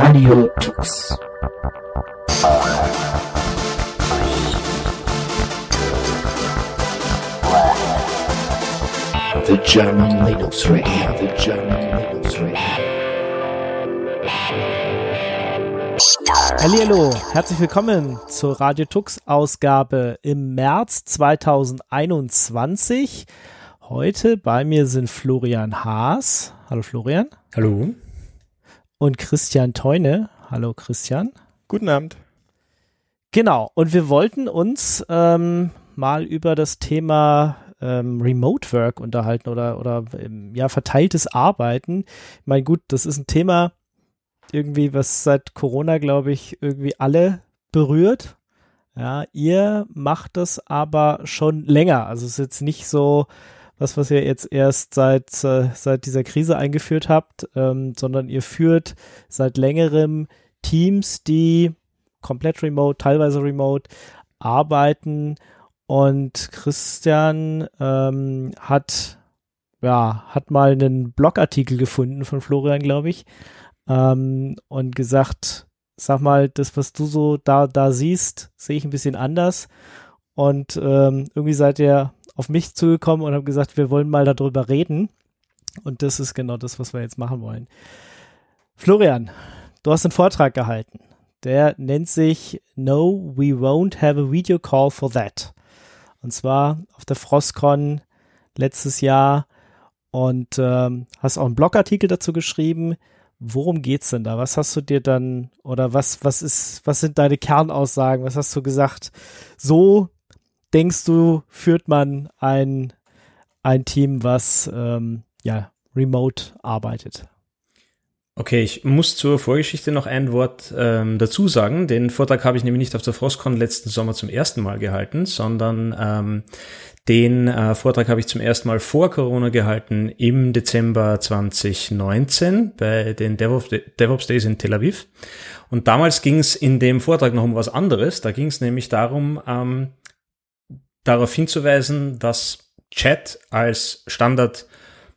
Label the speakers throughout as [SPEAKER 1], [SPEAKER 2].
[SPEAKER 1] Radio Tux. The German Linux Radio, the German Linux Radio.
[SPEAKER 2] Hallo, herzlich willkommen zur Radio Tux Ausgabe im März 2021. Heute bei mir sind Florian Haas. Hallo Florian.
[SPEAKER 3] Hallo.
[SPEAKER 2] Und Christian Teune. Hallo Christian.
[SPEAKER 3] Guten Abend.
[SPEAKER 2] Genau, und wir wollten uns ähm, mal über das Thema ähm, Remote Work unterhalten oder, oder ähm, ja, verteiltes Arbeiten. Ich meine, gut, das ist ein Thema irgendwie, was seit Corona, glaube ich, irgendwie alle berührt. Ja, ihr macht das aber schon länger. Also es ist jetzt nicht so, was, was ihr jetzt erst seit, äh, seit dieser Krise eingeführt habt, ähm, sondern ihr führt seit längerem Teams, die komplett remote, teilweise remote arbeiten. Und Christian ähm, hat, ja, hat mal einen Blogartikel gefunden von Florian, glaube ich, ähm, und gesagt, sag mal, das, was du so da, da siehst, sehe ich ein bisschen anders. Und ähm, irgendwie seid ihr auf mich zugekommen und haben gesagt, wir wollen mal darüber reden. Und das ist genau das, was wir jetzt machen wollen. Florian, du hast einen Vortrag gehalten. Der nennt sich No, we won't have a video call for that. Und zwar auf der Frostcon letztes Jahr. Und ähm, hast auch einen Blogartikel dazu geschrieben. Worum geht's denn da? Was hast du dir dann oder was was ist was sind deine Kernaussagen? Was hast du gesagt? So denkst du führt man ein ein Team, was ähm, ja remote arbeitet?
[SPEAKER 3] Okay, ich muss zur Vorgeschichte noch ein Wort ähm, dazu sagen. Den Vortrag habe ich nämlich nicht auf der Frostcon letzten Sommer zum ersten Mal gehalten, sondern ähm, den äh, Vortrag habe ich zum ersten Mal vor Corona gehalten im Dezember 2019 bei den DevOps, DevOps Days in Tel Aviv. Und damals ging es in dem Vortrag noch um was anderes. Da ging es nämlich darum, ähm, darauf hinzuweisen, dass Chat als Standard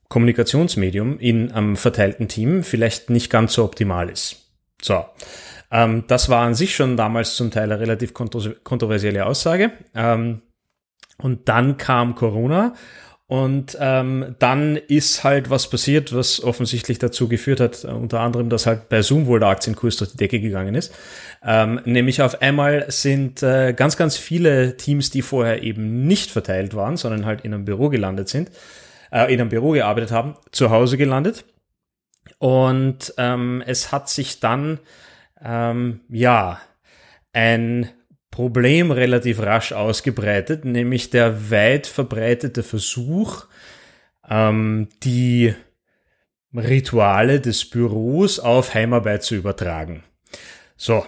[SPEAKER 3] Kommunikationsmedium in einem verteilten Team vielleicht nicht ganz so optimal ist. So. Ähm, das war an sich schon damals zum Teil eine relativ kontroversielle Aussage. Ähm, und dann kam Corona und ähm, dann ist halt was passiert, was offensichtlich dazu geführt hat, äh, unter anderem, dass halt bei Zoom wohl der Aktienkurs durch die Decke gegangen ist. Ähm, nämlich auf einmal sind äh, ganz, ganz viele Teams, die vorher eben nicht verteilt waren, sondern halt in einem Büro gelandet sind, äh, in einem Büro gearbeitet haben, zu Hause gelandet. Und ähm, es hat sich dann, ähm, ja, ein Problem relativ rasch ausgebreitet, nämlich der weit verbreitete Versuch, ähm, die Rituale des Büros auf Heimarbeit zu übertragen. So,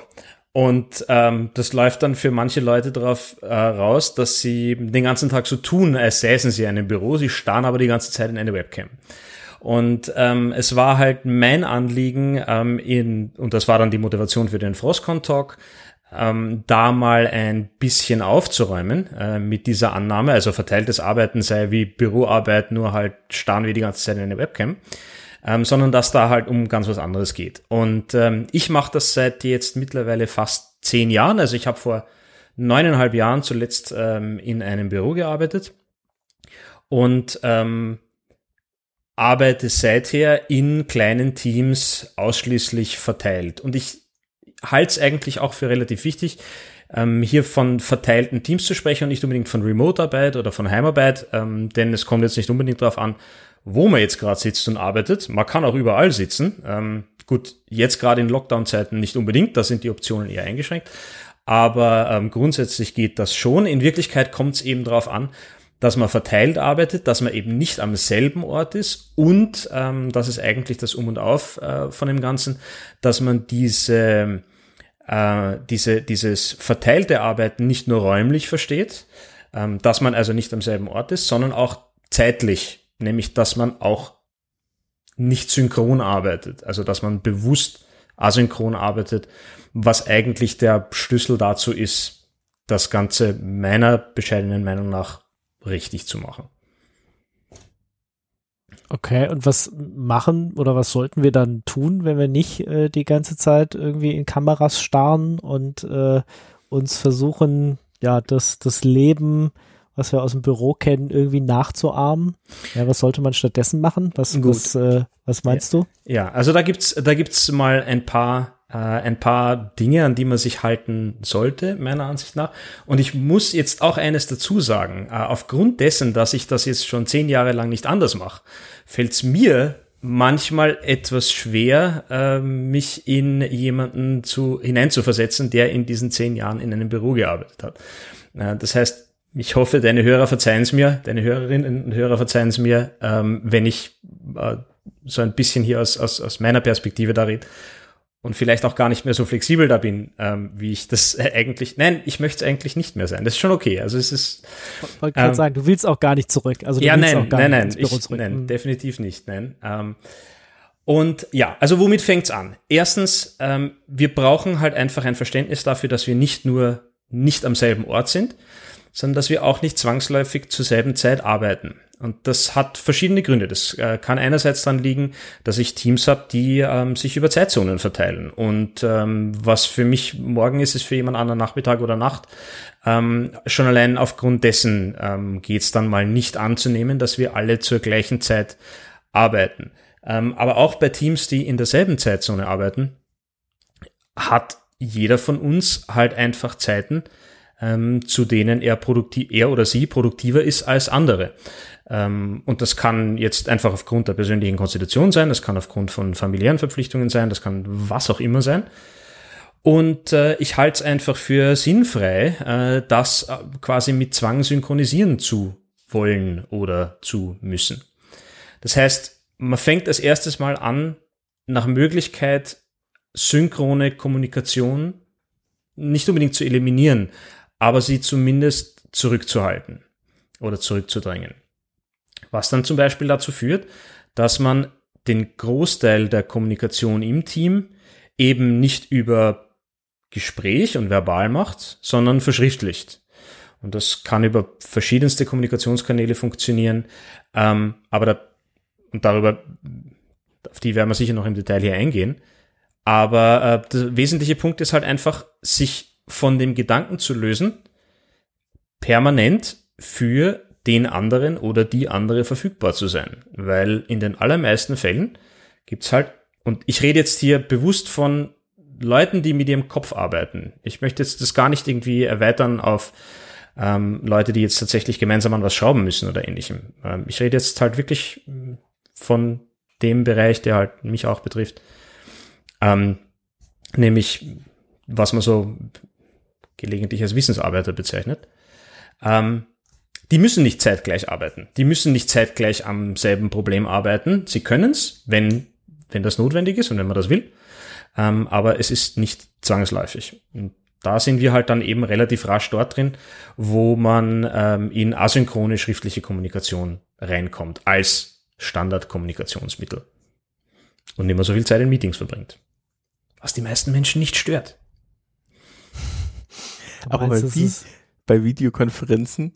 [SPEAKER 3] und ähm, das läuft dann für manche Leute darauf äh, raus, dass sie den ganzen Tag so tun, als säßen sie in einem Büro, sie starren aber die ganze Zeit in eine Webcam. Und ähm, es war halt mein Anliegen, ähm, in, und das war dann die Motivation für den Frostcon-Talk, ähm, da mal ein bisschen aufzuräumen äh, mit dieser Annahme. Also verteiltes Arbeiten sei wie Büroarbeit, nur halt starren wir die ganze Zeit in eine Webcam ähm, sondern dass da halt um ganz was anderes geht. Und ähm, ich mache das seit jetzt mittlerweile fast zehn Jahren. Also ich habe vor neuneinhalb Jahren zuletzt ähm, in einem Büro gearbeitet und ähm, arbeite seither in kleinen Teams ausschließlich verteilt. Und ich halte es eigentlich auch für relativ wichtig, ähm, hier von verteilten Teams zu sprechen und nicht unbedingt von Remote-Arbeit oder von Heimarbeit, ähm, denn es kommt jetzt nicht unbedingt darauf an, wo man jetzt gerade sitzt und arbeitet. Man kann auch überall sitzen. Ähm, gut, jetzt gerade in Lockdown-Zeiten nicht unbedingt, da sind die Optionen eher eingeschränkt. Aber ähm, grundsätzlich geht das schon. In Wirklichkeit kommt es eben darauf an, dass man verteilt arbeitet, dass man eben nicht am selben Ort ist und ähm, das ist eigentlich das Um und Auf äh, von dem Ganzen, dass man diese, äh, diese, dieses verteilte Arbeiten nicht nur räumlich versteht, ähm, dass man also nicht am selben Ort ist, sondern auch zeitlich nämlich dass man auch nicht synchron arbeitet, also dass man bewusst asynchron arbeitet, was eigentlich der Schlüssel dazu ist, das Ganze meiner bescheidenen Meinung nach richtig zu machen.
[SPEAKER 2] Okay, und was machen oder was sollten wir dann tun, wenn wir nicht äh, die ganze Zeit irgendwie in Kameras starren und äh, uns versuchen, ja, das, das Leben, was wir aus dem Büro kennen, irgendwie nachzuahmen? Ja, was sollte man stattdessen machen? Was, was, äh, was meinst
[SPEAKER 3] ja.
[SPEAKER 2] du?
[SPEAKER 3] Ja, also da gibt's da gibt's mal ein paar äh, ein paar Dinge, an die man sich halten sollte, meiner Ansicht nach. Und ich muss jetzt auch eines dazu sagen. Äh, aufgrund dessen, dass ich das jetzt schon zehn Jahre lang nicht anders mache, fällt es mir manchmal etwas schwer, äh, mich in jemanden zu, hineinzuversetzen, der in diesen zehn Jahren in einem Büro gearbeitet hat. Äh, das heißt, ich hoffe, deine Hörer verzeihen es mir, deine Hörerinnen und Hörer verzeihen es mir, ähm, wenn ich so ein bisschen hier aus, aus, aus meiner Perspektive da rede und vielleicht auch gar nicht mehr so flexibel da bin, ähm, wie ich das eigentlich. Nein, ich möchte es eigentlich nicht mehr sein. Das ist schon okay. Also es ist.
[SPEAKER 2] Ich wollte gerade ähm, sagen, du willst auch gar nicht zurück. Also du
[SPEAKER 3] ja,
[SPEAKER 2] willst
[SPEAKER 3] nein,
[SPEAKER 2] auch gar
[SPEAKER 3] nein,
[SPEAKER 2] nicht
[SPEAKER 3] nein,
[SPEAKER 2] ins Büro
[SPEAKER 3] ich,
[SPEAKER 2] zurück.
[SPEAKER 3] nein,
[SPEAKER 2] Mhm.
[SPEAKER 3] definitiv nicht. Nein. Ähm, und ja, also womit fängt's an? Erstens, ähm, wir brauchen halt einfach ein Verständnis dafür, dass wir nicht nur nicht am selben Ort sind, sondern dass wir auch nicht zwangsläufig zur selben Zeit arbeiten. Und das hat verschiedene Gründe. Das äh, kann einerseits dann liegen, dass ich Teams habe, die ähm, sich über Zeitzonen verteilen. Und ähm, was für mich morgen ist, ist für jemand anderen Nachmittag oder Nacht. Ähm, schon allein aufgrund dessen ähm, geht es dann mal nicht anzunehmen, dass wir alle zur gleichen Zeit arbeiten. Ähm, aber auch bei Teams, die in derselben Zeitzone arbeiten, hat jeder von uns halt einfach Zeiten, ähm, zu denen er produktiv, er oder sie produktiver ist als andere. Ähm, und das kann jetzt einfach aufgrund der persönlichen Konstitution sein, das kann aufgrund von familiären Verpflichtungen sein, das kann was auch immer sein. Und äh, ich halte es einfach für sinnfrei, äh, das äh, quasi mit Zwang synchronisieren zu wollen oder zu müssen. Das heißt, man fängt als erstes mal an, nach Möglichkeit synchrone Kommunikation nicht unbedingt zu eliminieren, aber sie zumindest zurückzuhalten oder zurückzudrängen. Was dann zum Beispiel dazu führt, dass man den Großteil der Kommunikation im Team eben nicht über Gespräch und verbal macht, sondern verschriftlicht. Und das kann über verschiedenste Kommunikationskanäle funktionieren. Ähm, aber da, und darüber, auf die werden wir sicher noch im Detail hier eingehen. Aber äh, der wesentliche Punkt ist halt einfach, sich von dem Gedanken zu lösen, permanent für den anderen oder die andere verfügbar zu sein. Weil in den allermeisten Fällen gibt's halt, und ich rede jetzt hier bewusst von Leuten, die mit ihrem Kopf arbeiten. Ich möchte jetzt das gar nicht irgendwie erweitern auf ähm, Leute, die jetzt tatsächlich gemeinsam an was schrauben müssen oder ähnlichem. Ähm, ich rede jetzt halt wirklich von dem Bereich, der halt mich auch betrifft. Ähm, nämlich, was man so gelegentlich als Wissensarbeiter bezeichnet. Ähm, die müssen nicht zeitgleich arbeiten. Die müssen nicht zeitgleich am selben Problem arbeiten. Sie können es, wenn, wenn das notwendig ist und wenn man das will. Ähm, aber es ist nicht zwangsläufig. Und da sind wir halt dann eben relativ rasch dort drin, wo man ähm, in asynchrone schriftliche Kommunikation reinkommt als Standardkommunikationsmittel. Und nicht mehr so viel Zeit in Meetings verbringt. Was die meisten Menschen nicht stört.
[SPEAKER 4] Aber bei, Vi
[SPEAKER 2] ist-
[SPEAKER 4] bei Videokonferenzen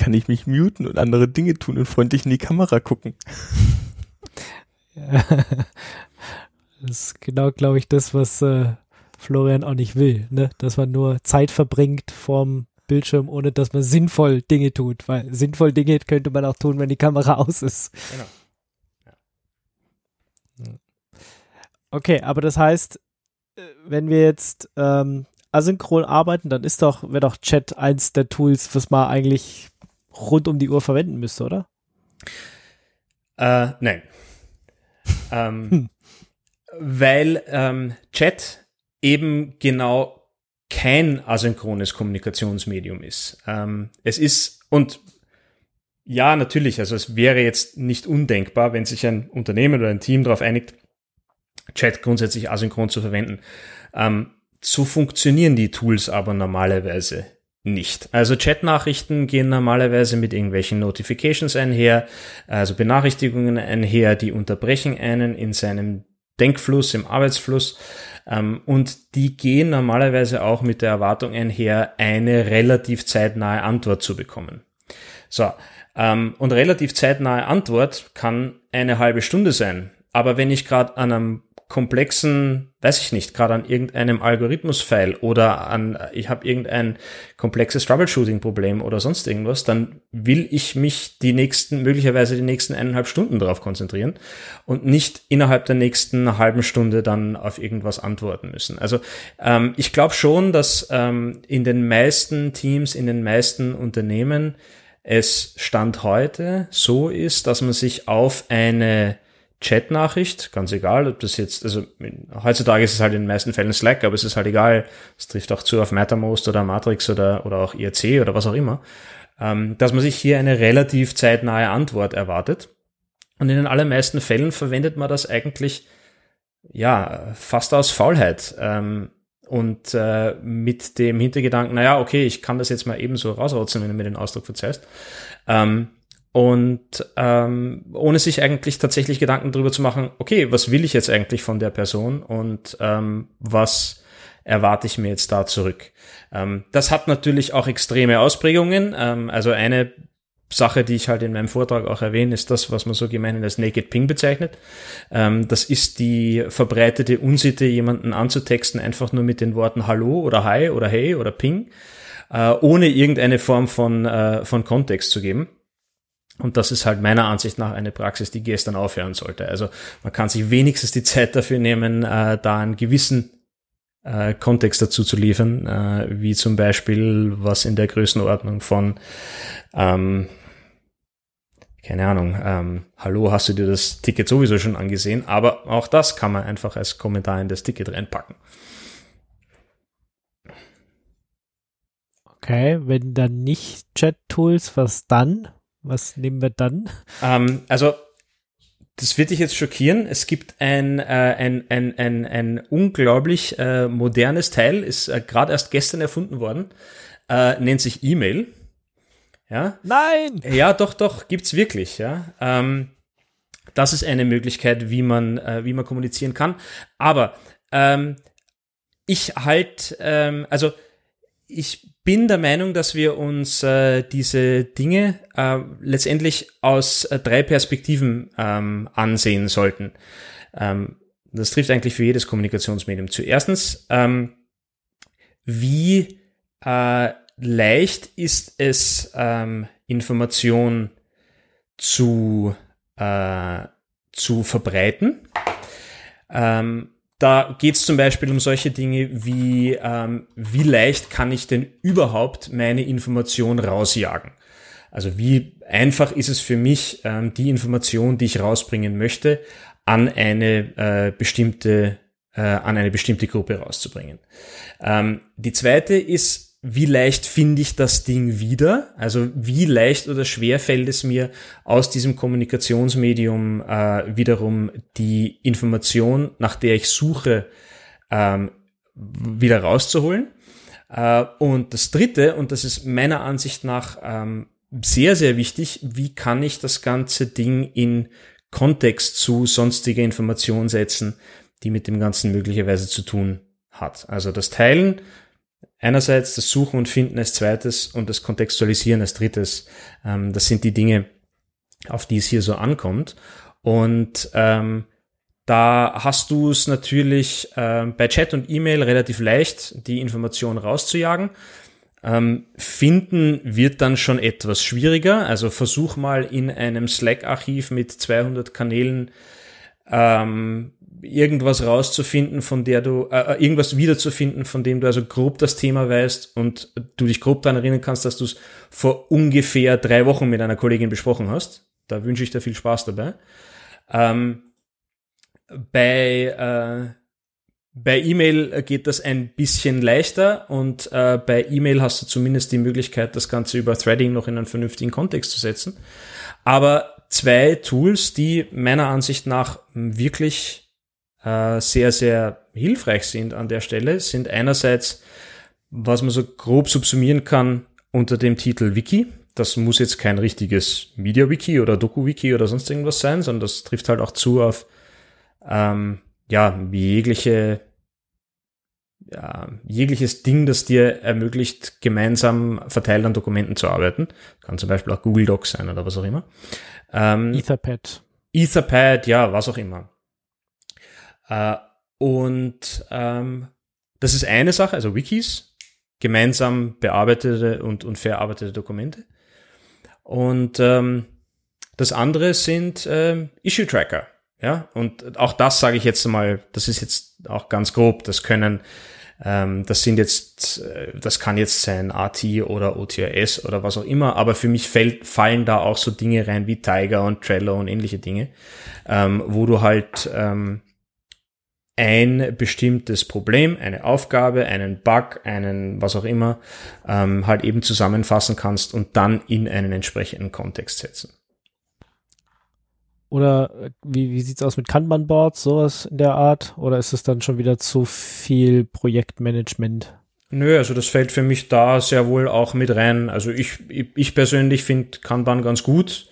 [SPEAKER 4] kann ich mich muten und andere Dinge tun und freundlich in die Kamera gucken.
[SPEAKER 2] Das ist genau, glaube ich, das, was äh, Florian auch nicht will, ne? Dass man nur Zeit verbringt vorm Bildschirm, ohne dass man sinnvoll Dinge tut, weil sinnvoll Dinge könnte man auch tun, wenn die Kamera aus ist.
[SPEAKER 3] Genau.
[SPEAKER 2] Okay, aber das heißt, äh, wenn wir jetzt ähm, asynchron arbeiten, dann ist doch, wäre doch Chat eins der Tools, was man eigentlich rund um die Uhr verwenden müsste, oder?
[SPEAKER 3] Äh, nein. ähm, Weil ähm, Chat eben genau kein asynchrones Kommunikationsmedium ist. Ähm, es ist, und ja, natürlich, also es wäre jetzt nicht undenkbar, wenn sich ein Unternehmen oder ein Team darauf einigt, Chat grundsätzlich asynchron zu verwenden. Ähm, so funktionieren die Tools aber normalerweise nicht. Also Chat-Nachrichten gehen normalerweise mit irgendwelchen Notifications einher, also Benachrichtigungen einher, die unterbrechen einen in seinem Denkfluss, im Arbeitsfluss. Ähm, und die gehen normalerweise auch mit der Erwartung einher, eine relativ zeitnahe Antwort zu bekommen. So, ähm, und relativ zeitnahe Antwort kann eine halbe Stunde sein. Aber wenn ich gerade an einem komplexen, weiß ich nicht, gerade an irgendeinem Algorithmus-File oder an, ich habe irgendein komplexes Troubleshooting-Problem oder sonst irgendwas, dann will ich mich die nächsten, möglicherweise die nächsten eineinhalb Stunden darauf konzentrieren und nicht innerhalb der nächsten halben Stunde dann auf irgendwas antworten müssen. Also ähm, ich glaube schon, dass ähm, in den meisten Teams, in den meisten Unternehmen es Stand heute so ist, dass man sich auf eine Chat-Nachricht, ganz egal, ob das jetzt, also heutzutage ist es halt in den meisten Fällen Slack, aber es ist halt egal, es trifft auch zu auf Mattermost oder Matrix oder, oder auch IRC oder was auch immer, ähm, dass man sich hier eine relativ zeitnahe Antwort erwartet. Und in den allermeisten Fällen verwendet man das eigentlich, ja, fast aus Faulheit. Ähm, und äh, mit dem Hintergedanken, naja, okay, ich kann das jetzt mal ebenso rausrotzen, wenn du mir den Ausdruck verzeihst. Ähm, und ähm, ohne sich eigentlich tatsächlich Gedanken darüber zu machen, okay, was will ich jetzt eigentlich von der Person und ähm, was erwarte ich mir jetzt da zurück. Ähm, das hat natürlich auch extreme Ausprägungen. Ähm, also eine Sache, die ich halt in meinem Vortrag auch erwähne, ist das, was man so gemeinhin als Naked Ping bezeichnet. Ähm, das ist die verbreitete Unsitte, jemanden anzutexten, einfach nur mit den Worten Hallo oder Hi oder Hey oder Ping, äh, ohne irgendeine Form von, äh, von Kontext zu geben. Und das ist halt meiner Ansicht nach eine Praxis, die gestern aufhören sollte. Also man kann sich wenigstens die Zeit dafür nehmen, äh, da einen gewissen äh, Kontext dazu zu liefern, äh, wie zum Beispiel was in der Größenordnung von, ähm, keine Ahnung, ähm, hallo, hast du dir das Ticket sowieso schon angesehen? Aber auch das kann man einfach als Kommentar in das Ticket reinpacken.
[SPEAKER 2] Okay, wenn dann nicht Chat-Tools, was dann? Was nehmen wir dann?
[SPEAKER 3] Ähm, also, das wird dich jetzt schockieren. Es gibt ein, äh, ein, ein, ein, ein unglaublich äh, modernes Teil, ist äh, gerade erst gestern erfunden worden, äh, nennt sich E-Mail. Ja?
[SPEAKER 2] Nein!
[SPEAKER 3] Ja, doch, doch, gibt's wirklich. Ja? Ähm, das ist eine Möglichkeit, wie man, äh, wie man kommunizieren kann. Aber ähm, ich halt, ähm, also ich bin der Meinung, dass wir uns äh, diese Dinge äh, letztendlich aus äh, drei Perspektiven ähm, ansehen sollten. Ähm, das trifft eigentlich für jedes Kommunikationsmedium zu. Erstens, ähm, wie äh, leicht ist es, ähm, Information zu, äh, zu verbreiten? Ähm, da geht es zum Beispiel um solche Dinge wie, ähm, wie leicht kann ich denn überhaupt meine Information rausjagen? Also wie einfach ist es für mich, ähm, die Information, die ich rausbringen möchte, an eine äh, bestimmte äh, an eine bestimmte Gruppe rauszubringen. Ähm, die zweite ist wie leicht finde ich das Ding wieder? Also wie leicht oder schwer fällt es mir, aus diesem Kommunikationsmedium äh, wiederum die Information, nach der ich suche, ähm, wieder rauszuholen? Äh, und das Dritte, und das ist meiner Ansicht nach ähm, sehr, sehr wichtig, wie kann ich das ganze Ding in Kontext zu sonstiger Information setzen, die mit dem Ganzen möglicherweise zu tun hat. Also das Teilen Einerseits das Suchen und Finden als zweites und das Kontextualisieren als drittes. Ähm, das sind die Dinge, auf die es hier so ankommt. Und ähm, da hast du es natürlich äh, bei Chat und E-Mail relativ leicht, die Information rauszujagen. Ähm, finden wird dann schon etwas schwieriger. Also versuch mal in einem Slack-Archiv mit 200 Kanälen ähm, irgendwas rauszufinden, von der du, äh, äh, irgendwas wiederzufinden, von dem du also grob das Thema weißt und du dich grob daran erinnern kannst, dass du es vor ungefähr drei Wochen mit einer Kollegin besprochen hast. Da wünsche ich dir viel Spaß dabei. Ähm, bei äh, bei E-Mail geht das ein bisschen leichter und äh, bei E-Mail hast du zumindest die Möglichkeit, das Ganze über Threading noch in einen vernünftigen Kontext zu setzen. Aber zwei Tools, die meiner Ansicht nach wirklich äh, sehr, sehr hilfreich sind an der Stelle, sind einerseits, was man so grob subsumieren kann unter dem Titel Wiki. Das muss jetzt kein richtiges Media-Wiki oder Doku-Wiki oder sonst irgendwas sein, sondern das trifft halt auch zu auf ähm, ja, jegliche ja, jegliches Ding, das dir ermöglicht, gemeinsam verteilt an Dokumenten zu arbeiten. Kann zum Beispiel auch Google Docs sein oder was auch immer. Ähm,
[SPEAKER 2] Etherpad.
[SPEAKER 3] Etherpad, ja, was auch immer. Äh, und ähm, das ist eine Sache, also Wikis, gemeinsam bearbeitete und, und verarbeitete Dokumente. Und ähm, das andere sind ähm, Issue Tracker. Ja, und auch das sage ich jetzt mal, das ist jetzt auch ganz grob. Das können, ähm, das sind jetzt, äh, das kann jetzt sein AT oder OTRS oder was auch immer, aber für mich fällt, fallen da auch so Dinge rein wie Tiger und Trello und ähnliche Dinge, ähm, wo du halt ähm, ein bestimmtes Problem, eine Aufgabe, einen Bug, einen was auch immer, ähm, halt eben zusammenfassen kannst und dann in einen entsprechenden Kontext setzen.
[SPEAKER 2] Oder äh, wie, wie sieht's aus mit Kanban-Boards, sowas in der Art? Oder ist es dann schon wieder zu viel Projektmanagement?
[SPEAKER 3] Nö, also das fällt für mich da sehr wohl auch mit rein. Also ich, ich persönlich finde Kanban ganz gut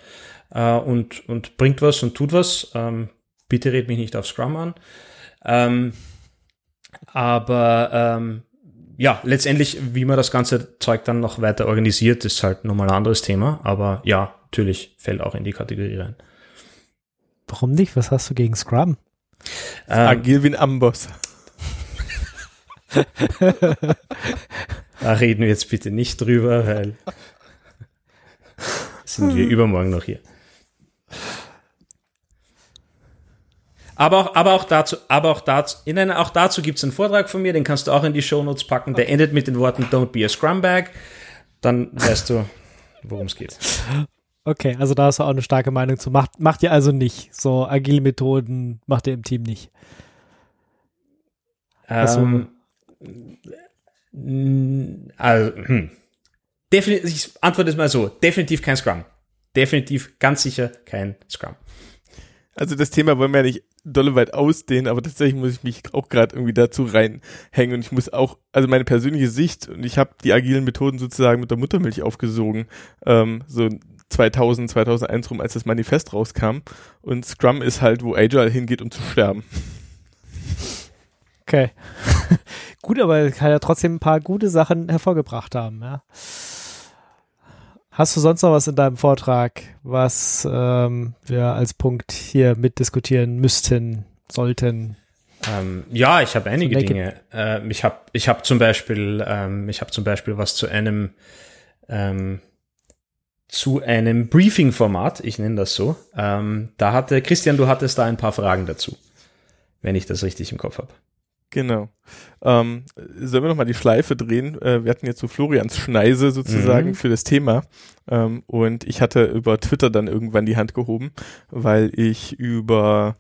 [SPEAKER 3] äh, und, und bringt was und tut was. Ähm, bitte red mich nicht auf Scrum an. Ähm, aber ähm, ja, letztendlich, wie man das ganze Zeug dann noch weiter organisiert, ist halt nochmal ein anderes Thema. Aber ja, natürlich fällt auch in die Kategorie rein.
[SPEAKER 2] Warum nicht? Was hast du gegen Scrum?
[SPEAKER 4] Ähm, Agil wie ein Amboss.
[SPEAKER 3] da reden wir jetzt bitte nicht drüber, weil sind wir übermorgen noch hier. Aber auch, aber auch dazu, aber auch dazu, in einer, auch dazu gibt es einen Vortrag von mir, den kannst du auch in die Show Notes packen. Der endet mit den Worten Don't be a Scrum Bag. Dann weißt du, worum es geht.
[SPEAKER 2] Okay, also da hast du auch eine starke Meinung zu. Macht, macht ihr also nicht. So agile Methoden macht ihr im Team nicht.
[SPEAKER 3] Ähm, also, hm. Definitiv, ich antworte es mal so. Definitiv kein Scrum. Definitiv ganz sicher kein Scrum.
[SPEAKER 4] Also das Thema wollen wir ja nicht dolle weit ausdehnen, aber tatsächlich muss ich mich auch gerade irgendwie dazu reinhängen und ich muss auch, also meine persönliche Sicht und ich habe die agilen Methoden sozusagen mit der Muttermilch aufgesogen, ähm, so 2000, 2001 rum, als das Manifest rauskam. Und Scrum ist halt, wo Agile hingeht, um zu sterben.
[SPEAKER 2] Okay. Gut, aber kann ja trotzdem ein paar gute Sachen hervorgebracht haben, ja. Hast du sonst noch was in deinem Vortrag, was ähm, wir als Punkt hier mitdiskutieren müssten, sollten?
[SPEAKER 3] Ähm, ja, ich habe einige so Dinge. Äh, ich habe ich hab zum Beispiel ähm, ich habe zum Beispiel was zu einem ähm, zu einem Briefing-Format, ich nenne das so. Ähm, da hatte, Christian, du hattest da ein paar Fragen dazu, wenn ich das richtig im Kopf habe.
[SPEAKER 4] Genau. Ähm, sollen wir nochmal die Schleife drehen? Äh, wir hatten jetzt so Florians Schneise sozusagen mhm. für das Thema. Ähm, und ich hatte über Twitter dann irgendwann die Hand gehoben, weil ich über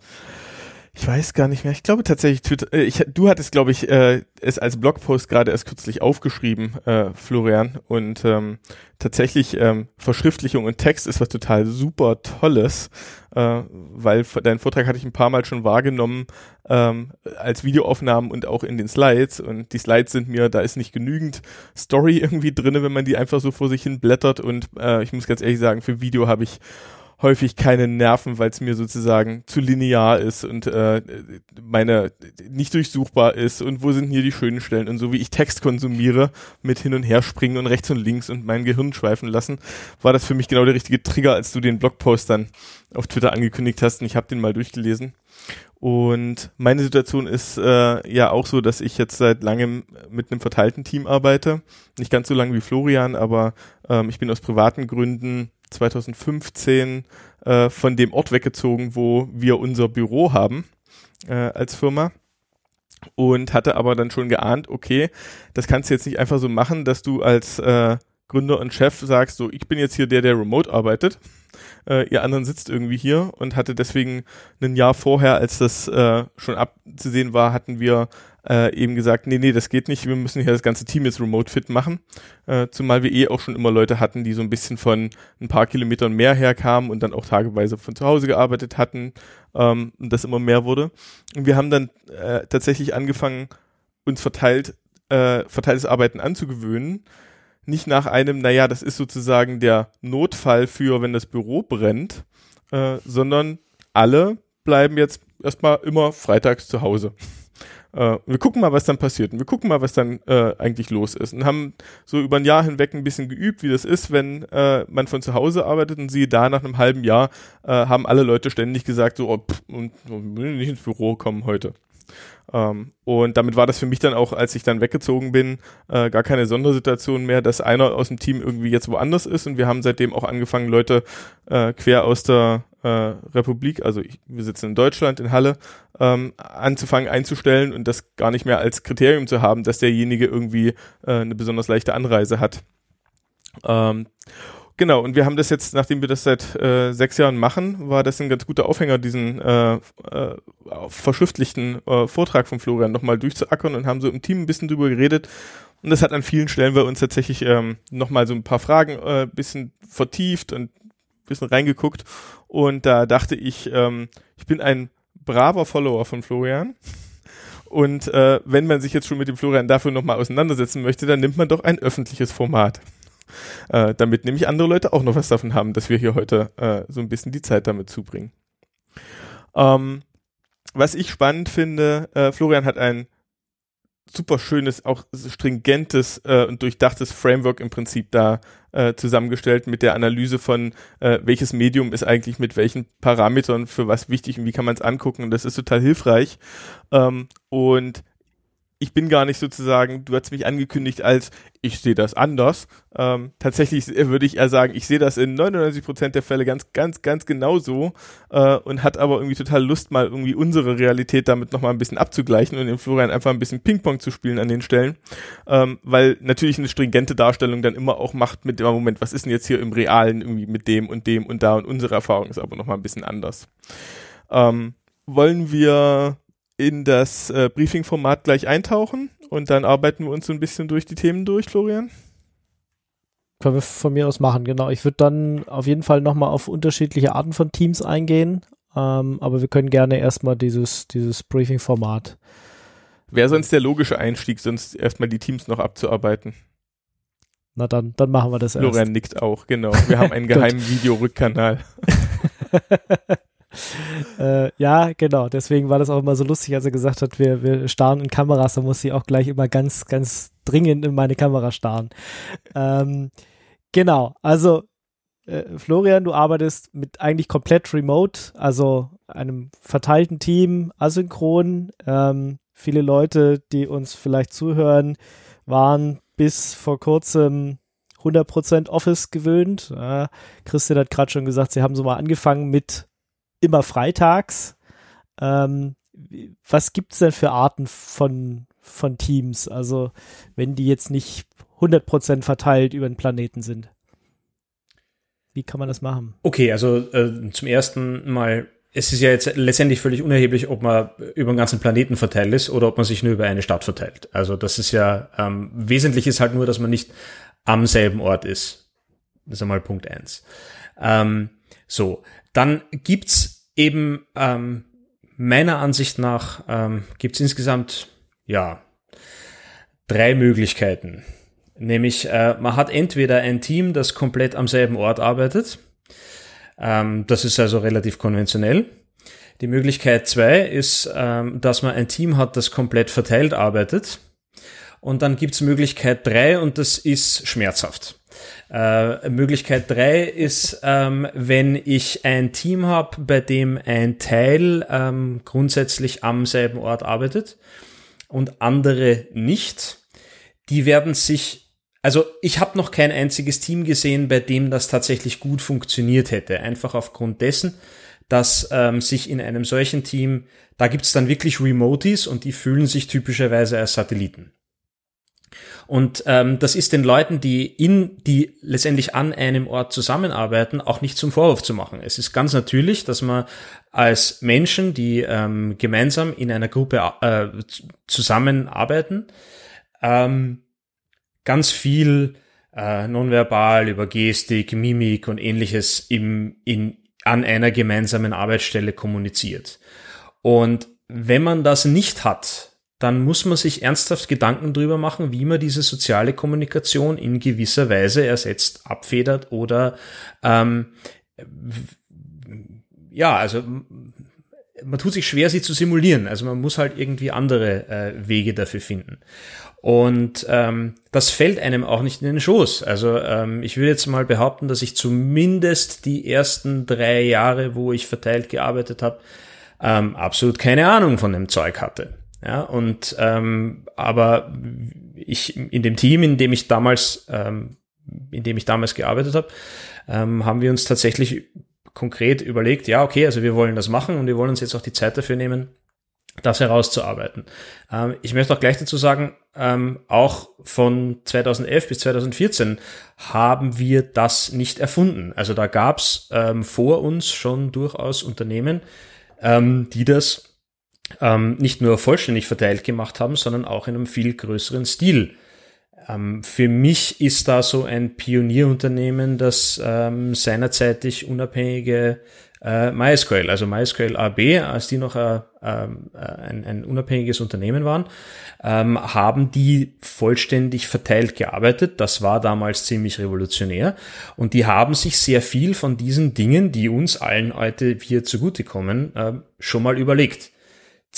[SPEAKER 4] ich weiß gar nicht mehr. Ich glaube tatsächlich, Twitter, äh, ich, du hattest, glaube ich, äh, es als Blogpost gerade erst kürzlich aufgeschrieben, äh, Florian. Und ähm, tatsächlich ähm, Verschriftlichung und Text ist was total super Tolles, äh, weil deinen Vortrag hatte ich ein paar Mal schon wahrgenommen ähm, als Videoaufnahmen und auch in den Slides. Und die Slides sind mir, da ist nicht genügend Story irgendwie drinne, wenn man die einfach so vor sich hin blättert. Und äh, ich muss ganz ehrlich sagen, für Video habe ich häufig keine Nerven, weil es mir sozusagen zu linear ist und äh, meine nicht durchsuchbar ist und wo sind hier die schönen Stellen und so wie ich Text konsumiere mit hin und her springen und rechts und links und mein Gehirn schweifen lassen, war das für mich genau der richtige Trigger, als du den Blogpost dann auf Twitter angekündigt hast und ich habe den mal durchgelesen. Und meine Situation ist äh, ja auch so, dass ich jetzt seit langem mit einem verteilten Team arbeite. Nicht ganz so lange wie Florian, aber ähm, ich bin aus privaten Gründen 2015 äh, von dem Ort weggezogen, wo wir unser Büro haben äh, als Firma und hatte aber dann schon geahnt, okay, das kannst du jetzt nicht einfach so machen, dass du als äh, Gründer und Chef sagst, so ich bin jetzt hier der, der remote arbeitet. Äh, ihr anderen sitzt irgendwie hier und hatte deswegen ein Jahr vorher, als das äh, schon abzusehen war, hatten wir äh, eben gesagt, nee, nee, das geht nicht, wir müssen hier das ganze Team jetzt remote fit machen. Äh, zumal wir eh auch schon immer Leute hatten, die so ein bisschen von ein paar Kilometern mehr herkamen und dann auch tageweise von zu Hause gearbeitet hatten ähm, und das immer mehr wurde. Und wir haben dann äh, tatsächlich angefangen, uns verteilt, äh, verteiltes Arbeiten anzugewöhnen. Nicht nach einem, naja, das ist sozusagen der Notfall für, wenn das Büro brennt, äh, sondern alle bleiben jetzt erstmal immer freitags zu Hause. Äh, wir gucken mal, was dann passiert. Und wir gucken mal, was dann äh, eigentlich los ist. Und haben so über ein Jahr hinweg ein bisschen geübt, wie das ist, wenn äh, man von zu Hause arbeitet. Und siehe da, nach einem halben Jahr äh, haben alle Leute ständig gesagt, so, oh, pff, und, und nicht ins Büro kommen heute. Ähm, und damit war das für mich dann auch, als ich dann weggezogen bin, äh, gar keine Sondersituation mehr, dass einer aus dem Team irgendwie jetzt woanders ist und wir haben seitdem auch angefangen, Leute äh, quer aus der äh, Republik, also ich, wir sitzen in Deutschland, in Halle, ähm, anzufangen einzustellen und das gar nicht mehr als Kriterium zu haben, dass derjenige irgendwie äh, eine besonders leichte Anreise hat. Ähm, Genau, und wir haben das jetzt, nachdem wir das seit äh, sechs Jahren machen, war das ein ganz guter Aufhänger, diesen äh, äh, verschriftlichten äh, Vortrag von Florian nochmal durchzuackern und haben so im Team ein bisschen drüber geredet. Und das hat an vielen Stellen bei uns tatsächlich ähm, nochmal so ein paar Fragen äh, bisschen vertieft und bisschen reingeguckt. Und da dachte ich, ähm, ich bin ein braver Follower von Florian. Und äh, wenn man sich jetzt schon mit dem Florian dafür nochmal auseinandersetzen möchte, dann nimmt man doch ein öffentliches Format äh, damit nämlich andere Leute auch noch was davon haben, dass wir hier heute äh, so ein bisschen die Zeit damit zubringen. Ähm, was ich spannend finde, äh, Florian hat ein super schönes, auch stringentes äh, und durchdachtes Framework im Prinzip da äh, zusammengestellt mit der Analyse von, äh, welches Medium ist eigentlich mit welchen Parametern für was wichtig und wie kann man es angucken. Und das ist total hilfreich. Ähm, und ich bin gar nicht sozusagen, du hast mich angekündigt als, ich sehe das anders. Ähm, tatsächlich würde ich eher sagen, ich sehe das in 99 Prozent der Fälle ganz, ganz, ganz genau so äh, und hat aber irgendwie total Lust, mal irgendwie unsere Realität damit nochmal ein bisschen abzugleichen und den Florian einfach ein bisschen Ping-Pong zu spielen an den Stellen, ähm, weil natürlich eine stringente Darstellung dann immer auch macht mit dem Moment, was ist denn jetzt hier im Realen irgendwie mit dem und dem und da und unsere Erfahrung ist aber nochmal ein bisschen anders. Ähm, wollen wir in das äh, Briefing-Format gleich eintauchen und dann arbeiten wir uns so ein bisschen durch die Themen durch, Florian?
[SPEAKER 2] Können wir von mir aus machen, genau. Ich würde dann auf jeden Fall nochmal auf unterschiedliche Arten von Teams eingehen, ähm, aber wir können gerne erstmal dieses, dieses Briefing-Format.
[SPEAKER 4] Wäre sonst der logische Einstieg, sonst erstmal die Teams noch abzuarbeiten.
[SPEAKER 2] Na dann, dann machen wir das
[SPEAKER 4] erst. Florian nickt auch, genau. Wir haben einen geheimen Videorückkanal.
[SPEAKER 2] äh, ja, genau. Deswegen war das auch immer so lustig, als er gesagt hat, wir, wir starren in Kameras. Da muss ich auch gleich immer ganz, ganz dringend in meine Kamera starren. Ähm, genau. Also, äh, Florian, du arbeitest mit eigentlich komplett remote, also einem verteilten Team, asynchron. Ähm, viele Leute, die uns vielleicht zuhören, waren bis vor kurzem 100% Office gewöhnt. Äh, Christian hat gerade schon gesagt, sie haben so mal angefangen mit immer freitags. Ähm, was gibt's denn für Arten von, von Teams? Also, wenn die jetzt nicht 100% verteilt über den Planeten sind. Wie kann man das machen?
[SPEAKER 3] Okay, also äh, zum ersten Mal, es ist ja jetzt letztendlich völlig unerheblich, ob man über den ganzen Planeten verteilt ist oder ob man sich nur über eine Stadt verteilt. Also das ist ja, ähm, wesentlich ist halt nur, dass man nicht am selben Ort ist. Das ist einmal Punkt eins. Ähm, so, dann gibt's eben ähm, meiner Ansicht nach ähm, gibt's insgesamt ja drei Möglichkeiten. Nämlich äh, man hat entweder ein Team, das komplett am selben Ort arbeitet. Ähm, das ist also relativ konventionell. Die Möglichkeit zwei ist, ähm, dass man ein Team hat, das komplett verteilt arbeitet. Und dann gibt's Möglichkeit drei und das ist schmerzhaft. Äh, Möglichkeit drei ist, ähm, wenn ich ein Team habe, bei dem ein Teil ähm, grundsätzlich am selben Ort arbeitet und andere nicht. Die werden sich, also ich habe noch kein einziges Team gesehen, bei dem das tatsächlich gut funktioniert hätte. Einfach aufgrund dessen, dass ähm, sich in einem solchen Team, da gibt's dann wirklich Remoties und die fühlen sich typischerweise als Satelliten. Und ähm, das ist den Leuten, die in, die letztendlich an einem Ort zusammenarbeiten, auch nicht zum Vorwurf zu machen. Es ist ganz natürlich, dass man als Menschen, die ähm, gemeinsam in einer Gruppe äh, zusammenarbeiten, ähm, ganz viel äh, nonverbal über Gestik, Mimik und ähnliches im, in, an einer gemeinsamen Arbeitsstelle kommuniziert. Und wenn man das nicht hat, dann muss man sich ernsthaft Gedanken drüber machen, wie man diese soziale Kommunikation in gewisser Weise ersetzt, abfedert oder ähm, ja, also man tut sich schwer, sie zu simulieren. Also man muss halt irgendwie andere äh, Wege dafür finden. Und ähm, das fällt einem auch nicht in den Schoß. Also ähm, ich würde jetzt mal behaupten, dass ich zumindest die ersten drei Jahre, wo ich verteilt gearbeitet habe, ähm, absolut keine Ahnung von dem Zeug hatte. Ja, und ähm, aber ich in dem Team, in dem ich damals, ähm, in dem ich damals gearbeitet habe, ähm, haben wir uns tatsächlich konkret überlegt, ja, okay, also wir wollen das machen und wir wollen uns jetzt auch die Zeit dafür nehmen, das herauszuarbeiten. Ähm, ich möchte auch gleich dazu sagen, ähm, auch von 2011 bis 2014 haben wir das nicht erfunden. Also da gab's ähm, vor uns schon durchaus Unternehmen, ähm, die das ähm, nicht nur vollständig verteilt gemacht haben, sondern auch in einem viel größeren Stil. Ähm, für mich ist da so ein Pionierunternehmen, das ähm, seinerzeitig unabhängige äh, MySQL, also MySQL AB, als die noch äh, ähm, äh, ein, ein unabhängiges Unternehmen waren, ähm, haben die vollständig verteilt gearbeitet. Das war damals ziemlich revolutionär. Und die haben sich sehr viel von diesen Dingen, die uns allen heute hier zugutekommen, äh, schon mal überlegt.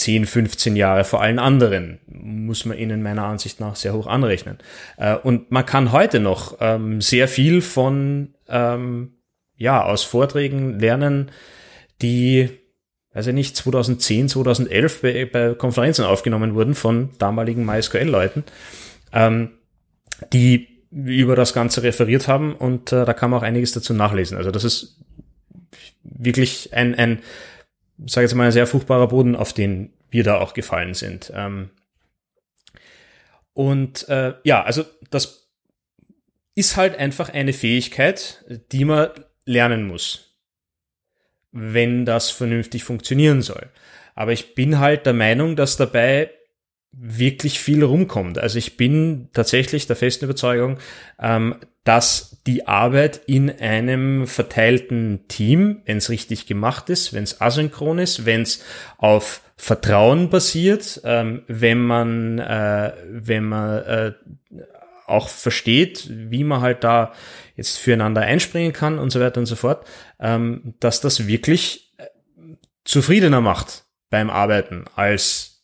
[SPEAKER 3] 10, 15 Jahre vor allen anderen, muss man ihnen meiner Ansicht nach sehr hoch anrechnen. Äh, und man kann heute noch ähm, sehr viel von, ähm, ja, aus Vorträgen lernen, die, weiß ich nicht, 2010, 2011 bei, bei Konferenzen aufgenommen wurden von damaligen MySQL-Leuten, ähm, die über das Ganze referiert haben und äh, da kann man auch einiges dazu nachlesen. Also das ist wirklich ein, ein sage jetzt mal, ein sehr fruchtbarer Boden, auf den wir da auch gefallen sind. Ähm und äh, ja, also das ist halt einfach eine Fähigkeit, die man lernen muss, wenn das vernünftig funktionieren soll. Aber ich bin halt der Meinung, dass dabei wirklich viel rumkommt. Also ich bin tatsächlich der festen Überzeugung, ähm, dass die Arbeit in einem verteilten Team, wenn es richtig gemacht ist, wenn es asynchron ist, wenn es auf Vertrauen basiert, ähm, wenn man, äh, wenn man äh, auch versteht, wie man halt da jetzt füreinander einspringen kann und so weiter und so fort, ähm, dass das wirklich äh, zufriedener macht beim Arbeiten als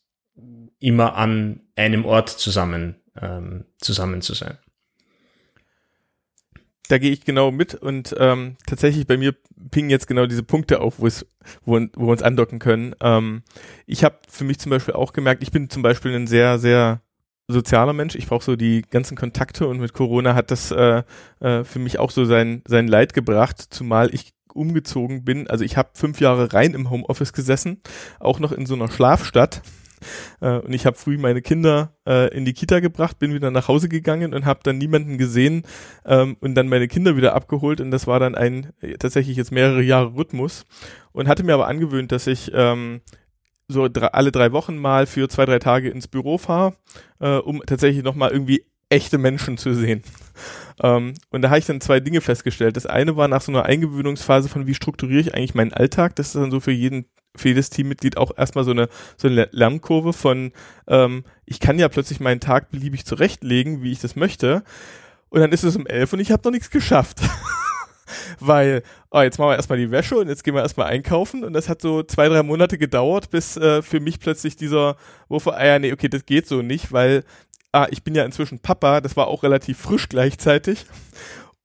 [SPEAKER 3] immer an einem Ort zusammen, ähm, zusammen zu sein.
[SPEAKER 4] Da gehe ich genau mit und ähm, tatsächlich bei mir pingen jetzt genau diese Punkte auf, wo es, wo, wo wir uns andocken können. Ähm, ich habe für mich zum Beispiel auch gemerkt, ich bin zum Beispiel ein sehr, sehr sozialer Mensch. Ich brauche so die ganzen Kontakte und mit Corona hat das äh, äh, für mich auch so sein, sein Leid gebracht, zumal ich umgezogen bin. Also ich habe fünf Jahre rein im Homeoffice gesessen, auch noch in so einer Schlafstadt äh, und ich habe früh meine Kinder äh, in die Kita gebracht, bin wieder nach Hause gegangen und habe dann niemanden gesehen ähm, und dann meine Kinder wieder abgeholt. Und das war dann ein äh, tatsächlich jetzt mehrere Jahre Rhythmus. Und hatte mir aber angewöhnt, dass ich ähm, so alle drei Wochen mal für zwei, drei Tage ins Büro fahre, äh, um tatsächlich nochmal irgendwie echte Menschen zu sehen. Ähm, und da habe ich dann zwei Dinge festgestellt. Das eine war nach so einer Eingewöhnungsphase von, wie strukturiere ich eigentlich meinen Alltag. Das ist dann so für jeden für jedes Teammitglied auch erstmal so eine, so eine Lernkurve von, ähm, ich kann ja plötzlich meinen Tag beliebig zurechtlegen, wie ich das möchte. Und dann ist es um elf und ich habe noch nichts geschafft. Weil, oh, jetzt machen wir erstmal die Wäsche und jetzt gehen wir erstmal einkaufen. Und das hat so zwei, drei Monate gedauert, bis äh, für mich plötzlich dieser Wurf, ah ja, nee, okay, das geht so nicht, weil ah, ich bin ja inzwischen Papa, das war auch relativ frisch gleichzeitig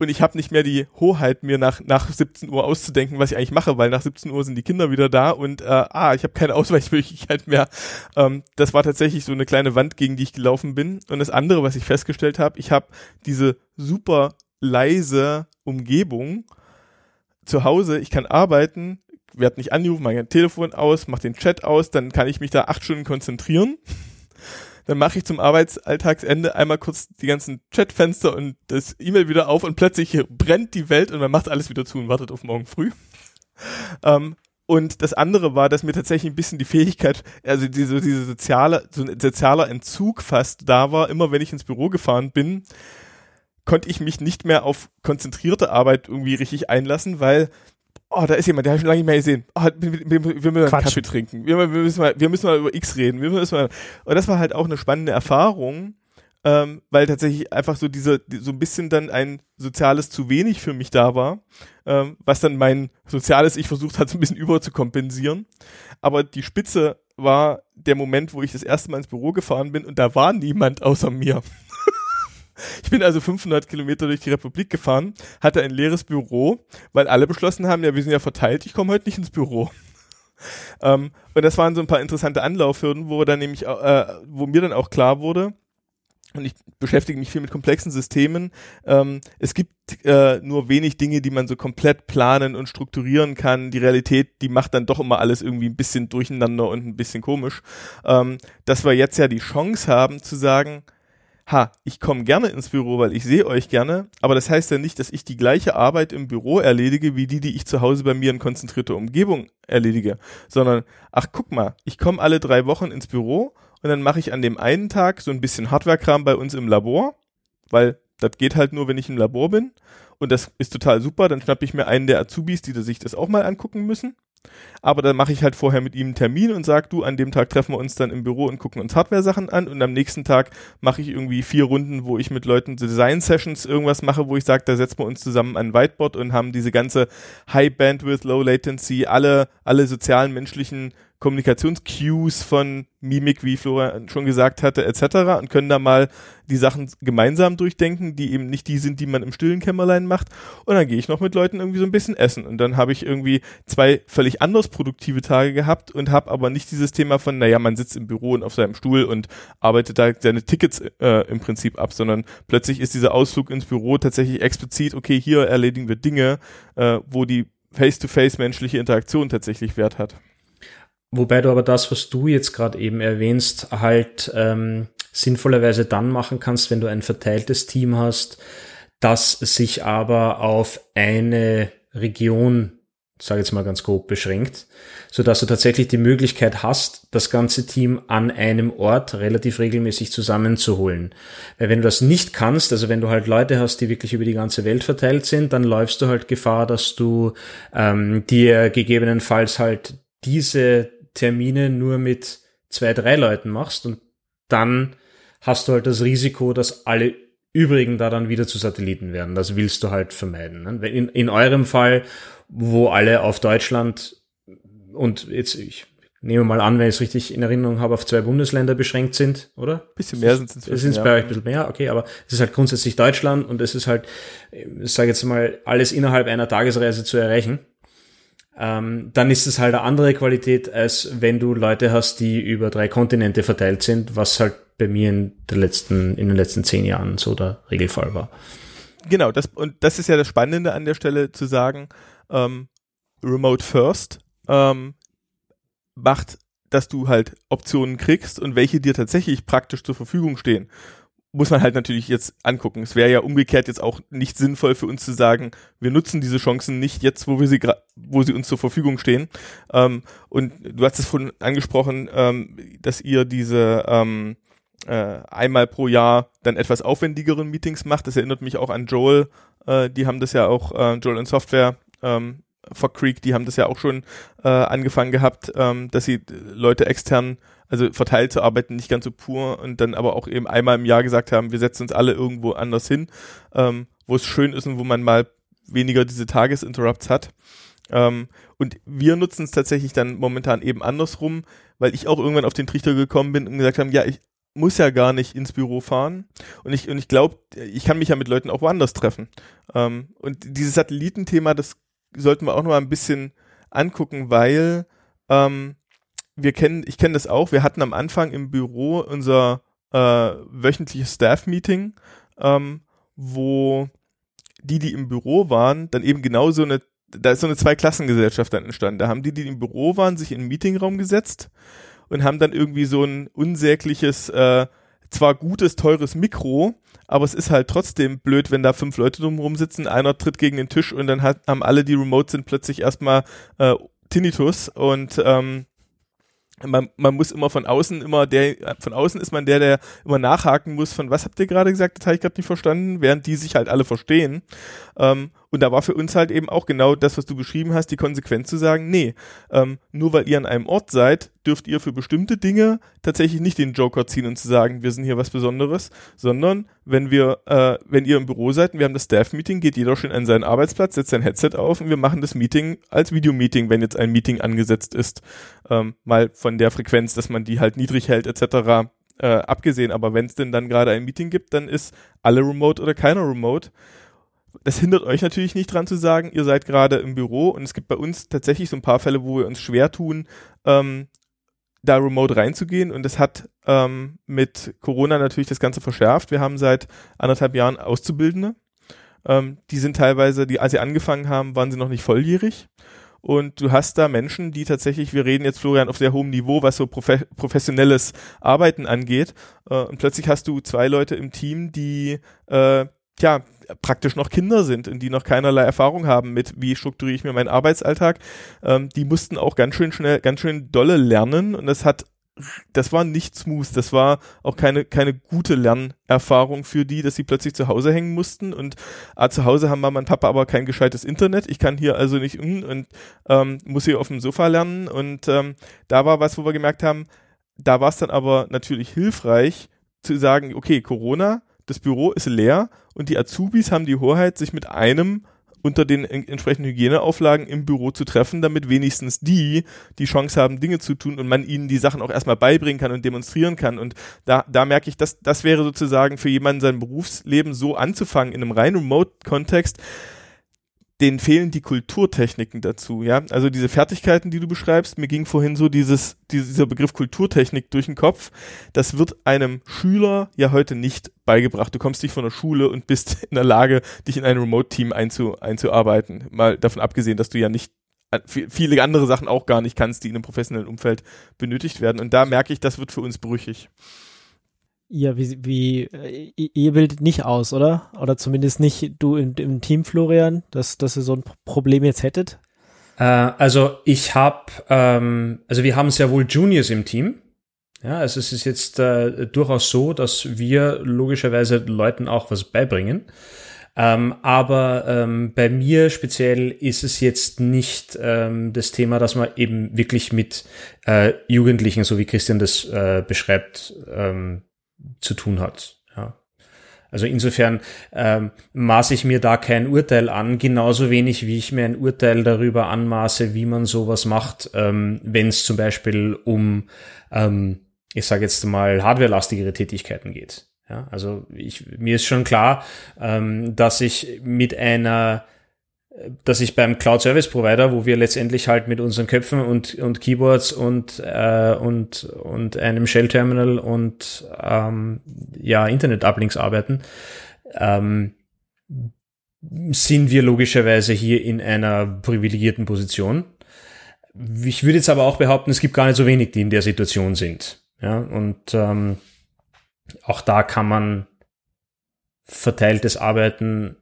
[SPEAKER 4] und ich habe nicht mehr die Hoheit, mir nach, nach 17 Uhr auszudenken, was ich eigentlich mache, weil nach 17 Uhr sind die Kinder wieder da und äh, ah, ich habe keine Ausweichmöglichkeit mehr. Ähm, das war tatsächlich so eine kleine Wand, gegen die ich gelaufen bin. Und das andere, was ich festgestellt habe, ich habe diese super leise Umgebung zu Hause, ich kann arbeiten, werde nicht anrufen, mein Telefon aus, mach den Chat aus, dann kann ich mich da acht Stunden konzentrieren dann mache ich zum Arbeitsalltagsende einmal kurz die ganzen Chatfenster und das E-Mail wieder auf und plötzlich brennt die Welt und man macht alles wieder zu und wartet auf morgen früh. Ähm, und das andere war, dass mir tatsächlich ein bisschen die Fähigkeit, also diese, diese soziale, so ein sozialer Entzug fast da war. Immer wenn ich ins Büro gefahren bin, konnte ich mich nicht mehr auf konzentrierte Arbeit irgendwie richtig einlassen, weil oh, da ist jemand, der habe ich schon lange nicht mehr gesehen. Oh, wir, wir, wir, müssen einen Kaffee trinken. Wir, wir, müssen mal, wir müssen mal über X reden. Wir müssen mal. Und das war halt auch eine spannende Erfahrung, ähm, weil tatsächlich einfach so diese, so ein bisschen dann ein soziales zu wenig für mich da war, ähm, was dann mein soziales Ich versucht hat, so ein bisschen überzukompensieren. Aber die Spitze war der Moment, wo ich das erste Mal ins Büro gefahren bin und da war niemand außer mir. Ich bin also 500 Kilometer durch die Republik gefahren, hatte ein leeres Büro, weil alle beschlossen haben, ja, wir sind ja verteilt, ich komme heute nicht ins Büro. Ähm, und das waren so ein paar interessante Anlaufhürden, wo dann nämlich, äh, wo mir dann auch klar wurde, und ich beschäftige mich viel mit komplexen Systemen. Ähm, es gibt äh, nur wenig Dinge, die man so komplett planen und strukturieren kann. Die Realität, die macht dann doch immer alles irgendwie ein bisschen durcheinander und ein bisschen komisch. Ähm, dass wir jetzt ja die Chance haben zu sagen, ha, ich komme gerne ins Büro, weil ich sehe euch gerne, aber das heißt ja nicht, dass ich die gleiche Arbeit im Büro erledige, wie die, die ich zu Hause bei mir in konzentrierter Umgebung erledige, sondern, ach guck mal, ich komme alle drei Wochen ins Büro und dann mache ich an dem einen Tag so ein bisschen Hardware-Kram bei uns im Labor, weil das geht halt nur, wenn ich im Labor bin und das ist total super, dann schnappe ich mir einen der Azubis, die sich das auch mal angucken müssen aber dann mache ich halt vorher mit ihm einen Termin und sag, du, an dem Tag treffen wir uns dann im Büro und gucken uns Hardware-Sachen an. Und am nächsten Tag mache ich irgendwie vier Runden, wo ich mit Leuten Design-Sessions irgendwas mache, wo ich sage, da setzen wir uns zusammen an ein Whiteboard und haben diese ganze High Bandwidth, Low Latency, alle, alle sozialen menschlichen Kommunikationscues von Mimik, wie Florian schon gesagt hatte, etc. und können da mal die Sachen gemeinsam durchdenken, die eben nicht die sind, die man im stillen Kämmerlein macht. Und dann gehe ich noch mit Leuten irgendwie so ein bisschen essen. Und dann habe ich irgendwie zwei völlig anders produktive Tage gehabt und habe aber nicht dieses Thema von, naja, man sitzt im Büro und auf seinem Stuhl und arbeitet da seine Tickets äh, im Prinzip ab, sondern plötzlich ist dieser Ausflug ins Büro tatsächlich explizit, okay, hier erledigen wir Dinge, äh, wo die face-to-face -face menschliche Interaktion tatsächlich Wert hat.
[SPEAKER 3] Wobei du aber das, was du jetzt gerade eben erwähnst, halt ähm, sinnvollerweise dann machen kannst, wenn du ein verteiltes Team hast, das sich aber auf eine Region, sage jetzt mal ganz grob, beschränkt, so dass du tatsächlich die Möglichkeit hast, das ganze Team an einem Ort relativ regelmäßig zusammenzuholen. Weil wenn du das nicht kannst, also wenn du halt Leute hast, die wirklich über die ganze Welt verteilt sind, dann läufst du halt Gefahr, dass du ähm, dir gegebenenfalls halt diese Termine nur mit zwei, drei Leuten machst und dann hast du halt das Risiko, dass alle übrigen da dann wieder zu Satelliten werden. Das willst du halt vermeiden. Ne? In, in eurem Fall, wo alle auf Deutschland und jetzt, ich nehme mal an, wenn ich es richtig in Erinnerung habe, auf zwei Bundesländer beschränkt sind, oder?
[SPEAKER 4] Bisschen mehr sind es
[SPEAKER 3] Es sind ja. bei euch ein bisschen mehr, okay, aber es ist halt grundsätzlich Deutschland und es ist halt, ich sage jetzt mal, alles innerhalb einer Tagesreise zu erreichen ähm, dann ist es halt eine andere Qualität, als wenn du Leute hast, die über drei Kontinente verteilt sind, was halt bei mir in, der letzten, in den letzten zehn Jahren so der Regelfall war.
[SPEAKER 4] Genau, das, und das ist ja das Spannende an der Stelle zu sagen, ähm, Remote First ähm, macht, dass du halt Optionen kriegst und welche dir tatsächlich praktisch zur Verfügung stehen muss man halt natürlich jetzt angucken. Es wäre ja umgekehrt jetzt auch nicht sinnvoll für uns zu sagen, wir nutzen diese Chancen nicht jetzt, wo wir sie wo sie uns zur Verfügung stehen. Ähm, und du hast es vorhin angesprochen, ähm, dass ihr diese ähm, äh, einmal pro Jahr dann etwas aufwendigeren Meetings macht. Das erinnert mich auch an Joel. Äh, die haben das ja auch, äh, Joel und Software, ähm, Fog Creek, die haben das ja auch schon äh, angefangen gehabt, ähm, dass sie Leute extern also verteilt zu arbeiten, nicht ganz so pur und dann aber auch eben einmal im Jahr gesagt haben, wir setzen uns alle irgendwo anders hin, ähm, wo es schön ist und wo man mal weniger diese Tagesinterrupts hat. Ähm, und wir nutzen es tatsächlich dann momentan eben andersrum, weil ich auch irgendwann auf den Trichter gekommen bin und gesagt haben, ja, ich muss ja gar nicht ins Büro fahren. Und ich, und ich glaube, ich kann mich ja mit Leuten auch woanders treffen. Ähm, und dieses Satellitenthema, das sollten wir auch noch mal ein bisschen angucken, weil ähm, wir kennen, ich kenne das auch, wir hatten am Anfang im Büro unser äh, wöchentliches Staff-Meeting, ähm, wo die, die im Büro waren, dann eben genau so eine, da ist so eine Zweiklassengesellschaft dann entstanden. Da haben die, die im Büro waren, sich in den Meetingraum gesetzt und haben dann irgendwie so ein unsägliches, äh, zwar gutes, teures Mikro, aber es ist halt trotzdem blöd, wenn da fünf Leute drumherum sitzen, einer tritt gegen den Tisch und dann hat, haben alle, die remote sind, plötzlich erstmal äh, Tinnitus und ähm, man, man muss immer von außen immer der, von außen ist man der, der immer nachhaken muss, von was habt ihr gerade gesagt, das habe ich gerade nicht verstanden, während die sich halt alle verstehen. Ähm, Und da war für uns halt eben auch genau das, was du beschrieben hast, die Konsequenz zu sagen, nee, ähm, nur weil ihr an einem Ort seid, dürft ihr für bestimmte Dinge tatsächlich nicht den Joker ziehen und zu sagen, wir sind hier was Besonderes, sondern wenn wir, äh, wenn ihr im Büro seid und wir haben das Staff-Meeting, geht jeder schön an seinen Arbeitsplatz, setzt sein Headset auf und wir machen das Meeting als Videomeeting, wenn jetzt ein Meeting angesetzt ist. Ähm, mal von der Frequenz, dass man die halt niedrig hält, etc. Äh, abgesehen, aber wenn es denn dann gerade ein Meeting gibt, dann ist alle remote oder keiner remote das hindert euch natürlich nicht dran zu sagen, ihr seid gerade im Büro und es gibt bei uns tatsächlich so ein paar Fälle, wo wir uns schwer tun, ähm, da remote reinzugehen und das hat ähm, mit Corona natürlich das Ganze verschärft. Wir haben seit anderthalb Jahren Auszubildende. Ähm, die sind teilweise, die, als sie angefangen haben, waren sie noch nicht volljährig. Und du hast da Menschen, die tatsächlich, wir reden jetzt, Florian, auf sehr hohem Niveau, was so profe professionelles Arbeiten angeht. Äh, und plötzlich hast du zwei Leute im Team, die äh, tja, praktisch noch Kinder sind und die noch keinerlei Erfahrung haben mit, wie strukturiere ich mir meinen Arbeitsalltag, ähm, die mussten auch ganz schön schnell, ganz schön dolle lernen. Und das hat das war nicht smooth, das war auch keine, keine gute Lernerfahrung für die, dass sie plötzlich zu Hause hängen mussten. Und ah, zu Hause haben Mama und Papa aber kein gescheites Internet, ich kann hier also nicht um und ähm, muss hier auf dem Sofa lernen. Und ähm, da war was, wo wir gemerkt haben, da war es dann aber natürlich hilfreich zu sagen, okay, Corona, das Büro ist leer und die Azubis haben die Hoheit, sich mit einem unter den entsprechenden Hygieneauflagen im Büro zu treffen, damit wenigstens die die Chance haben, Dinge zu tun und man ihnen die Sachen auch erstmal beibringen kann und demonstrieren kann. Und da, da merke ich, dass das wäre sozusagen für jemanden sein Berufsleben so anzufangen in einem rein Remote-Kontext, denen fehlen die Kulturtechniken dazu, ja. Also diese Fertigkeiten, die du beschreibst, mir ging vorhin so dieses, dieser Begriff Kulturtechnik durch den Kopf. Das wird einem Schüler ja heute nicht beigebracht. Du kommst nicht von der Schule und bist in der Lage, dich in ein Remote-Team einzu, einzuarbeiten. Mal davon abgesehen, dass du ja nicht äh, viele andere Sachen auch gar nicht kannst, die in einem professionellen Umfeld benötigt werden. Und da merke ich, das wird für uns brüchig.
[SPEAKER 2] Ja, wie, wie äh, ihr bildet nicht aus, oder? Oder zumindest nicht du im, im Team, Florian, dass, dass ihr so ein Problem jetzt hättet?
[SPEAKER 3] Äh, also ich habe, ähm, also wir haben sehr wohl Juniors im Team. Ja, also es ist jetzt äh, durchaus so, dass wir logischerweise Leuten auch was beibringen. Ähm, aber ähm, bei mir speziell ist es jetzt nicht ähm, das Thema, dass man eben wirklich mit äh, Jugendlichen, so wie Christian das äh, beschreibt, ähm, zu tun hat. Ja. Also insofern ähm, maße ich mir da kein Urteil an, genauso wenig wie ich mir ein Urteil darüber anmaße, wie man sowas macht, ähm, wenn es zum Beispiel um, ähm, ich sage jetzt mal, hardwarelastigere Tätigkeiten geht. Ja, also ich, mir ist schon klar, ähm, dass ich mit einer dass ich beim Cloud Service Provider, wo wir letztendlich halt mit unseren Köpfen und, und Keyboards und, äh, und, und einem Shell Terminal und ähm, ja, Internet Uplinks arbeiten, ähm, sind wir logischerweise hier in einer privilegierten Position. Ich würde jetzt aber auch behaupten, es gibt gar nicht so wenig, die in der Situation sind. Ja, und ähm, auch da kann man verteiltes Arbeiten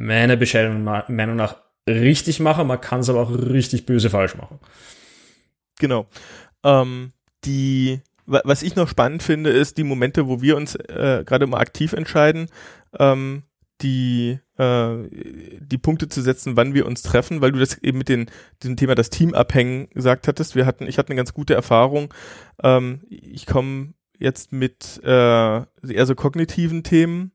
[SPEAKER 3] meiner bescheidenen Meinung nach richtig machen. Man kann es aber auch richtig böse falsch machen.
[SPEAKER 4] Genau. Ähm, die, was ich noch spannend finde, ist die Momente, wo wir uns äh, gerade mal aktiv entscheiden, ähm, die äh, die Punkte zu setzen, wann wir uns treffen, weil du das eben mit den, diesem Thema das Team abhängen gesagt hattest. Wir hatten, ich hatte eine ganz gute Erfahrung. Ähm, ich komme jetzt mit äh, eher so kognitiven Themen.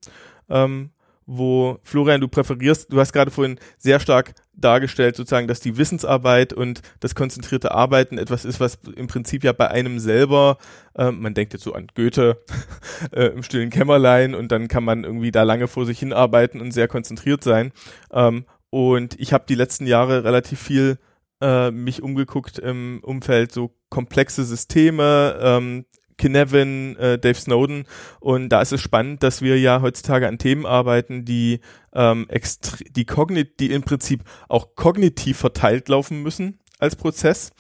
[SPEAKER 4] Ähm, wo Florian, du präferierst, du hast gerade vorhin sehr stark dargestellt, sozusagen, dass die Wissensarbeit und das konzentrierte Arbeiten etwas ist, was im Prinzip ja bei einem selber, äh, man denkt jetzt so an Goethe äh, im stillen Kämmerlein und dann kann man irgendwie da lange vor sich hinarbeiten und sehr konzentriert sein. Ähm, und ich habe die letzten Jahre relativ viel äh, mich umgeguckt im Umfeld so komplexe Systeme, ähm, Kinevin, äh, Dave Snowden. Und da ist es spannend, dass wir ja heutzutage an Themen arbeiten, die ähm, die, kognit die im Prinzip auch kognitiv verteilt laufen müssen als Prozess.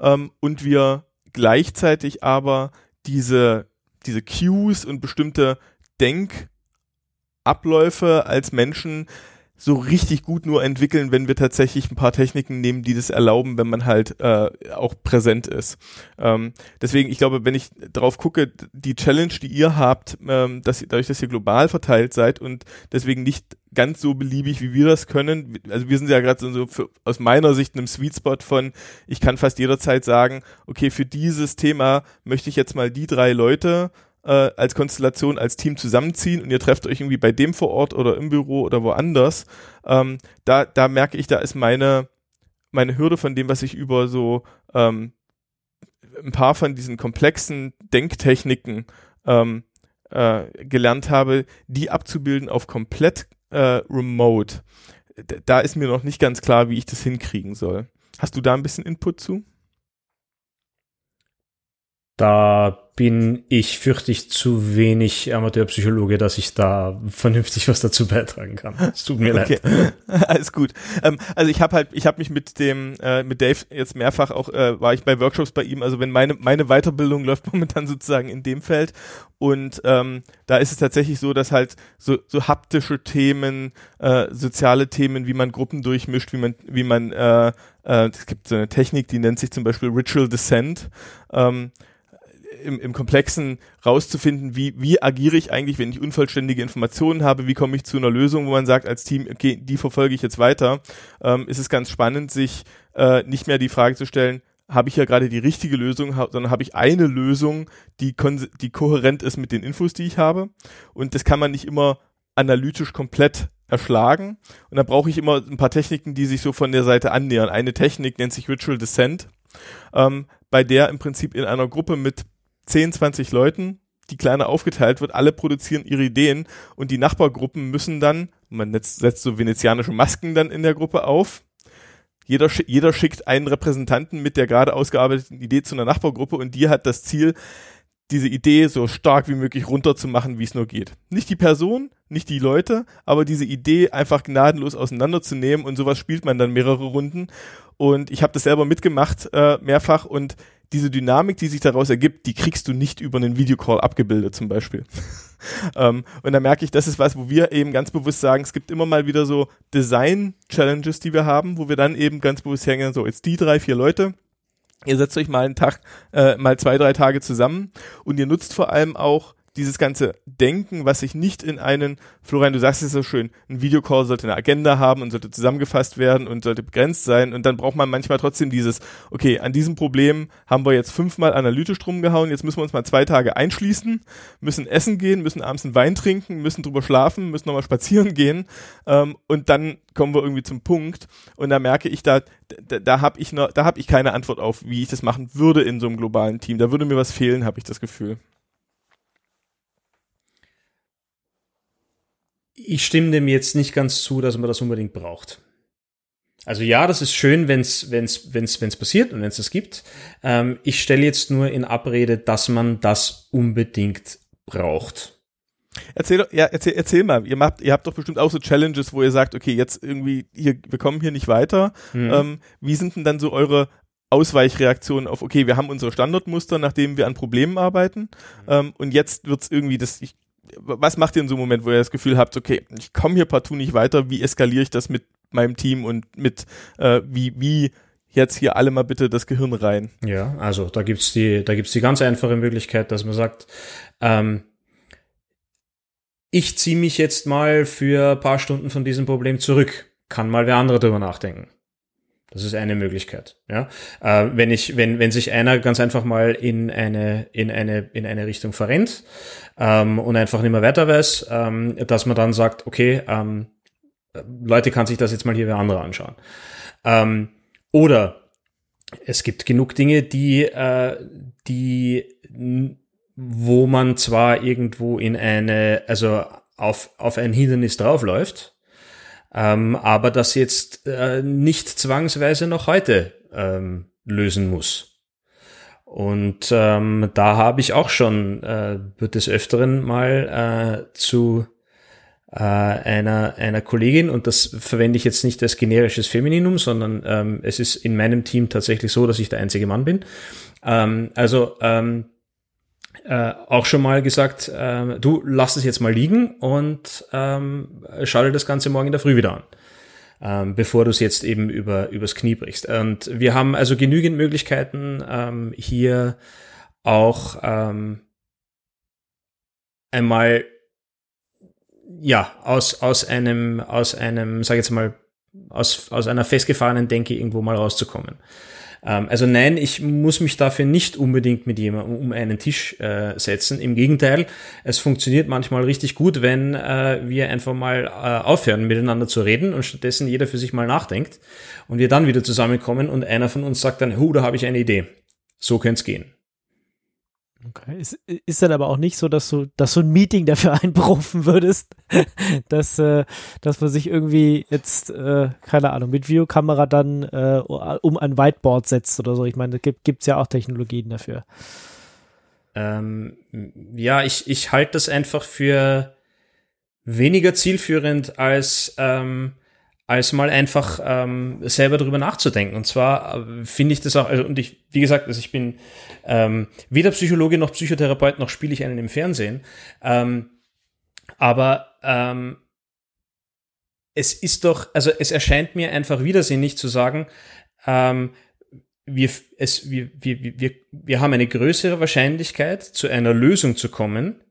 [SPEAKER 4] Ähm, und wir gleichzeitig aber diese, diese Cues und bestimmte Denkabläufe als Menschen so richtig gut nur entwickeln, wenn wir tatsächlich ein paar Techniken nehmen, die das erlauben, wenn man halt äh, auch präsent ist. Ähm, deswegen, ich glaube, wenn ich drauf gucke, die Challenge, die ihr habt, ähm, dass dadurch, dass ihr global verteilt seid und deswegen nicht ganz so beliebig, wie wir das können. Also wir sind ja gerade so für, aus meiner Sicht in einem Sweet Spot von, ich kann fast jederzeit sagen, okay, für dieses Thema möchte ich jetzt mal die drei Leute äh, als Konstellation, als Team zusammenziehen und ihr trefft euch irgendwie bei dem vor Ort oder im Büro oder woanders, ähm, da, da merke ich, da ist meine, meine Hürde von dem, was ich über so ähm, ein paar von diesen komplexen Denktechniken ähm, äh, gelernt habe, die abzubilden auf komplett äh, remote. Da ist mir noch nicht ganz klar, wie ich das hinkriegen soll. Hast du da ein bisschen Input zu?
[SPEAKER 3] Da bin ich, fürchte ich, zu wenig Amateurpsychologe, dass ich da vernünftig was dazu beitragen kann. Es tut mir okay. leid.
[SPEAKER 4] Alles gut. Ähm, also ich habe halt, ich habe mich mit dem, äh, mit Dave jetzt mehrfach auch, äh, war ich bei Workshops bei ihm. Also wenn meine meine Weiterbildung läuft momentan sozusagen in dem Feld und ähm, da ist es tatsächlich so, dass halt so, so haptische Themen, äh, soziale Themen, wie man Gruppen durchmischt, wie man, wie man, äh, äh, es gibt so eine Technik, die nennt sich zum Beispiel Ritual Descent. Ähm, im, im Komplexen rauszufinden, wie, wie agiere ich eigentlich, wenn ich unvollständige Informationen habe, wie komme ich zu einer Lösung, wo man sagt als Team, okay, die verfolge ich jetzt weiter, ähm, ist es ganz spannend, sich äh, nicht mehr die Frage zu stellen, habe ich ja gerade die richtige Lösung, sondern habe ich eine Lösung, die, die kohärent ist mit den Infos, die ich habe. Und das kann man nicht immer analytisch komplett erschlagen. Und da brauche ich immer ein paar Techniken, die sich so von der Seite annähern. Eine Technik nennt sich Ritual Descent, ähm, bei der im Prinzip in einer Gruppe mit 10, 20 Leuten, die kleiner aufgeteilt wird, alle produzieren ihre Ideen und die Nachbargruppen müssen dann, man setzt so venezianische Masken dann in der Gruppe auf. Jeder, jeder schickt einen Repräsentanten mit der gerade ausgearbeiteten Idee zu einer Nachbargruppe und die hat das Ziel, diese Idee so stark wie möglich runterzumachen, wie es nur geht. Nicht die Person, nicht die Leute, aber diese Idee einfach gnadenlos auseinanderzunehmen und sowas spielt man dann mehrere Runden. Und ich habe das selber mitgemacht, äh, mehrfach und diese Dynamik, die sich daraus ergibt, die kriegst du nicht über einen Videocall abgebildet zum Beispiel. ähm, und da merke ich, das ist was, wo wir eben ganz bewusst sagen, es gibt immer mal wieder so Design-Challenges, die wir haben, wo wir dann eben ganz bewusst hängen, so jetzt die drei, vier Leute, ihr setzt euch mal einen Tag, äh, mal zwei, drei Tage zusammen und ihr nutzt vor allem auch dieses ganze Denken, was sich nicht in einen, Florian, du sagst es so schön, ein Videocall sollte eine Agenda haben und sollte zusammengefasst werden und sollte begrenzt sein und dann braucht man manchmal trotzdem dieses, okay, an diesem Problem haben wir jetzt fünfmal analytisch drum gehauen, jetzt müssen wir uns mal zwei Tage einschließen, müssen essen gehen, müssen abends einen Wein trinken, müssen drüber schlafen, müssen nochmal spazieren gehen ähm, und dann kommen wir irgendwie zum Punkt und da merke ich, da, da, da habe ich noch, da habe ich keine Antwort auf, wie ich das machen würde in so einem globalen Team. Da würde mir was fehlen, habe ich das Gefühl.
[SPEAKER 3] Ich stimme dem jetzt nicht ganz zu, dass man das unbedingt braucht. Also ja, das ist schön, wenn es wenn's, wenn's, wenn's passiert und wenn es das gibt. Ähm, ich stelle jetzt nur in Abrede, dass man das unbedingt braucht.
[SPEAKER 4] Erzähl, ja, erzähl, erzähl mal, ihr macht, ihr habt doch bestimmt auch so Challenges, wo ihr sagt, okay, jetzt irgendwie, hier, wir kommen hier nicht weiter. Mhm. Ähm, wie sind denn dann so eure Ausweichreaktionen auf, okay, wir haben unsere Standardmuster, nachdem wir an Problemen arbeiten, mhm. ähm, und jetzt wird's irgendwie, das, ich was macht ihr in so einem Moment, wo ihr das Gefühl habt, okay, ich komme hier partout nicht weiter, wie eskaliere ich das mit meinem Team und mit, äh, wie, wie jetzt hier alle mal bitte das Gehirn rein?
[SPEAKER 3] Ja, also da gibt's die, da gibt's die ganz einfache Möglichkeit, dass man sagt, ähm, ich ziehe mich jetzt mal für ein paar Stunden von diesem Problem zurück. Kann mal wer andere drüber nachdenken. Das ist eine Möglichkeit. Ja, äh, wenn ich, wenn wenn sich einer ganz einfach mal in eine in eine in eine Richtung verrennt ähm, und einfach nicht mehr weiter weiß, ähm, dass man dann sagt, okay, ähm, Leute kann sich das jetzt mal hier wer andere anschauen. Ähm, oder es gibt genug Dinge, die äh, die wo man zwar irgendwo in eine also auf auf ein Hindernis draufläuft ähm, aber das jetzt äh, nicht zwangsweise noch heute ähm, lösen muss. Und ähm, da habe ich auch schon äh, des Öfteren mal äh, zu äh, einer, einer Kollegin, und das verwende ich jetzt nicht als generisches Femininum, sondern ähm, es ist in meinem Team tatsächlich so, dass ich der einzige Mann bin. Ähm, also ähm, äh, auch schon mal gesagt, äh, du lass es jetzt mal liegen und ähm, schau dir das Ganze morgen in der Früh wieder an. Ähm, bevor du es jetzt eben über, übers Knie brichst. Und wir haben also genügend Möglichkeiten, ähm, hier auch ähm, einmal ja aus aus einem aus einem sag ich jetzt mal aus aus einer festgefahrenen Denke irgendwo mal rauszukommen. Ähm, also nein, ich muss mich dafür nicht unbedingt mit jemandem um einen Tisch äh, setzen. Im Gegenteil, es funktioniert manchmal richtig gut, wenn äh, wir einfach mal äh, aufhören, miteinander zu reden und stattdessen jeder für sich mal nachdenkt und wir dann wieder zusammenkommen und einer von uns sagt dann, hu, da habe ich eine Idee. So könnte es gehen.
[SPEAKER 2] Okay. Ist, ist dann aber auch nicht so, dass du, dass du ein Meeting dafür einberufen würdest, dass, äh, dass man sich irgendwie jetzt, äh, keine Ahnung, mit Videokamera dann äh, um ein Whiteboard setzt oder so. Ich meine, da gibt es ja auch Technologien dafür.
[SPEAKER 3] Ähm, ja, ich, ich halte das einfach für weniger zielführend als ähm, als mal einfach ähm, selber darüber nachzudenken. Und zwar äh, finde ich das auch, also, und ich, wie gesagt, also ich bin ähm, weder Psychologe noch Psychotherapeut, noch spiele ich einen im Fernsehen. Ähm, aber ähm, es ist doch, also es erscheint mir einfach widersinnig zu sagen, ähm, wir, es, wir, wir, wir, wir haben eine größere Wahrscheinlichkeit, zu einer Lösung zu kommen,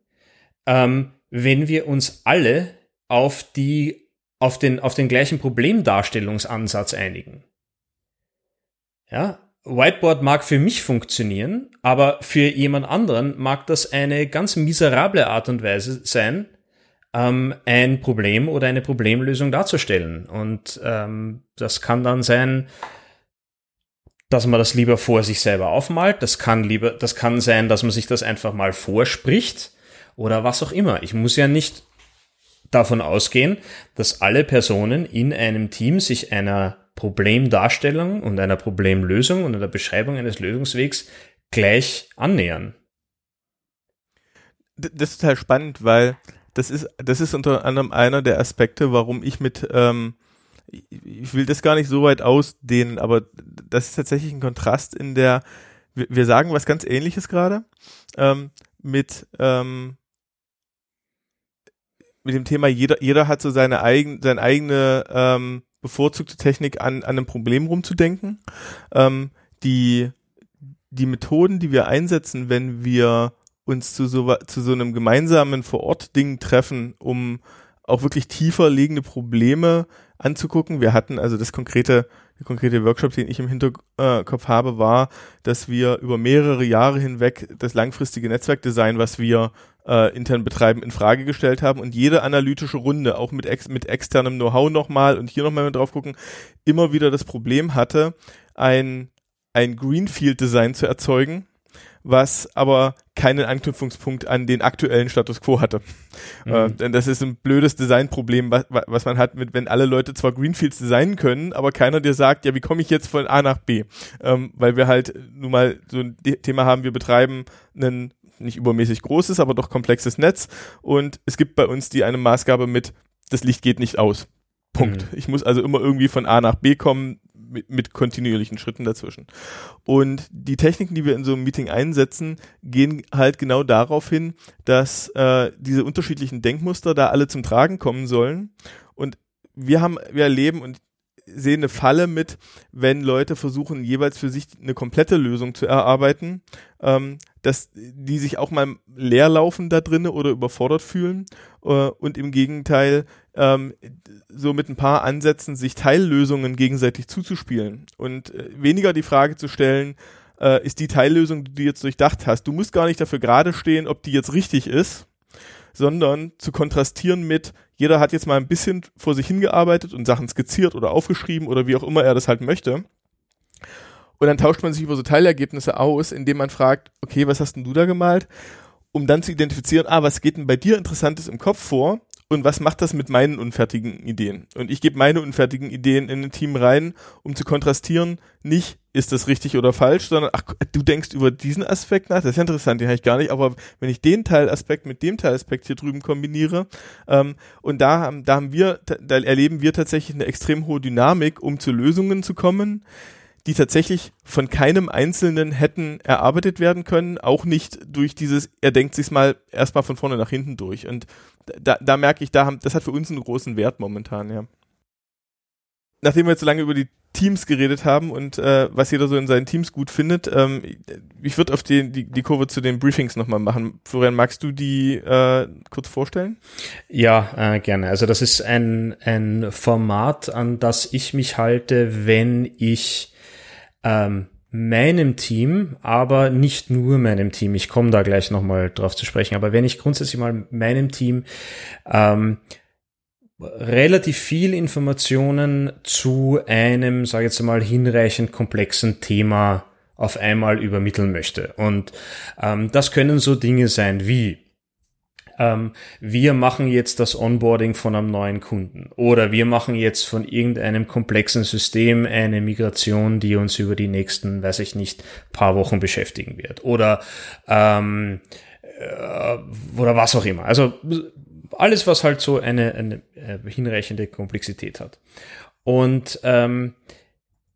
[SPEAKER 3] ähm, wenn wir uns alle auf die auf den, auf den gleichen Problemdarstellungsansatz einigen. Ja, Whiteboard mag für mich funktionieren, aber für jemand anderen mag das eine ganz miserable Art und Weise sein, ähm, ein Problem oder eine Problemlösung darzustellen. Und ähm, das kann dann sein, dass man das lieber vor sich selber aufmalt. Das kann lieber, das kann sein, dass man sich das einfach mal vorspricht oder was auch immer. Ich muss ja nicht davon ausgehen, dass alle Personen in einem Team sich einer Problemdarstellung und einer Problemlösung und einer Beschreibung eines Lösungswegs gleich annähern.
[SPEAKER 4] Das ist total spannend, weil das ist, das ist unter anderem einer der Aspekte, warum ich mit, ähm, ich will das gar nicht so weit ausdehnen, aber das ist tatsächlich ein Kontrast in der, wir, sagen was ganz ähnliches gerade, ähm, mit, ähm, mit dem Thema, jeder, jeder hat so seine, eigen, seine eigene ähm, bevorzugte Technik an, an einem Problem rumzudenken. Ähm, die, die Methoden, die wir einsetzen, wenn wir uns zu so, zu so einem gemeinsamen Vor-Ort-Ding treffen, um auch wirklich tiefer liegende Probleme anzugucken. Wir hatten also das konkrete, der konkrete Workshop, den ich im Hinterkopf habe, war, dass wir über mehrere Jahre hinweg das langfristige Netzwerkdesign, was wir äh, intern betreiben, in Frage gestellt haben und jede analytische Runde, auch mit, ex mit externem Know-how nochmal und hier nochmal drauf gucken, immer wieder das Problem hatte, ein, ein Greenfield-Design zu erzeugen, was aber keinen Anknüpfungspunkt an den aktuellen Status quo hatte. Mhm. Äh, denn das ist ein blödes Designproblem, was, was man hat, mit wenn alle Leute zwar Greenfields designen können, aber keiner dir sagt, ja, wie komme ich jetzt von A nach B? Ähm, weil wir halt nun mal so ein Thema haben, wir betreiben einen nicht übermäßig großes, aber doch komplexes Netz. Und es gibt bei uns die eine Maßgabe mit, das Licht geht nicht aus. Punkt. Mhm. Ich muss also immer irgendwie von A nach B kommen mit, mit kontinuierlichen Schritten dazwischen. Und die Techniken, die wir in so einem Meeting einsetzen, gehen halt genau darauf hin, dass äh, diese unterschiedlichen Denkmuster da alle zum Tragen kommen sollen. Und wir haben, wir erleben, und sehe eine Falle mit, wenn Leute versuchen, jeweils für sich eine komplette Lösung zu erarbeiten, ähm, dass die sich auch mal leer laufen da drinnen oder überfordert fühlen äh, und im Gegenteil ähm, so mit ein paar Ansätzen sich Teillösungen gegenseitig zuzuspielen. Und äh, weniger die Frage zu stellen, äh, ist die Teillösung, die du jetzt durchdacht hast, du musst gar nicht dafür gerade stehen, ob die jetzt richtig ist, sondern zu kontrastieren mit, jeder hat jetzt mal ein bisschen vor sich hingearbeitet und Sachen skizziert oder aufgeschrieben oder wie auch immer er das halt möchte. Und dann tauscht man sich über so Teilergebnisse aus, indem man fragt, okay, was hast denn du da gemalt? Um dann zu identifizieren, ah, was geht denn bei dir Interessantes im Kopf vor? Und was macht das mit meinen unfertigen Ideen? Und ich gebe meine unfertigen Ideen in ein Team rein, um zu kontrastieren, nicht ist das richtig oder falsch, sondern ach, du denkst über diesen Aspekt nach, das ist ja interessant, den habe ich gar nicht, aber wenn ich den Teilaspekt mit dem Teilaspekt hier drüben kombiniere, ähm, und da haben, da haben wir, da erleben wir tatsächlich eine extrem hohe Dynamik, um zu Lösungen zu kommen, die tatsächlich von keinem Einzelnen hätten erarbeitet werden können, auch nicht durch dieses, er denkt sich mal erstmal von vorne nach hinten durch. Und da, da merke ich, da haben, das hat für uns einen großen Wert momentan, ja. Nachdem wir jetzt so lange über die Teams geredet haben und äh, was jeder so in seinen Teams gut findet. Ähm, ich würde auf die, die, die Kurve zu den Briefings nochmal machen. Florian, magst du die äh, kurz vorstellen?
[SPEAKER 3] Ja, äh, gerne. Also das ist ein, ein Format, an das ich mich halte, wenn ich ähm, meinem Team, aber nicht nur meinem Team, ich komme da gleich nochmal drauf zu sprechen, aber wenn ich grundsätzlich mal meinem Team ähm, relativ viel Informationen zu einem, sage ich jetzt mal, hinreichend komplexen Thema auf einmal übermitteln möchte. Und ähm, das können so Dinge sein wie ähm, wir machen jetzt das Onboarding von einem neuen Kunden oder wir machen jetzt von irgendeinem komplexen System eine Migration, die uns über die nächsten, weiß ich nicht, paar Wochen beschäftigen wird oder ähm, äh, oder was auch immer. Also alles, was halt so eine, eine äh, hinreichende Komplexität hat. Und ähm,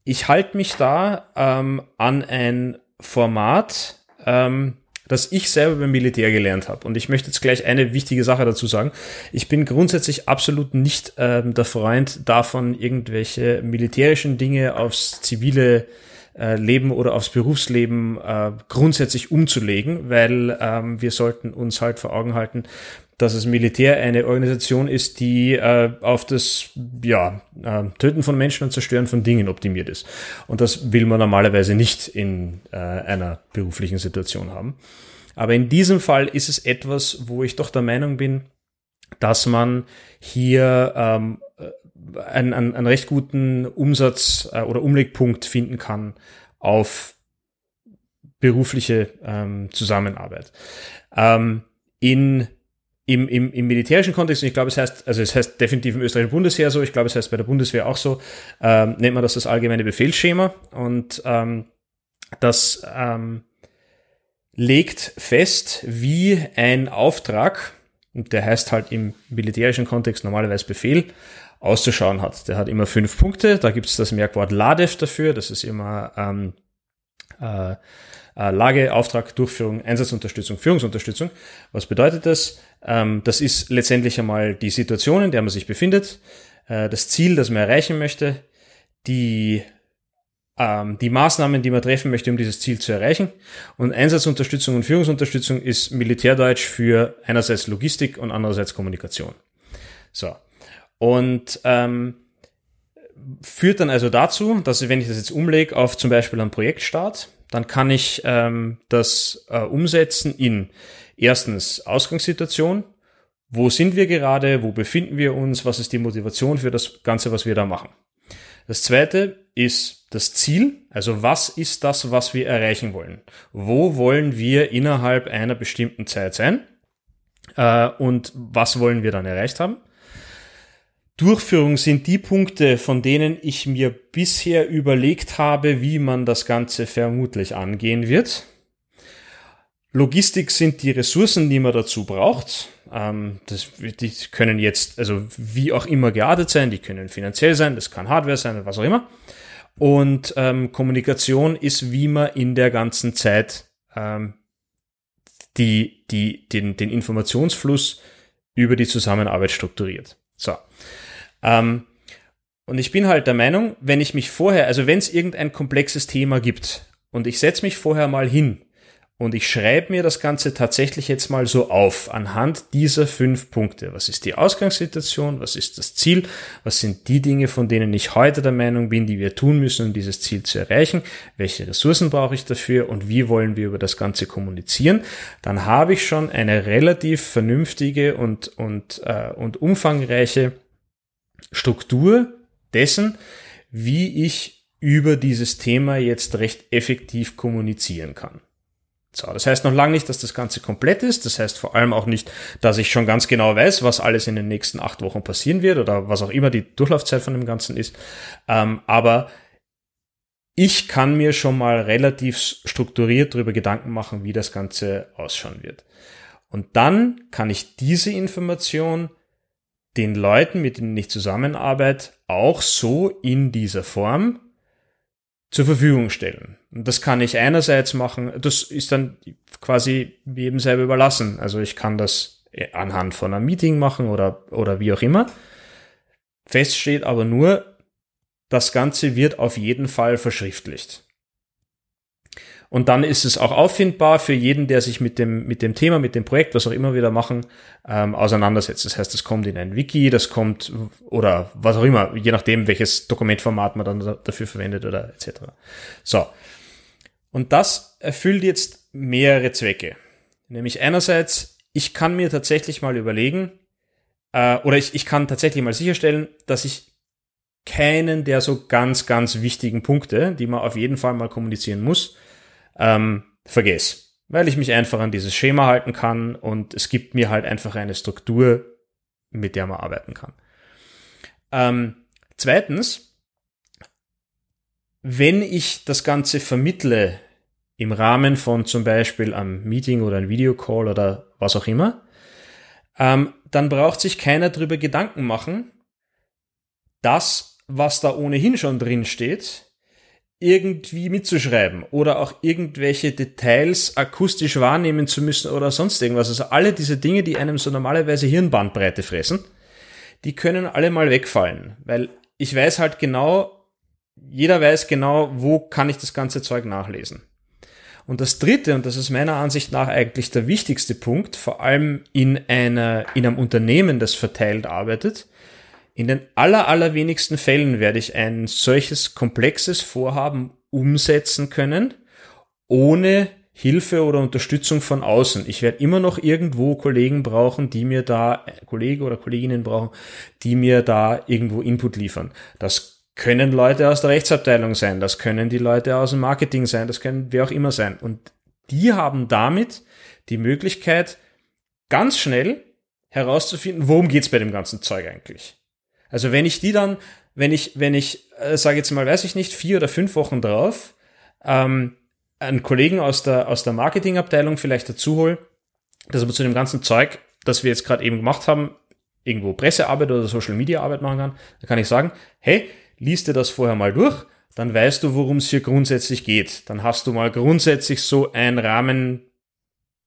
[SPEAKER 3] ich halte mich da ähm, an ein Format, ähm, das ich selber beim Militär gelernt habe. Und ich möchte jetzt gleich eine wichtige Sache dazu sagen. Ich bin grundsätzlich absolut nicht ähm, der Freund davon, irgendwelche militärischen Dinge aufs zivile äh, Leben oder aufs Berufsleben äh, grundsätzlich umzulegen, weil ähm, wir sollten uns halt vor Augen halten, dass das Militär eine Organisation ist, die äh, auf das ja, äh, Töten von Menschen und Zerstören von Dingen optimiert ist. Und das will man normalerweise nicht in äh, einer beruflichen Situation haben. Aber in diesem Fall ist es etwas, wo ich doch der Meinung bin, dass man hier ähm, einen, einen, einen recht guten Umsatz äh, oder Umlegpunkt finden kann auf berufliche ähm, Zusammenarbeit. Ähm, in im, im, im militärischen Kontext, und ich glaube, es heißt, also es heißt definitiv im österreichischen Bundesheer so, ich glaube, es heißt bei der Bundeswehr auch so, ähm, nennt man das das allgemeine Befehlsschema und ähm, das ähm, legt fest, wie ein Auftrag, und der heißt halt im militärischen Kontext normalerweise Befehl, auszuschauen hat. Der hat immer fünf Punkte, da gibt es das Merkwort LADEF dafür, das ist immer ähm, äh, äh, Lage, Auftrag, Durchführung, Einsatzunterstützung, Führungsunterstützung. Was bedeutet das? Ähm, das ist letztendlich einmal die Situation, in der man sich befindet, äh, das Ziel, das man erreichen möchte, die ähm, die Maßnahmen, die man treffen möchte, um dieses Ziel zu erreichen. Und Einsatzunterstützung und Führungsunterstützung ist Militärdeutsch für einerseits Logistik und andererseits Kommunikation. So. Und ähm, führt dann also dazu, dass wenn ich das jetzt umlege auf zum Beispiel einen Projektstart, dann kann ich ähm, das äh, umsetzen in erstens Ausgangssituation. Wo sind wir gerade? Wo befinden wir uns? Was ist die Motivation für das Ganze, was wir da machen? Das zweite ist das Ziel. Also was ist das, was wir erreichen wollen? Wo wollen wir innerhalb einer bestimmten Zeit sein? Äh, und was wollen wir dann erreicht haben? Durchführung sind die Punkte, von denen ich mir bisher überlegt habe, wie man das Ganze vermutlich angehen wird. Logistik sind die Ressourcen, die man dazu braucht. Ähm, das, die können jetzt, also wie auch immer geartet sein, die können finanziell sein, das kann Hardware sein, was auch immer. Und ähm, Kommunikation ist, wie man in der ganzen Zeit ähm, die, die, den, den Informationsfluss über die Zusammenarbeit strukturiert. So. Ähm, und ich bin halt der Meinung, wenn ich mich vorher, also wenn es irgendein komplexes Thema gibt und ich setze mich vorher mal hin und ich schreibe mir das Ganze tatsächlich jetzt mal so auf, anhand dieser fünf Punkte. Was ist die Ausgangssituation? Was ist das Ziel? Was sind die Dinge, von denen ich heute der Meinung bin, die wir tun müssen, um dieses Ziel zu erreichen? Welche Ressourcen brauche ich dafür? Und wie wollen wir über das Ganze kommunizieren? Dann habe ich schon eine relativ vernünftige und, und, äh, und umfangreiche Struktur dessen, wie ich über dieses Thema jetzt recht effektiv kommunizieren kann. So, das heißt noch lange nicht, dass das Ganze komplett ist. Das heißt vor allem auch nicht, dass ich schon ganz genau weiß, was alles in den nächsten acht Wochen passieren wird oder was auch immer die Durchlaufzeit von dem Ganzen ist. Ähm, aber ich kann mir schon mal relativ strukturiert darüber Gedanken machen, wie das Ganze ausschauen wird. Und dann kann ich diese Information den Leuten, mit denen ich zusammenarbeite, auch so in dieser Form zur Verfügung stellen. Das kann ich einerseits machen, das ist dann quasi jedem selber überlassen. Also ich kann das anhand von einem Meeting machen oder, oder wie auch immer. Fest steht aber nur, das Ganze wird auf jeden Fall verschriftlicht. Und dann ist es auch auffindbar für jeden, der sich mit dem, mit dem Thema, mit dem Projekt, was auch immer wir da machen, ähm, auseinandersetzt. Das heißt, es kommt in ein Wiki, das kommt oder was auch immer, je nachdem, welches Dokumentformat man dann dafür verwendet oder etc. So. Und das erfüllt jetzt mehrere Zwecke. Nämlich einerseits, ich kann mir tatsächlich mal überlegen, äh, oder ich, ich kann tatsächlich mal sicherstellen, dass ich keinen der so ganz, ganz wichtigen Punkte, die man auf jeden Fall mal kommunizieren muss, ähm, vergesse. Weil ich mich einfach an dieses Schema halten kann und es gibt mir halt einfach eine Struktur, mit der man arbeiten kann. Ähm, zweitens, wenn ich das Ganze vermittle im Rahmen von zum Beispiel einem Meeting oder einem Videocall oder was auch immer, ähm, dann braucht sich keiner darüber Gedanken machen, das, was da ohnehin schon drin steht, irgendwie mitzuschreiben oder auch irgendwelche Details akustisch wahrnehmen zu müssen oder sonst irgendwas. Also alle diese Dinge, die einem so normalerweise Hirnbandbreite fressen, die können alle mal wegfallen, weil ich weiß halt genau, jeder weiß genau, wo kann ich das ganze Zeug nachlesen. Und das dritte, und das ist meiner Ansicht nach eigentlich der wichtigste Punkt, vor allem in einer, in einem Unternehmen, das verteilt arbeitet, in den aller, allerwenigsten Fällen werde ich ein solches komplexes Vorhaben umsetzen können, ohne Hilfe oder Unterstützung von außen. Ich werde immer noch irgendwo Kollegen brauchen, die mir da, Kollege oder Kolleginnen brauchen, die mir da irgendwo Input liefern. Das können Leute aus der Rechtsabteilung sein, das können die Leute aus dem Marketing sein, das können wer auch immer sein. Und die haben damit die Möglichkeit, ganz schnell herauszufinden, worum geht's bei dem ganzen Zeug eigentlich. Also wenn ich die dann, wenn ich, wenn ich, äh, sage jetzt mal, weiß ich nicht, vier oder fünf Wochen drauf, ähm, einen Kollegen aus der, aus der Marketingabteilung vielleicht dazu hole, dass er zu dem ganzen Zeug, das wir jetzt gerade eben gemacht haben, irgendwo Pressearbeit oder Social Media Arbeit machen kann, dann kann ich sagen, hey, liest dir das vorher mal durch, dann weißt du, worum es hier grundsätzlich geht. Dann hast du mal grundsätzlich so ein Rahmen,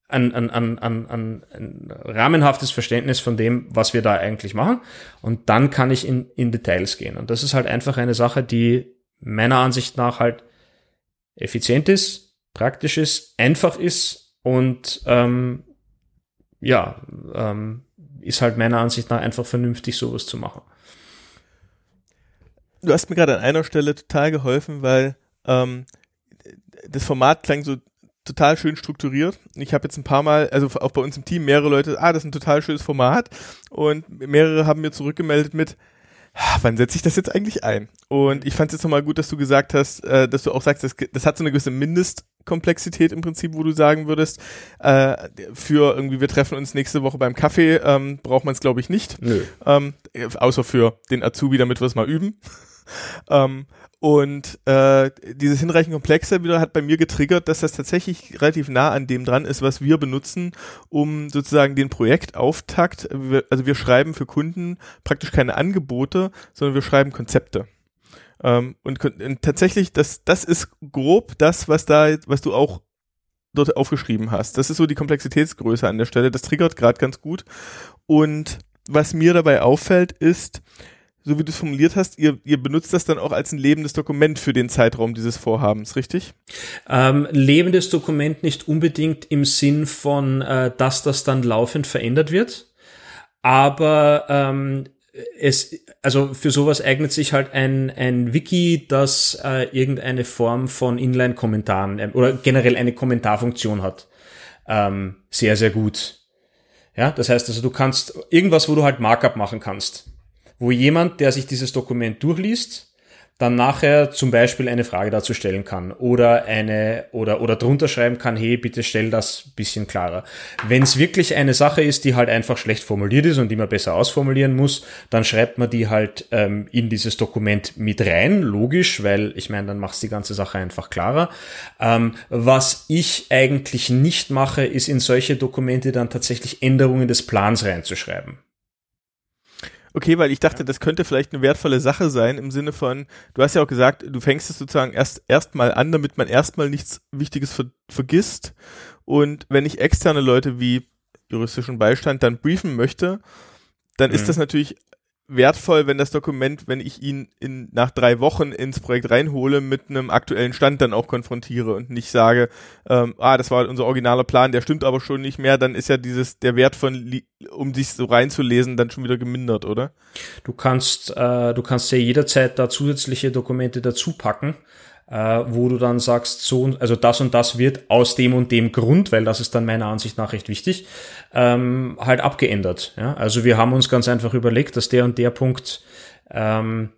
[SPEAKER 3] ein, ein, ein, ein, ein, ein rahmenhaftes Verständnis von dem, was wir da eigentlich machen. Und dann kann ich in, in Details gehen. Und das ist halt einfach eine Sache, die meiner Ansicht nach halt effizient ist, praktisch ist, einfach ist und ähm, ja, ähm, ist halt meiner Ansicht nach einfach vernünftig, sowas zu machen.
[SPEAKER 4] Du hast mir gerade an einer Stelle total geholfen, weil ähm, das Format klang so total schön strukturiert. Ich habe jetzt ein paar Mal, also auch bei uns im Team, mehrere Leute, ah, das ist ein total schönes Format. Und mehrere haben mir zurückgemeldet mit, ah, wann setze ich das jetzt eigentlich ein? Und ich fand es jetzt nochmal gut, dass du gesagt hast, äh, dass du auch sagst, das, das hat so eine gewisse Mindestkomplexität im Prinzip, wo du sagen würdest, äh, für irgendwie, wir treffen uns nächste Woche beim Kaffee, ähm, braucht man es glaube ich nicht. Nö. Ähm, außer für den Azubi, damit wir es mal üben. Ähm, und äh, dieses hinreichend Komplexe wieder hat bei mir getriggert, dass das tatsächlich relativ nah an dem dran ist, was wir benutzen, um sozusagen den Projektauftakt, also wir schreiben für Kunden praktisch keine Angebote, sondern wir schreiben Konzepte. Ähm, und, und tatsächlich, das, das ist grob das, was da, was du auch dort aufgeschrieben hast. Das ist so die Komplexitätsgröße an der Stelle. Das triggert gerade ganz gut. Und was mir dabei auffällt, ist, so wie du es formuliert hast, ihr, ihr benutzt das dann auch als ein lebendes Dokument für den Zeitraum dieses Vorhabens, richtig?
[SPEAKER 3] Ähm, lebendes Dokument nicht unbedingt im Sinn von, äh, dass das dann laufend verändert wird, aber ähm, es, also für sowas eignet sich halt ein, ein Wiki, das äh, irgendeine Form von Inline-Kommentaren äh, oder generell eine Kommentarfunktion hat. Ähm, sehr, sehr gut. Ja, das heißt also, du kannst irgendwas, wo du halt Markup machen kannst wo jemand, der sich dieses Dokument durchliest, dann nachher zum Beispiel eine Frage dazu stellen kann oder eine oder oder drunter schreiben kann, hey, bitte stell das bisschen klarer. Wenn es wirklich eine Sache ist, die halt einfach schlecht formuliert ist und die man besser ausformulieren muss, dann schreibt man die halt ähm, in dieses Dokument mit rein, logisch, weil ich meine, dann machst die ganze Sache einfach klarer. Ähm, was ich eigentlich nicht mache, ist in solche Dokumente dann tatsächlich Änderungen des Plans reinzuschreiben.
[SPEAKER 4] Okay, weil ich dachte, das könnte vielleicht eine wertvolle Sache sein im Sinne von, du hast ja auch gesagt, du fängst es sozusagen erst erstmal an, damit man erstmal nichts Wichtiges ver vergisst. Und wenn ich externe Leute wie juristischen Beistand dann briefen möchte, dann mhm. ist das natürlich wertvoll, wenn das Dokument, wenn ich ihn in, nach drei Wochen ins Projekt reinhole, mit einem aktuellen Stand dann auch konfrontiere und nicht sage, ähm, ah, das war unser originaler Plan, der stimmt aber schon nicht mehr, dann ist ja dieses, der Wert von, um sich so reinzulesen, dann schon wieder gemindert, oder?
[SPEAKER 3] Du kannst, äh, du kannst ja jederzeit da zusätzliche Dokumente dazu packen äh, wo du dann sagst, so, also das und das wird aus dem und dem Grund, weil das ist dann meiner Ansicht nach recht wichtig, ähm, halt abgeändert. Ja? Also wir haben uns ganz einfach überlegt, dass der und der Punkt ähm,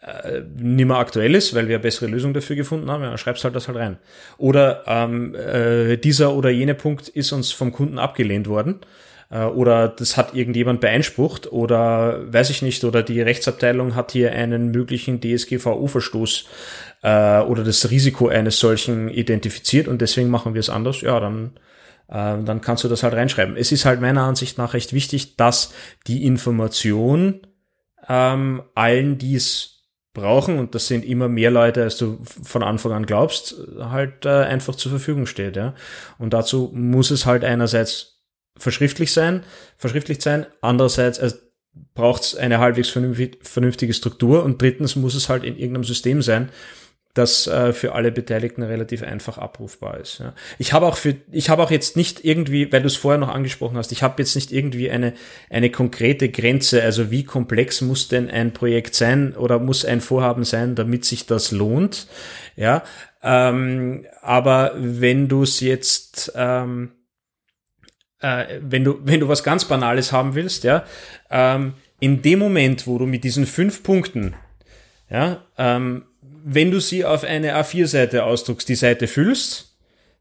[SPEAKER 3] äh, nicht mehr aktuell ist, weil wir eine bessere Lösung dafür gefunden haben, ja, schreibst halt das halt rein. Oder ähm, äh, dieser oder jene Punkt ist uns vom Kunden abgelehnt worden äh, oder das hat irgendjemand beeinsprucht oder weiß ich nicht, oder die Rechtsabteilung hat hier einen möglichen DSGVO-Verstoß äh, oder das Risiko eines solchen identifiziert und deswegen machen wir es anders, ja, dann äh, dann kannst du das halt reinschreiben. Es ist halt meiner Ansicht nach recht wichtig, dass die Information ähm, allen, die es brauchen, und das sind immer mehr Leute, als du von Anfang an glaubst, halt äh, einfach zur Verfügung steht. Ja? Und dazu muss es halt einerseits verschriftlich sein, verschriftlicht sein. Andererseits also braucht es eine halbwegs vernünftige Struktur und drittens muss es halt in irgendeinem System sein, das äh, für alle Beteiligten relativ einfach abrufbar ist. Ja. Ich habe auch für, ich habe auch jetzt nicht irgendwie, weil du es vorher noch angesprochen hast, ich habe jetzt nicht irgendwie eine eine konkrete Grenze, also wie komplex muss denn ein Projekt sein oder muss ein Vorhaben sein, damit sich das lohnt. Ja, ähm, aber wenn du es jetzt ähm, äh, wenn du, wenn du was ganz Banales haben willst, ja, ähm, in dem Moment, wo du mit diesen fünf Punkten, ja, ähm, wenn du sie auf eine A4-Seite ausdruckst, die Seite füllst,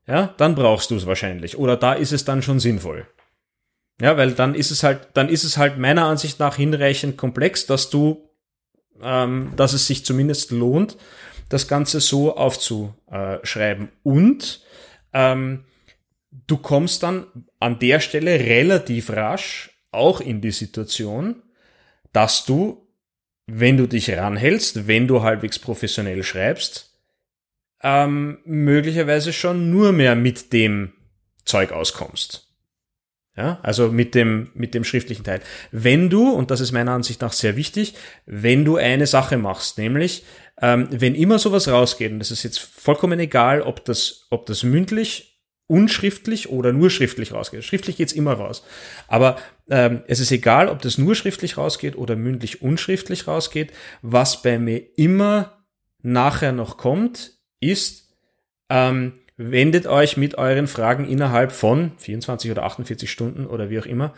[SPEAKER 3] ja, dann brauchst du es wahrscheinlich. Oder da ist es dann schon sinnvoll. Ja, weil dann ist es halt, dann ist es halt meiner Ansicht nach hinreichend komplex, dass du, ähm, dass es sich zumindest lohnt, das Ganze so aufzuschreiben. Und ähm, du kommst dann an der Stelle relativ rasch auch in die Situation, dass du, wenn du dich ranhältst, wenn du halbwegs professionell schreibst, ähm, möglicherweise schon nur mehr mit dem Zeug auskommst. Ja, also mit dem, mit dem schriftlichen Teil. Wenn du, und das ist meiner Ansicht nach sehr wichtig, wenn du eine Sache machst, nämlich, ähm, wenn immer sowas rausgeht, und das ist jetzt vollkommen egal, ob das, ob das mündlich unschriftlich oder nur schriftlich rausgeht. Schriftlich geht's immer raus. Aber ähm, es ist egal, ob das nur schriftlich rausgeht oder mündlich unschriftlich rausgeht. Was bei mir immer nachher noch kommt, ist, ähm, wendet euch mit euren Fragen innerhalb von 24 oder 48 Stunden oder wie auch immer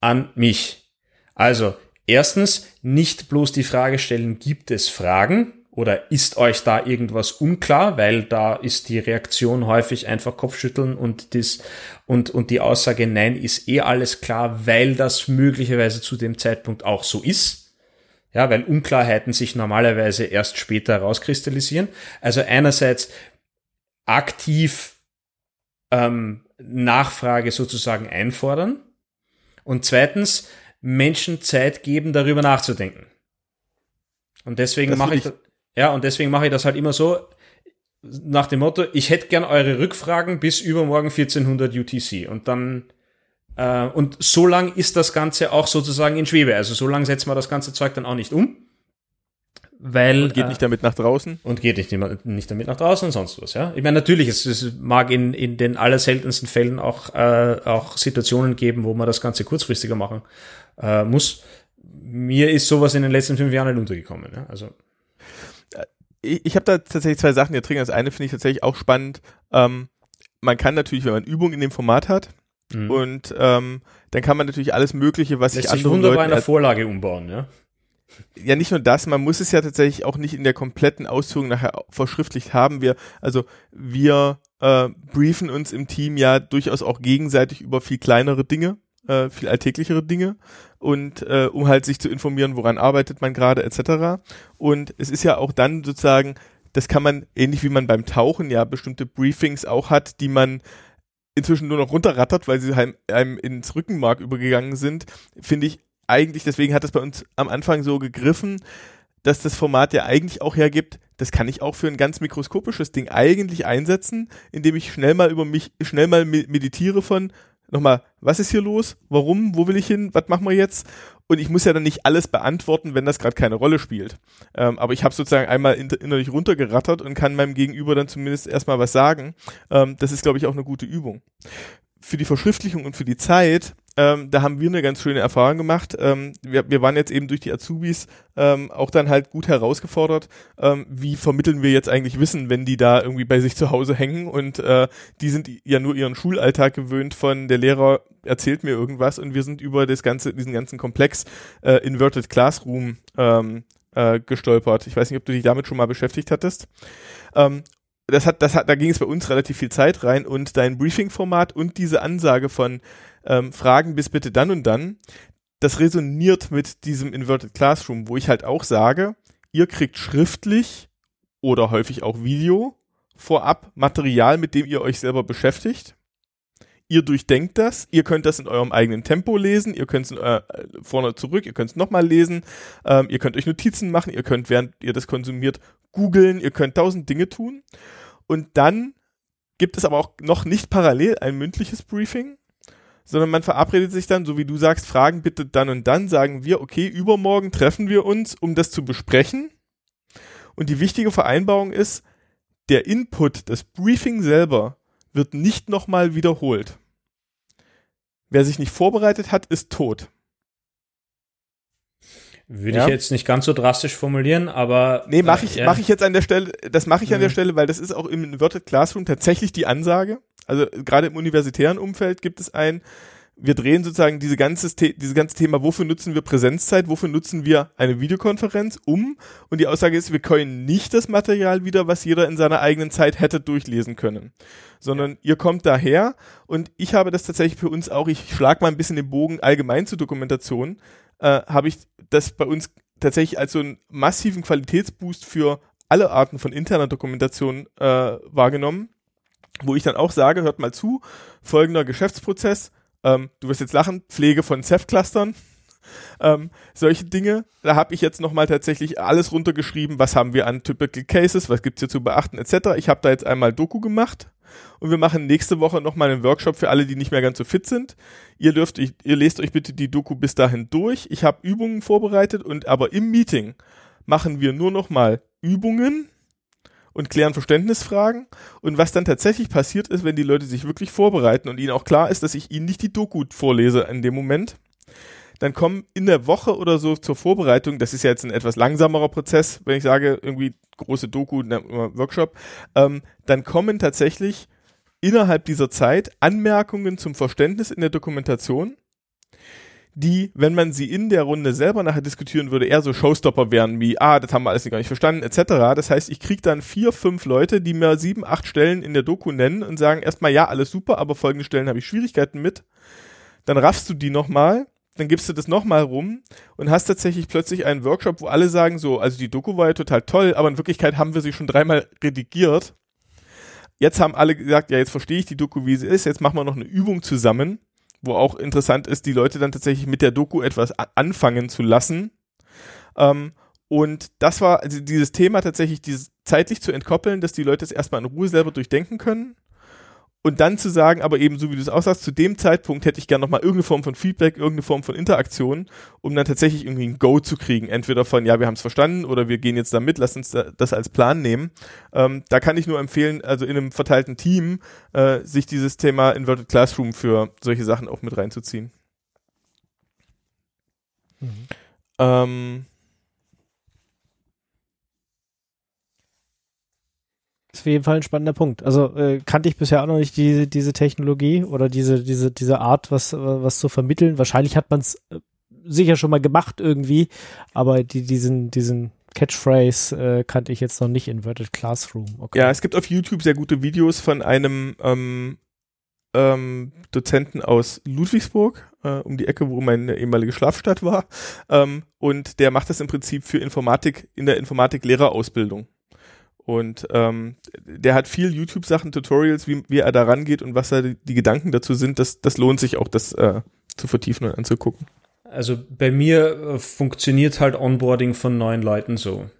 [SPEAKER 3] an mich. Also, erstens, nicht bloß die Frage stellen, gibt es Fragen? Oder ist euch da irgendwas unklar? Weil da ist die Reaktion häufig einfach Kopfschütteln und, das, und, und die Aussage, nein, ist eh alles klar, weil das möglicherweise zu dem Zeitpunkt auch so ist. Ja, weil Unklarheiten sich normalerweise erst später rauskristallisieren. Also einerseits aktiv ähm, Nachfrage sozusagen einfordern und zweitens Menschen Zeit geben, darüber nachzudenken. Und deswegen mache ich, ja, und deswegen mache ich das halt immer so, nach dem Motto, ich hätte gern eure Rückfragen bis übermorgen 1400 UTC. Und dann, äh, und so lang ist das Ganze auch sozusagen in Schwebe. Also so lang setzen wir das ganze Zeug dann auch nicht um. Weil,
[SPEAKER 4] und geht
[SPEAKER 3] äh,
[SPEAKER 4] nicht damit nach draußen?
[SPEAKER 3] Und geht nicht, nicht damit nach draußen und sonst was, ja. Ich meine, natürlich, es, es mag in, in den allerseltensten Fällen auch, äh, auch Situationen geben, wo man das Ganze kurzfristiger machen äh, muss. Mir ist sowas in den letzten fünf Jahren nicht untergekommen, ja. Also
[SPEAKER 4] ich, ich habe da tatsächlich zwei Sachen hier drin. Das eine finde ich tatsächlich auch spannend. Ähm, man kann natürlich, wenn man Übung in dem Format hat, mhm. und ähm, dann kann man natürlich alles Mögliche, was
[SPEAKER 3] Lässt
[SPEAKER 4] sich andere
[SPEAKER 3] wunderbar Leuten in der Vorlage umbauen, ja.
[SPEAKER 4] Ja, nicht nur das, man muss es ja tatsächlich auch nicht in der kompletten Ausführung nachher verschriftlicht haben. Wir, also wir äh, briefen uns im Team ja durchaus auch gegenseitig über viel kleinere Dinge äh, viel alltäglichere Dinge und äh, um halt sich zu informieren, woran arbeitet man gerade etc. Und es ist ja auch dann sozusagen, das kann man ähnlich wie man beim Tauchen ja bestimmte Briefings auch hat, die man inzwischen nur noch runterrattert, weil sie einem, ins Rückenmark übergegangen sind, finde ich eigentlich, deswegen hat es bei uns am Anfang so gegriffen, dass das Format ja eigentlich auch hergibt, das kann ich auch für ein ganz mikroskopisches Ding eigentlich einsetzen, indem ich schnell mal über mich, schnell mal meditiere von, nochmal, was ist hier los? Warum? Wo will ich hin? Was machen wir jetzt? Und ich muss ja dann nicht alles beantworten, wenn das gerade keine Rolle spielt. Ähm, aber ich habe sozusagen einmal innerlich runtergerattert und kann meinem Gegenüber dann zumindest erstmal was sagen. Ähm, das ist, glaube ich, auch eine gute Übung. Für die Verschriftlichung und für die Zeit ähm, da haben wir eine ganz schöne Erfahrung gemacht. Ähm, wir, wir waren jetzt eben durch die Azubis ähm, auch dann halt gut herausgefordert, ähm, wie vermitteln wir jetzt eigentlich Wissen, wenn die da irgendwie bei sich zu Hause hängen und äh, die sind ja nur ihren Schulalltag gewöhnt von der Lehrer erzählt mir irgendwas und wir sind über das ganze, diesen ganzen Komplex äh, Inverted Classroom ähm, äh, gestolpert. Ich weiß nicht, ob du dich damit schon mal beschäftigt hattest. Ähm, das hat, das hat, da ging es bei uns relativ viel Zeit rein und dein Briefing-Format und diese Ansage von ähm, Fragen bis bitte dann und dann, das resoniert mit diesem Inverted Classroom, wo ich halt auch sage, ihr kriegt schriftlich oder häufig auch Video vorab Material, mit dem ihr euch selber beschäftigt. Ihr durchdenkt das, ihr könnt das in eurem eigenen Tempo lesen, ihr könnt es äh, vorne zurück, ihr könnt es nochmal lesen, ähm, ihr könnt euch Notizen machen, ihr könnt, während ihr das konsumiert, googeln, ihr könnt tausend Dinge tun. Und dann gibt es aber auch noch nicht parallel ein mündliches Briefing, sondern man verabredet sich dann, so wie du sagst, Fragen bitte dann und dann, sagen wir, okay, übermorgen treffen wir uns, um das zu besprechen. Und die wichtige Vereinbarung ist, der Input, das Briefing selber wird nicht nochmal wiederholt. Wer sich nicht vorbereitet hat, ist tot.
[SPEAKER 3] Würde ja. ich jetzt nicht ganz so drastisch formulieren, aber.
[SPEAKER 4] Nee, mache ich, äh, mach ich jetzt an der Stelle, das mache ich an der mhm. Stelle, weil das ist auch im Inverted Classroom tatsächlich die Ansage. Also gerade im universitären Umfeld gibt es ein, wir drehen sozusagen diese ganze, diese ganze Thema, wofür nutzen wir Präsenzzeit, wofür nutzen wir eine Videokonferenz um? Und die Aussage ist, wir können nicht das Material wieder, was jeder in seiner eigenen Zeit hätte durchlesen können. Sondern ja. ihr kommt daher und ich habe das tatsächlich für uns auch, ich schlag mal ein bisschen den Bogen allgemein zur Dokumentation, äh, habe ich das bei uns tatsächlich als so einen massiven Qualitätsboost für alle Arten von interner Dokumentation äh, wahrgenommen wo ich dann auch sage, hört mal zu, folgender Geschäftsprozess, ähm, du wirst jetzt lachen, Pflege von Ceph-Clustern, ähm, solche Dinge, da habe ich jetzt nochmal tatsächlich alles runtergeschrieben, was haben wir an Typical Cases, was gibt's hier zu beachten, etc. Ich habe da jetzt einmal Doku gemacht und wir machen nächste Woche nochmal einen Workshop für alle, die nicht mehr ganz so fit sind. Ihr dürft, ihr lest euch bitte die Doku bis dahin durch. Ich habe Übungen vorbereitet und aber im Meeting machen wir nur nochmal Übungen, und klären Verständnisfragen. Und was dann tatsächlich passiert ist, wenn die Leute sich wirklich vorbereiten und ihnen auch klar ist, dass ich ihnen nicht die Doku vorlese in dem Moment, dann kommen in der Woche oder so zur Vorbereitung, das ist ja jetzt ein etwas langsamerer Prozess, wenn ich sage, irgendwie große Doku, ne, Workshop, ähm, dann kommen tatsächlich innerhalb dieser Zeit Anmerkungen zum Verständnis in der Dokumentation die, wenn man sie in der Runde selber nachher diskutieren würde, eher so Showstopper wären wie, ah, das haben wir alles gar nicht verstanden, etc. Das heißt, ich kriege dann vier, fünf Leute, die mir sieben, acht Stellen in der Doku nennen und sagen erstmal, ja, alles super, aber folgende Stellen habe ich Schwierigkeiten mit. Dann raffst du die nochmal, dann gibst du das nochmal rum und hast tatsächlich plötzlich einen Workshop, wo alle sagen so, also die Doku war ja total toll, aber in Wirklichkeit haben wir sie schon dreimal redigiert. Jetzt haben alle gesagt, ja, jetzt verstehe ich die Doku, wie sie ist, jetzt machen wir noch eine Übung zusammen wo auch interessant ist, die Leute dann tatsächlich mit der Doku etwas anfangen zu lassen. Ähm, und das war also dieses Thema tatsächlich, dieses zeitlich zu entkoppeln, dass die Leute es erstmal in Ruhe selber durchdenken können und dann zu sagen, aber eben so wie du es aussagst, zu dem Zeitpunkt hätte ich gerne nochmal irgendeine Form von Feedback, irgendeine Form von Interaktion, um dann tatsächlich irgendwie ein Go zu kriegen. Entweder von, ja, wir haben es verstanden oder wir gehen jetzt da mit, lass uns da, das als Plan nehmen. Ähm, da kann ich nur empfehlen, also in einem verteilten Team, äh, sich dieses Thema Inverted Classroom für solche Sachen auch mit reinzuziehen. Mhm. Ähm,
[SPEAKER 2] ist auf jeden Fall ein spannender Punkt. Also äh, kannte ich bisher auch noch nicht diese, diese Technologie oder diese, diese, diese Art, was, was zu vermitteln. Wahrscheinlich hat man es äh, sicher schon mal gemacht irgendwie, aber die, diesen, diesen Catchphrase äh, kannte ich jetzt noch nicht, Inverted Classroom.
[SPEAKER 4] Okay. Ja, es gibt auf YouTube sehr gute Videos von einem ähm, ähm, Dozenten aus Ludwigsburg, äh, um die Ecke, wo meine ehemalige Schlafstadt war. Ähm, und der macht das im Prinzip für Informatik in der Informatik-Lehrerausbildung. Und ähm, der hat viel YouTube-Sachen, Tutorials, wie, wie er da rangeht und was da die, Gedanken dazu sind. Das, das lohnt sich auch, das äh, zu vertiefen und anzugucken.
[SPEAKER 3] also bei mir äh, funktioniert halt Onboarding von neuen Leuten so.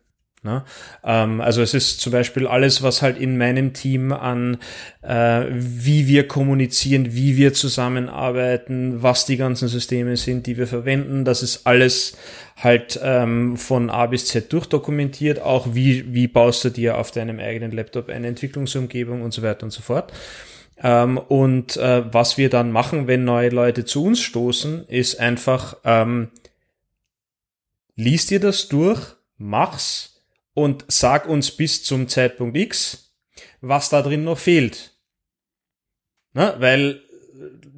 [SPEAKER 3] Ne? Ähm, also es ist zum Beispiel alles, was halt in meinem Team an, äh, wie wir kommunizieren, wie wir zusammenarbeiten, was die ganzen Systeme sind, die wir verwenden, das ist alles halt ähm, von A bis Z durchdokumentiert, auch wie, wie baust du dir auf deinem eigenen Laptop eine Entwicklungsumgebung und so weiter und so fort. Ähm, und äh, was wir dann machen, wenn neue Leute zu uns stoßen, ist einfach, ähm, liest dir das durch, mach's, und sag uns bis zum Zeitpunkt X, was da drin noch fehlt. Na, weil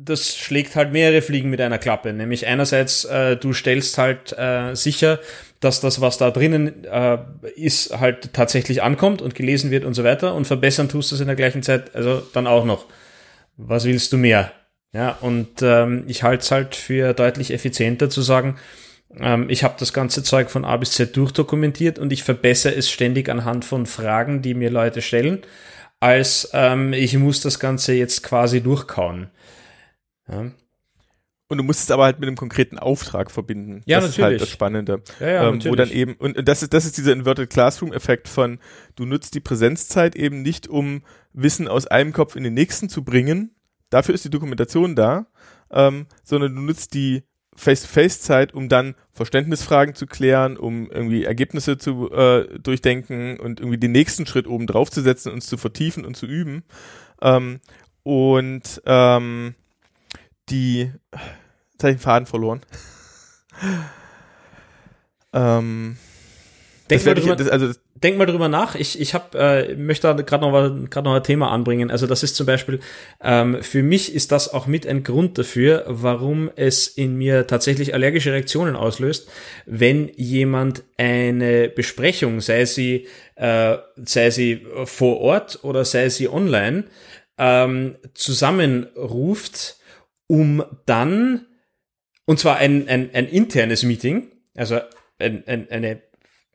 [SPEAKER 3] das schlägt halt mehrere Fliegen mit einer Klappe. Nämlich einerseits, äh, du stellst halt äh, sicher, dass das, was da drinnen äh, ist, halt tatsächlich ankommt und gelesen wird und so weiter. Und verbessern tust du es in der gleichen Zeit, also dann auch noch. Was willst du mehr? Ja, und ähm, ich halte es halt für deutlich effizienter zu sagen, ähm, ich habe das ganze Zeug von A bis Z durchdokumentiert und ich verbessere es ständig anhand von Fragen, die mir Leute stellen, als ähm, ich muss das Ganze jetzt quasi durchkauen. Ja.
[SPEAKER 4] Und du musst es aber halt mit einem konkreten Auftrag verbinden.
[SPEAKER 3] Ja,
[SPEAKER 4] das
[SPEAKER 3] natürlich. ist halt
[SPEAKER 4] das Spannende.
[SPEAKER 3] Ja, ja,
[SPEAKER 4] ähm, wo dann eben, und das ist, das ist dieser Inverted Classroom-Effekt von, du nutzt die Präsenzzeit eben nicht, um Wissen aus einem Kopf in den nächsten zu bringen. Dafür ist die Dokumentation da, ähm, sondern du nutzt die Face-to-Face-Zeit, um dann Verständnisfragen zu klären, um irgendwie Ergebnisse zu äh, durchdenken und irgendwie den nächsten Schritt oben drauf zu setzen, uns zu vertiefen und zu üben. Ähm, und ähm, die, jetzt habe ich den Faden verloren.
[SPEAKER 3] ähm, drüber, ich, also denk mal drüber nach. Ich, ich hab, äh, möchte gerade noch, grad noch ein Thema anbringen. Also das ist zum Beispiel, ähm, für mich ist das auch mit ein Grund dafür, warum es in mir tatsächlich allergische Reaktionen auslöst, wenn jemand eine Besprechung, sei sie, äh, sei sie vor Ort oder sei sie online, ähm, zusammenruft, um dann, und zwar ein, ein, ein internes Meeting, also ein, ein, eine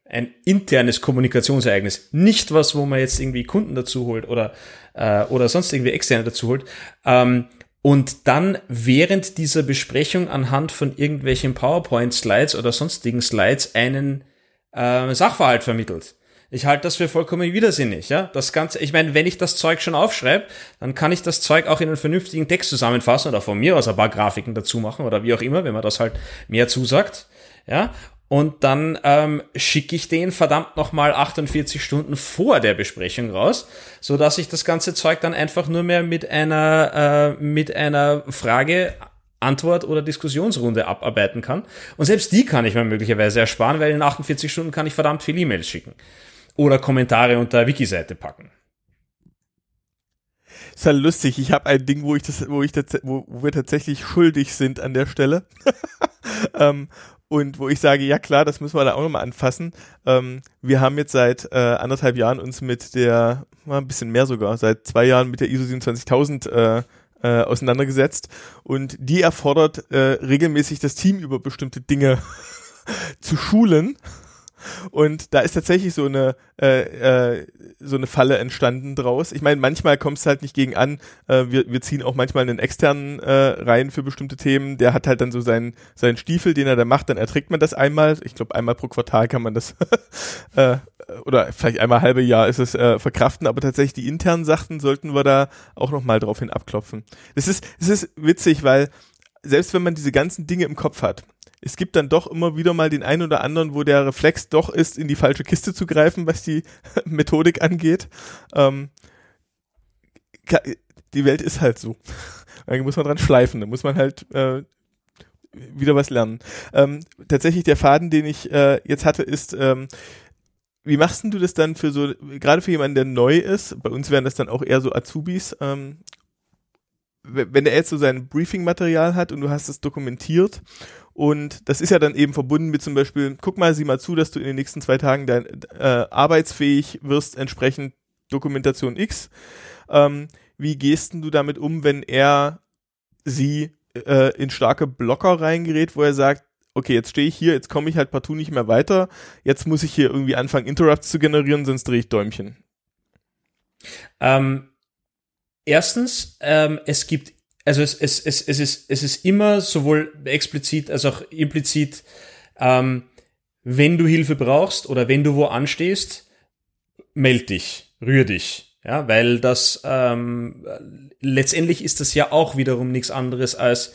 [SPEAKER 3] ein internes Kommunikationsereignis, nicht was, wo man jetzt irgendwie Kunden dazu holt oder, äh, oder sonst irgendwie externe dazu holt. Ähm, und dann während dieser Besprechung anhand von irgendwelchen PowerPoint-Slides oder sonstigen Slides einen äh, Sachverhalt vermittelt. Ich halte das für vollkommen widersinnig, ja. Das Ganze, ich meine, wenn ich das Zeug schon aufschreibe, dann kann ich das Zeug auch in einen vernünftigen Text zusammenfassen oder von mir aus ein paar Grafiken dazu machen oder wie auch immer, wenn man das halt mehr zusagt, ja und dann ähm, schicke ich den verdammt nochmal 48 Stunden vor der Besprechung raus, so dass ich das ganze Zeug dann einfach nur mehr mit einer äh, mit einer Frage Antwort oder Diskussionsrunde abarbeiten kann. Und selbst die kann ich mir möglicherweise ersparen, weil in 48 Stunden kann ich verdammt viel E-Mails schicken oder Kommentare unter Wiki-Seite packen.
[SPEAKER 4] Ist halt lustig. Ich habe ein Ding, wo ich das, wo ich wo, wo wir tatsächlich schuldig sind an der Stelle. ähm, und wo ich sage, ja klar, das müssen wir da auch nochmal anfassen. Ähm, wir haben jetzt seit äh, anderthalb Jahren uns mit der, mal ein bisschen mehr sogar, seit zwei Jahren mit der ISO 27000 äh, äh, auseinandergesetzt und die erfordert äh, regelmäßig das Team über bestimmte Dinge zu schulen und da ist tatsächlich so eine äh, äh, so eine Falle entstanden draus. Ich meine, manchmal kommt es halt nicht gegen an. Äh, wir, wir ziehen auch manchmal einen externen äh, rein für bestimmte Themen. Der hat halt dann so seinen seinen Stiefel, den er da macht. Dann erträgt man das einmal. Ich glaube, einmal pro Quartal kann man das äh, oder vielleicht einmal halbe Jahr ist es äh, verkraften. Aber tatsächlich die internen Sachen sollten wir da auch noch mal drauf hin abklopfen. Das ist es ist witzig, weil selbst wenn man diese ganzen Dinge im Kopf hat, es gibt dann doch immer wieder mal den einen oder anderen, wo der Reflex doch ist, in die falsche Kiste zu greifen, was die Methodik angeht. Ähm, die Welt ist halt so. Da muss man dran schleifen, da muss man halt äh, wieder was lernen. Ähm, tatsächlich der Faden, den ich äh, jetzt hatte, ist, ähm, wie machst du das dann für so, gerade für jemanden, der neu ist, bei uns wären das dann auch eher so Azubis, ähm, wenn er jetzt so sein Briefing-Material hat und du hast es dokumentiert und das ist ja dann eben verbunden mit zum Beispiel, guck mal, sieh mal zu, dass du in den nächsten zwei Tagen dein, äh, arbeitsfähig wirst, entsprechend Dokumentation X. Ähm, wie gehst du damit um, wenn er sie äh, in starke Blocker reingerät, wo er sagt, okay, jetzt stehe ich hier, jetzt komme ich halt partout nicht mehr weiter, jetzt muss ich hier irgendwie anfangen, Interrupts zu generieren, sonst drehe ich Däumchen.
[SPEAKER 3] Ähm, erstens, ähm, es gibt also es, es, es, es, ist, es ist immer sowohl explizit als auch implizit, ähm, wenn du Hilfe brauchst oder wenn du wo anstehst, meld dich, rühr dich. Ja, weil das ähm, letztendlich ist das ja auch wiederum nichts anderes als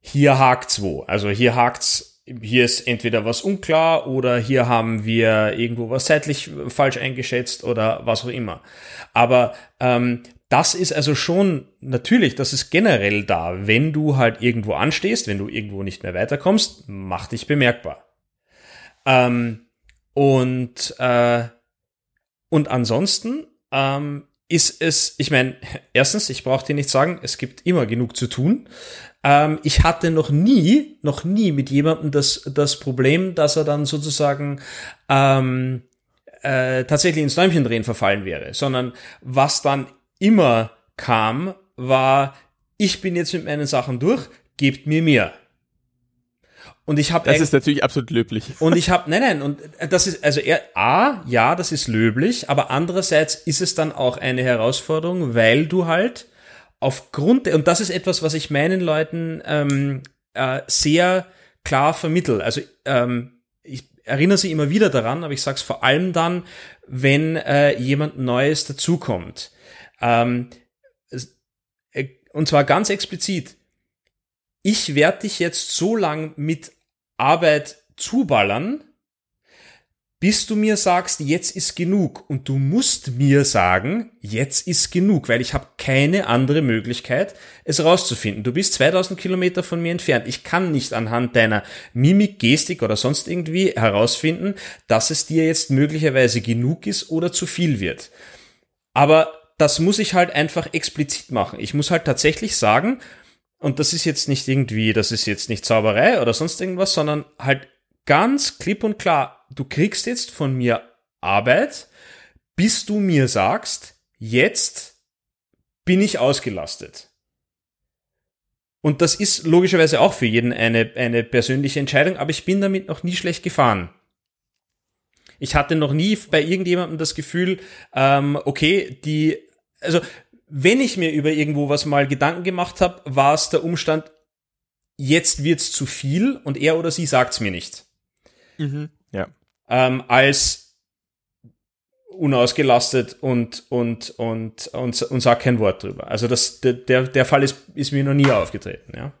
[SPEAKER 3] hier hakt's wo. Also hier hakt's, hier ist entweder was unklar oder hier haben wir irgendwo was zeitlich falsch eingeschätzt oder was auch immer. Aber ähm, das ist also schon natürlich, das ist generell da. Wenn du halt irgendwo anstehst, wenn du irgendwo nicht mehr weiterkommst, mach dich bemerkbar. Ähm, und äh, und ansonsten ähm, ist es, ich meine, erstens, ich brauche dir nicht sagen, es gibt immer genug zu tun. Ähm, ich hatte noch nie, noch nie mit jemandem das, das Problem, dass er dann sozusagen ähm, äh, tatsächlich ins Däumchen verfallen wäre, sondern was dann immer kam, war, ich bin jetzt mit meinen Sachen durch, gebt mir mehr. Und ich habe
[SPEAKER 4] Das ist natürlich absolut löblich.
[SPEAKER 3] Und ich habe nein nein und das ist also er a ja, das ist löblich, aber andererseits ist es dann auch eine Herausforderung, weil du halt aufgrund und das ist etwas, was ich meinen Leuten ähm, äh, sehr klar vermittel. Also ähm, ich erinnere sie immer wieder daran, aber ich sage es vor allem dann, wenn äh, jemand Neues dazukommt. Ähm, äh, und zwar ganz explizit. Ich werde dich jetzt so lang mit Arbeit zuballern, bis du mir sagst, jetzt ist genug. Und du musst mir sagen, jetzt ist genug, weil ich habe keine andere Möglichkeit, es rauszufinden. Du bist 2000 Kilometer von mir entfernt. Ich kann nicht anhand deiner Mimik, Gestik oder sonst irgendwie herausfinden, dass es dir jetzt möglicherweise genug ist oder zu viel wird. Aber das muss ich halt einfach explizit machen. Ich muss halt tatsächlich sagen, und das ist jetzt nicht irgendwie, das ist jetzt nicht Zauberei oder sonst irgendwas, sondern halt ganz klipp und klar, du kriegst jetzt von mir Arbeit, bis du mir sagst, jetzt bin ich ausgelastet. Und das ist logischerweise auch für jeden eine, eine persönliche Entscheidung, aber ich bin damit noch nie schlecht gefahren. Ich hatte noch nie bei irgendjemandem das Gefühl, ähm, okay, die, also wenn ich mir über irgendwo was mal Gedanken gemacht habe, war es der Umstand, jetzt wird's zu viel und er oder sie sagt's mir nicht.
[SPEAKER 4] Mhm. Ja.
[SPEAKER 3] Ähm, als unausgelastet und, und, und, und, und sagt kein Wort drüber. Also das, der, der Fall ist, ist mir noch nie aufgetreten, ja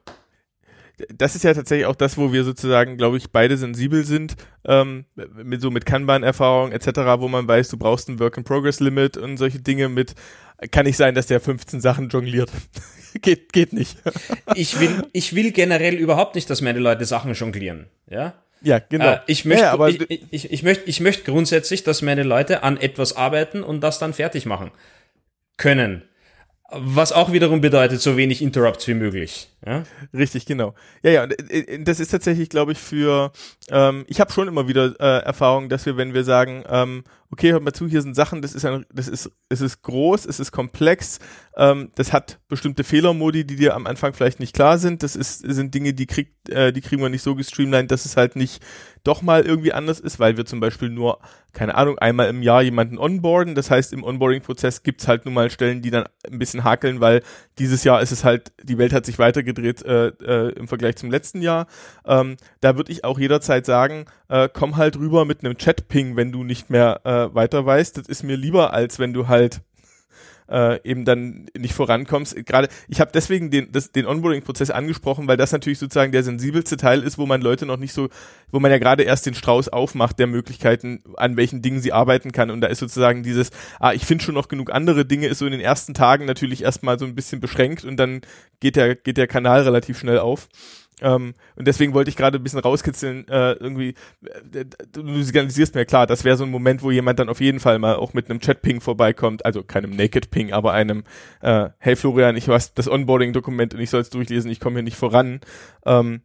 [SPEAKER 4] das ist ja tatsächlich auch das, wo wir sozusagen, glaube ich, beide sensibel sind, ähm, mit so mit Kanban-Erfahrung etc., wo man weiß, du brauchst ein Work-in-Progress-Limit und solche Dinge mit, kann nicht sein, dass der 15 Sachen jongliert. geht, geht nicht.
[SPEAKER 3] ich will, ich will generell überhaupt nicht, dass meine Leute Sachen jonglieren, ja.
[SPEAKER 4] Ja, genau.
[SPEAKER 3] Äh, ich möchte, ja, aber ich, ich, ich, ich, möchte, ich möchte grundsätzlich, dass meine Leute an etwas arbeiten und das dann fertig machen können. Was auch wiederum bedeutet, so wenig Interrupts wie möglich. Ja?
[SPEAKER 4] Richtig, genau. Ja, ja, äh, äh, das ist tatsächlich, glaube ich, für, ähm, ich habe schon immer wieder äh, Erfahrungen, dass wir, wenn wir sagen, ähm, okay, hört mal zu, hier sind Sachen, das ist ein, das ist, es ist groß, es ist komplex, ähm, das hat bestimmte Fehlermodi, die dir am Anfang vielleicht nicht klar sind. Das ist, sind Dinge, die kriegt, äh, die kriegen wir nicht so gestreamlined, dass es halt nicht doch mal irgendwie anders ist, weil wir zum Beispiel nur, keine Ahnung, einmal im Jahr jemanden onboarden. Das heißt, im Onboarding-Prozess gibt's halt nun mal Stellen, die dann ein bisschen hakeln, weil dieses Jahr ist es halt, die Welt hat sich weitergedreht äh, äh, im Vergleich zum letzten Jahr. Ähm, da würde ich auch jederzeit sagen, äh, komm halt rüber mit einem Chat-Ping, wenn du nicht mehr äh, weiter weißt. Das ist mir lieber, als wenn du halt äh, eben dann nicht vorankommst. Gerade, ich habe deswegen den, das, den Onboarding-Prozess angesprochen, weil das natürlich sozusagen der sensibelste Teil ist, wo man Leute noch nicht so, wo man ja gerade erst den Strauß aufmacht der Möglichkeiten, an welchen Dingen sie arbeiten kann. Und da ist sozusagen dieses, ah, ich finde schon noch genug andere Dinge, ist so in den ersten Tagen natürlich erstmal so ein bisschen beschränkt und dann geht der, geht der Kanal relativ schnell auf. Ähm, und deswegen wollte ich gerade ein bisschen rauskitzeln, äh, irgendwie, äh, du signalisierst mir klar, das wäre so ein Moment, wo jemand dann auf jeden Fall mal auch mit einem Chat-Ping vorbeikommt, also keinem Naked-Ping, aber einem, äh, hey Florian, ich weiß das Onboarding-Dokument und ich soll es durchlesen, ich komme hier nicht voran. Ähm,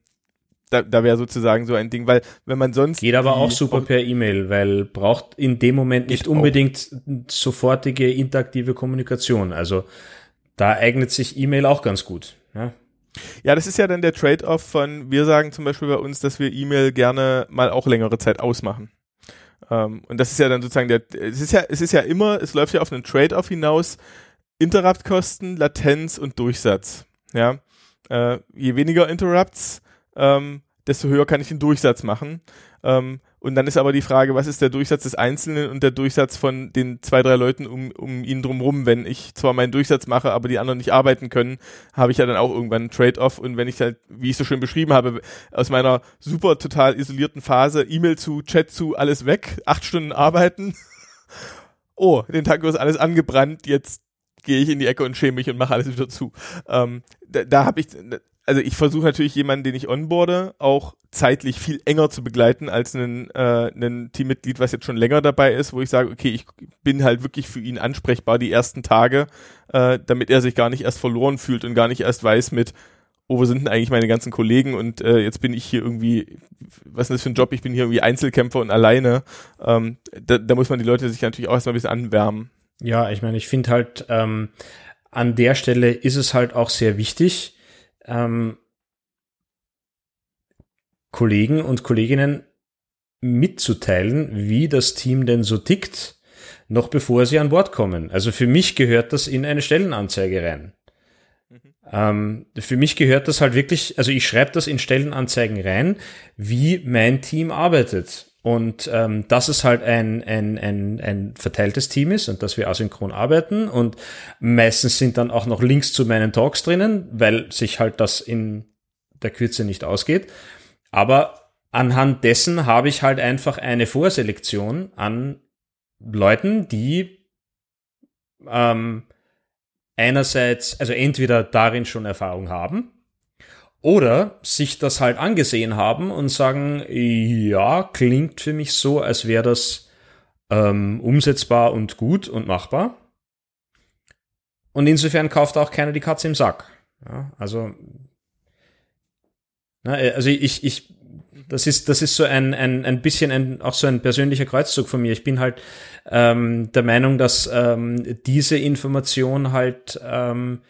[SPEAKER 4] da, da wäre sozusagen so ein Ding, weil wenn man sonst.
[SPEAKER 3] Geht aber auch super per E-Mail, weil braucht in dem Moment nicht unbedingt auch. sofortige interaktive Kommunikation. Also da eignet sich E-Mail auch ganz gut. Ja?
[SPEAKER 4] Ja, das ist ja dann der Trade-off von, wir sagen zum Beispiel bei uns, dass wir E-Mail gerne mal auch längere Zeit ausmachen. Ähm, und das ist ja dann sozusagen der, es ist ja, es ist ja immer, es läuft ja auf einen Trade-off hinaus, Interrupt-Kosten, Latenz und Durchsatz. Ja, äh, je weniger Interrupts, ähm, desto höher kann ich den Durchsatz machen. Ähm, und dann ist aber die Frage, was ist der Durchsatz des Einzelnen und der Durchsatz von den zwei, drei Leuten um, um ihn drumherum. Wenn ich zwar meinen Durchsatz mache, aber die anderen nicht arbeiten können, habe ich ja dann auch irgendwann einen Trade-off. Und wenn ich halt, wie ich so schön beschrieben habe, aus meiner super total isolierten Phase, E-Mail zu, Chat zu, alles weg, acht Stunden arbeiten. oh, den Tag ist alles angebrannt, jetzt gehe ich in die Ecke und schäme mich und mache alles wieder zu. Ähm, da da habe ich, also ich versuche natürlich jemanden, den ich onboarde, auch zeitlich viel enger zu begleiten als einen, äh, Teammitglied, was jetzt schon länger dabei ist, wo ich sage, okay, ich bin halt wirklich für ihn ansprechbar die ersten Tage, äh, damit er sich gar nicht erst verloren fühlt und gar nicht erst weiß mit, oh, wo sind denn eigentlich meine ganzen Kollegen und äh, jetzt bin ich hier irgendwie, was ist das für ein Job, ich bin hier irgendwie Einzelkämpfer und alleine. Ähm, da, da muss man die Leute sich natürlich auch erstmal ein bisschen anwärmen.
[SPEAKER 3] Ja, ich meine, ich finde halt, ähm, an der Stelle ist es halt auch sehr wichtig, ähm, Kollegen und Kolleginnen mitzuteilen, wie das Team denn so tickt, noch bevor sie an Bord kommen. Also für mich gehört das in eine Stellenanzeige rein. Mhm. Ähm, für mich gehört das halt wirklich, also ich schreibe das in Stellenanzeigen rein, wie mein Team arbeitet. Und ähm, dass es halt ein, ein, ein, ein verteiltes Team ist und dass wir asynchron arbeiten. Und meistens sind dann auch noch Links zu meinen Talks drinnen, weil sich halt das in der Kürze nicht ausgeht. Aber anhand dessen habe ich halt einfach eine Vorselektion an Leuten, die ähm, einerseits, also entweder darin schon Erfahrung haben oder sich das halt angesehen haben und sagen, ja, klingt für mich so, als wäre das ähm, umsetzbar und gut und machbar. Und insofern kauft auch keiner die Katze im Sack. Ja, also, na, äh, also ich, ich, das ist, das ist so ein, ein, ein bisschen ein, auch so ein persönlicher Kreuzzug von mir. Ich bin halt ähm, der Meinung, dass ähm, diese Information halt ähm,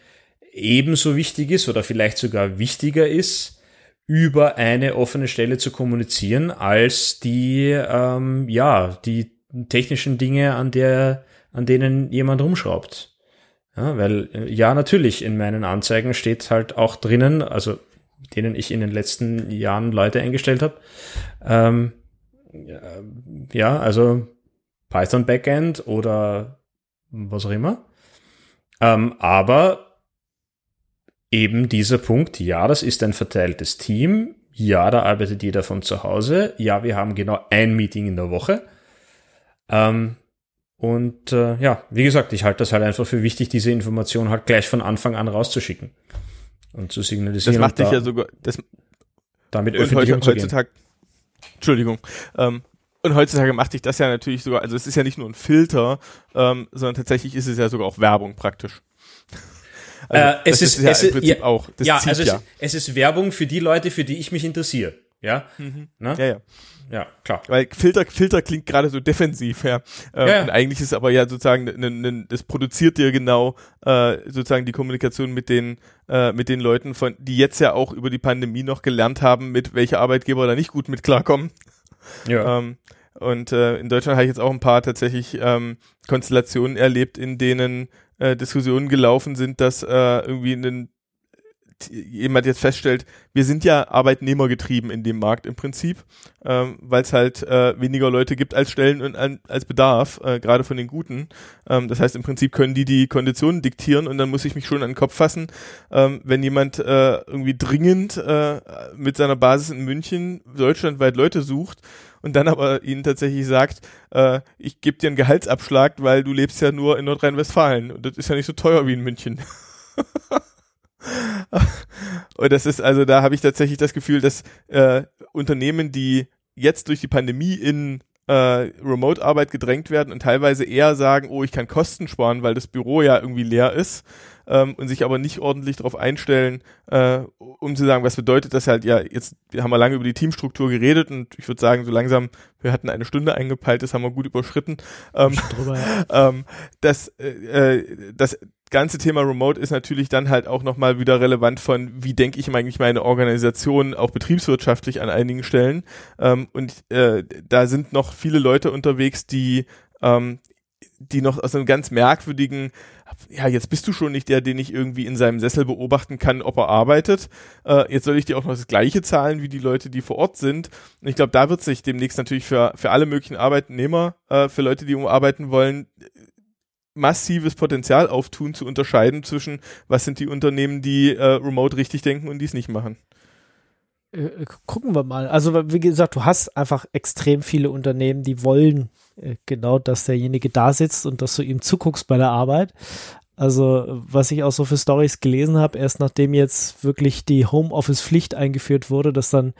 [SPEAKER 3] ebenso wichtig ist oder vielleicht sogar wichtiger ist, über eine offene Stelle zu kommunizieren, als die, ähm, ja, die technischen Dinge, an der, an denen jemand rumschraubt. Ja, weil, äh, ja, natürlich, in meinen Anzeigen steht halt auch drinnen, also denen ich in den letzten Jahren Leute eingestellt habe, ähm, ja, also Python Backend oder was auch immer. Ähm, aber eben dieser Punkt, ja, das ist ein verteiltes Team, ja, da arbeitet jeder von zu Hause, ja, wir haben genau ein Meeting in der Woche. Ähm, und äh, ja, wie gesagt, ich halte das halt einfach für wichtig, diese Information halt gleich von Anfang an rauszuschicken und zu signalisieren.
[SPEAKER 4] Das macht dich da, ja sogar, das,
[SPEAKER 3] damit öffentlich
[SPEAKER 4] heute, heutzutage, Entschuldigung, ähm, und heutzutage macht dich das ja natürlich sogar, also es ist ja nicht nur ein Filter, ähm, sondern tatsächlich ist es ja sogar auch Werbung praktisch.
[SPEAKER 3] Also, äh, es ist, ist ja es im Prinzip ja, auch. Das ja, also ja. Es, es, ist Werbung für die Leute, für die ich mich interessiere. Ja,
[SPEAKER 4] mhm. ja, ja.
[SPEAKER 3] Ja, klar.
[SPEAKER 4] Weil Filter, Filter klingt gerade so defensiv, ja. Ähm, ja. Und eigentlich ist aber ja sozusagen, ne, ne, das produziert dir genau äh, sozusagen die Kommunikation mit den, äh, mit den Leuten, von, die jetzt ja auch über die Pandemie noch gelernt haben, mit welcher Arbeitgeber da nicht gut mit klarkommen. Ja. Ähm, und äh, in Deutschland habe ich jetzt auch ein paar tatsächlich ähm, Konstellationen erlebt, in denen äh, Diskussionen gelaufen sind, dass äh, irgendwie ein jemand jetzt feststellt, wir sind ja arbeitnehmergetrieben in dem Markt im Prinzip, ähm, weil es halt äh, weniger Leute gibt als Stellen und an, als Bedarf, äh, gerade von den Guten. Ähm, das heißt, im Prinzip können die die Konditionen diktieren und dann muss ich mich schon an den Kopf fassen, ähm, wenn jemand äh, irgendwie dringend äh, mit seiner Basis in München deutschlandweit Leute sucht und dann aber ihnen tatsächlich sagt, äh, ich gebe dir einen Gehaltsabschlag, weil du lebst ja nur in Nordrhein-Westfalen und das ist ja nicht so teuer wie in München. und das ist also, da habe ich tatsächlich das Gefühl, dass äh, Unternehmen, die jetzt durch die Pandemie in äh, Remote-Arbeit gedrängt werden und teilweise eher sagen, oh, ich kann Kosten sparen, weil das Büro ja irgendwie leer ist ähm, und sich aber nicht ordentlich darauf einstellen, äh, um zu sagen, was bedeutet das halt, ja, jetzt wir haben wir lange über die Teamstruktur geredet und ich würde sagen, so langsam, wir hatten eine Stunde eingepeilt, das haben wir gut überschritten. Ähm, drüber, ja. ähm, das, äh, äh, das ganze Thema Remote ist natürlich dann halt auch nochmal wieder relevant von, wie denke ich eigentlich meine Organisation auch betriebswirtschaftlich an einigen Stellen. Ähm, und äh, da sind noch viele Leute unterwegs, die ähm, die noch aus einem ganz merkwürdigen, ja, jetzt bist du schon nicht der, den ich irgendwie in seinem Sessel beobachten kann, ob er arbeitet. Äh, jetzt soll ich dir auch noch das gleiche zahlen wie die Leute, die vor Ort sind. Und ich glaube, da wird sich demnächst natürlich für, für alle möglichen Arbeitnehmer, äh, für Leute, die umarbeiten wollen, massives Potenzial auftun, zu unterscheiden zwischen, was sind die Unternehmen, die äh, remote richtig denken und die es nicht machen.
[SPEAKER 2] Äh, äh, gucken wir mal. Also wie gesagt, du hast einfach extrem viele Unternehmen, die wollen äh, genau, dass derjenige da sitzt und dass du ihm zuguckst bei der Arbeit. Also was ich auch so für Stories gelesen habe, erst nachdem jetzt wirklich die Homeoffice-Pflicht eingeführt wurde, dass dann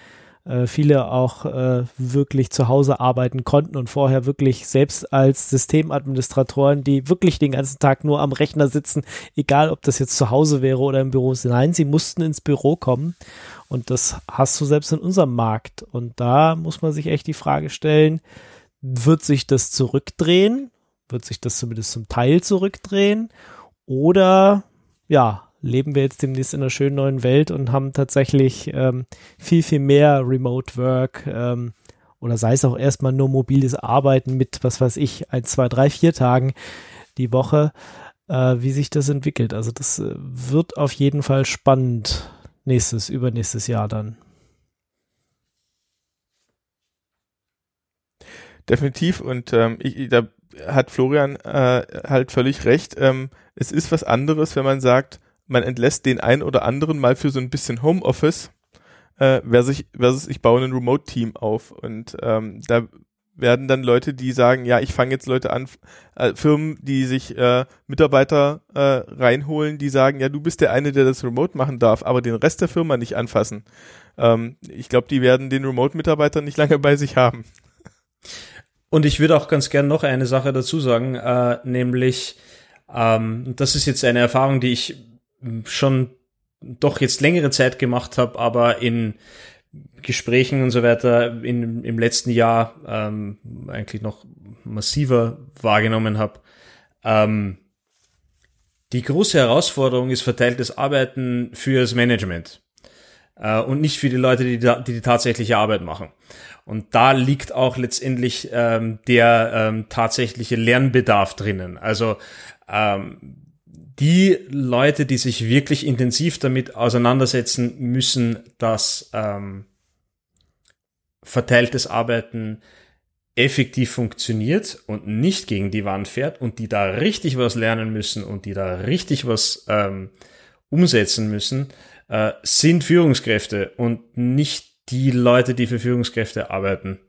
[SPEAKER 2] äh, viele auch äh, wirklich zu Hause arbeiten konnten und vorher wirklich selbst als Systemadministratoren, die wirklich den ganzen Tag nur am Rechner sitzen, egal ob das jetzt zu Hause wäre oder im Büro, nein, sie mussten ins Büro kommen und das hast du selbst in unserem Markt und da muss man sich echt die Frage stellen, wird sich das zurückdrehen? Wird sich das zumindest zum Teil zurückdrehen? Oder ja, leben wir jetzt demnächst in einer schönen neuen Welt und haben tatsächlich ähm, viel, viel mehr Remote Work ähm, oder sei es auch erstmal nur mobiles Arbeiten mit, was weiß ich, ein, zwei, drei, vier Tagen die Woche, äh, wie sich das entwickelt. Also das äh, wird auf jeden Fall spannend nächstes, übernächstes Jahr dann.
[SPEAKER 4] Definitiv und ähm, ich, da hat Florian äh, halt völlig recht. Ähm, es ist was anderes, wenn man sagt, man entlässt den einen oder anderen mal für so ein bisschen Homeoffice äh, versus, versus ich baue ein Remote-Team auf. Und ähm, da werden dann Leute, die sagen, ja, ich fange jetzt Leute an, äh, Firmen, die sich äh, Mitarbeiter äh, reinholen, die sagen, ja, du bist der eine, der das Remote machen darf, aber den Rest der Firma nicht anfassen. Ähm, ich glaube, die werden den Remote-Mitarbeiter nicht lange bei sich haben.
[SPEAKER 3] Und ich würde auch ganz gern noch eine Sache dazu sagen, äh, nämlich, ähm, das ist jetzt eine Erfahrung, die ich schon doch jetzt längere Zeit gemacht habe, aber in Gesprächen und so weiter in, im letzten Jahr ähm, eigentlich noch massiver wahrgenommen habe. Ähm, die große Herausforderung ist verteiltes Arbeiten fürs Management äh, und nicht für die Leute, die, die die tatsächliche Arbeit machen. Und da liegt auch letztendlich ähm, der ähm, tatsächliche Lernbedarf drinnen. Also ähm, die Leute, die sich wirklich intensiv damit auseinandersetzen müssen, dass ähm, verteiltes Arbeiten effektiv funktioniert und nicht gegen die Wand fährt und die da richtig was lernen müssen und die da richtig was ähm, umsetzen müssen, äh, sind Führungskräfte und nicht die Leute, die für Führungskräfte arbeiten.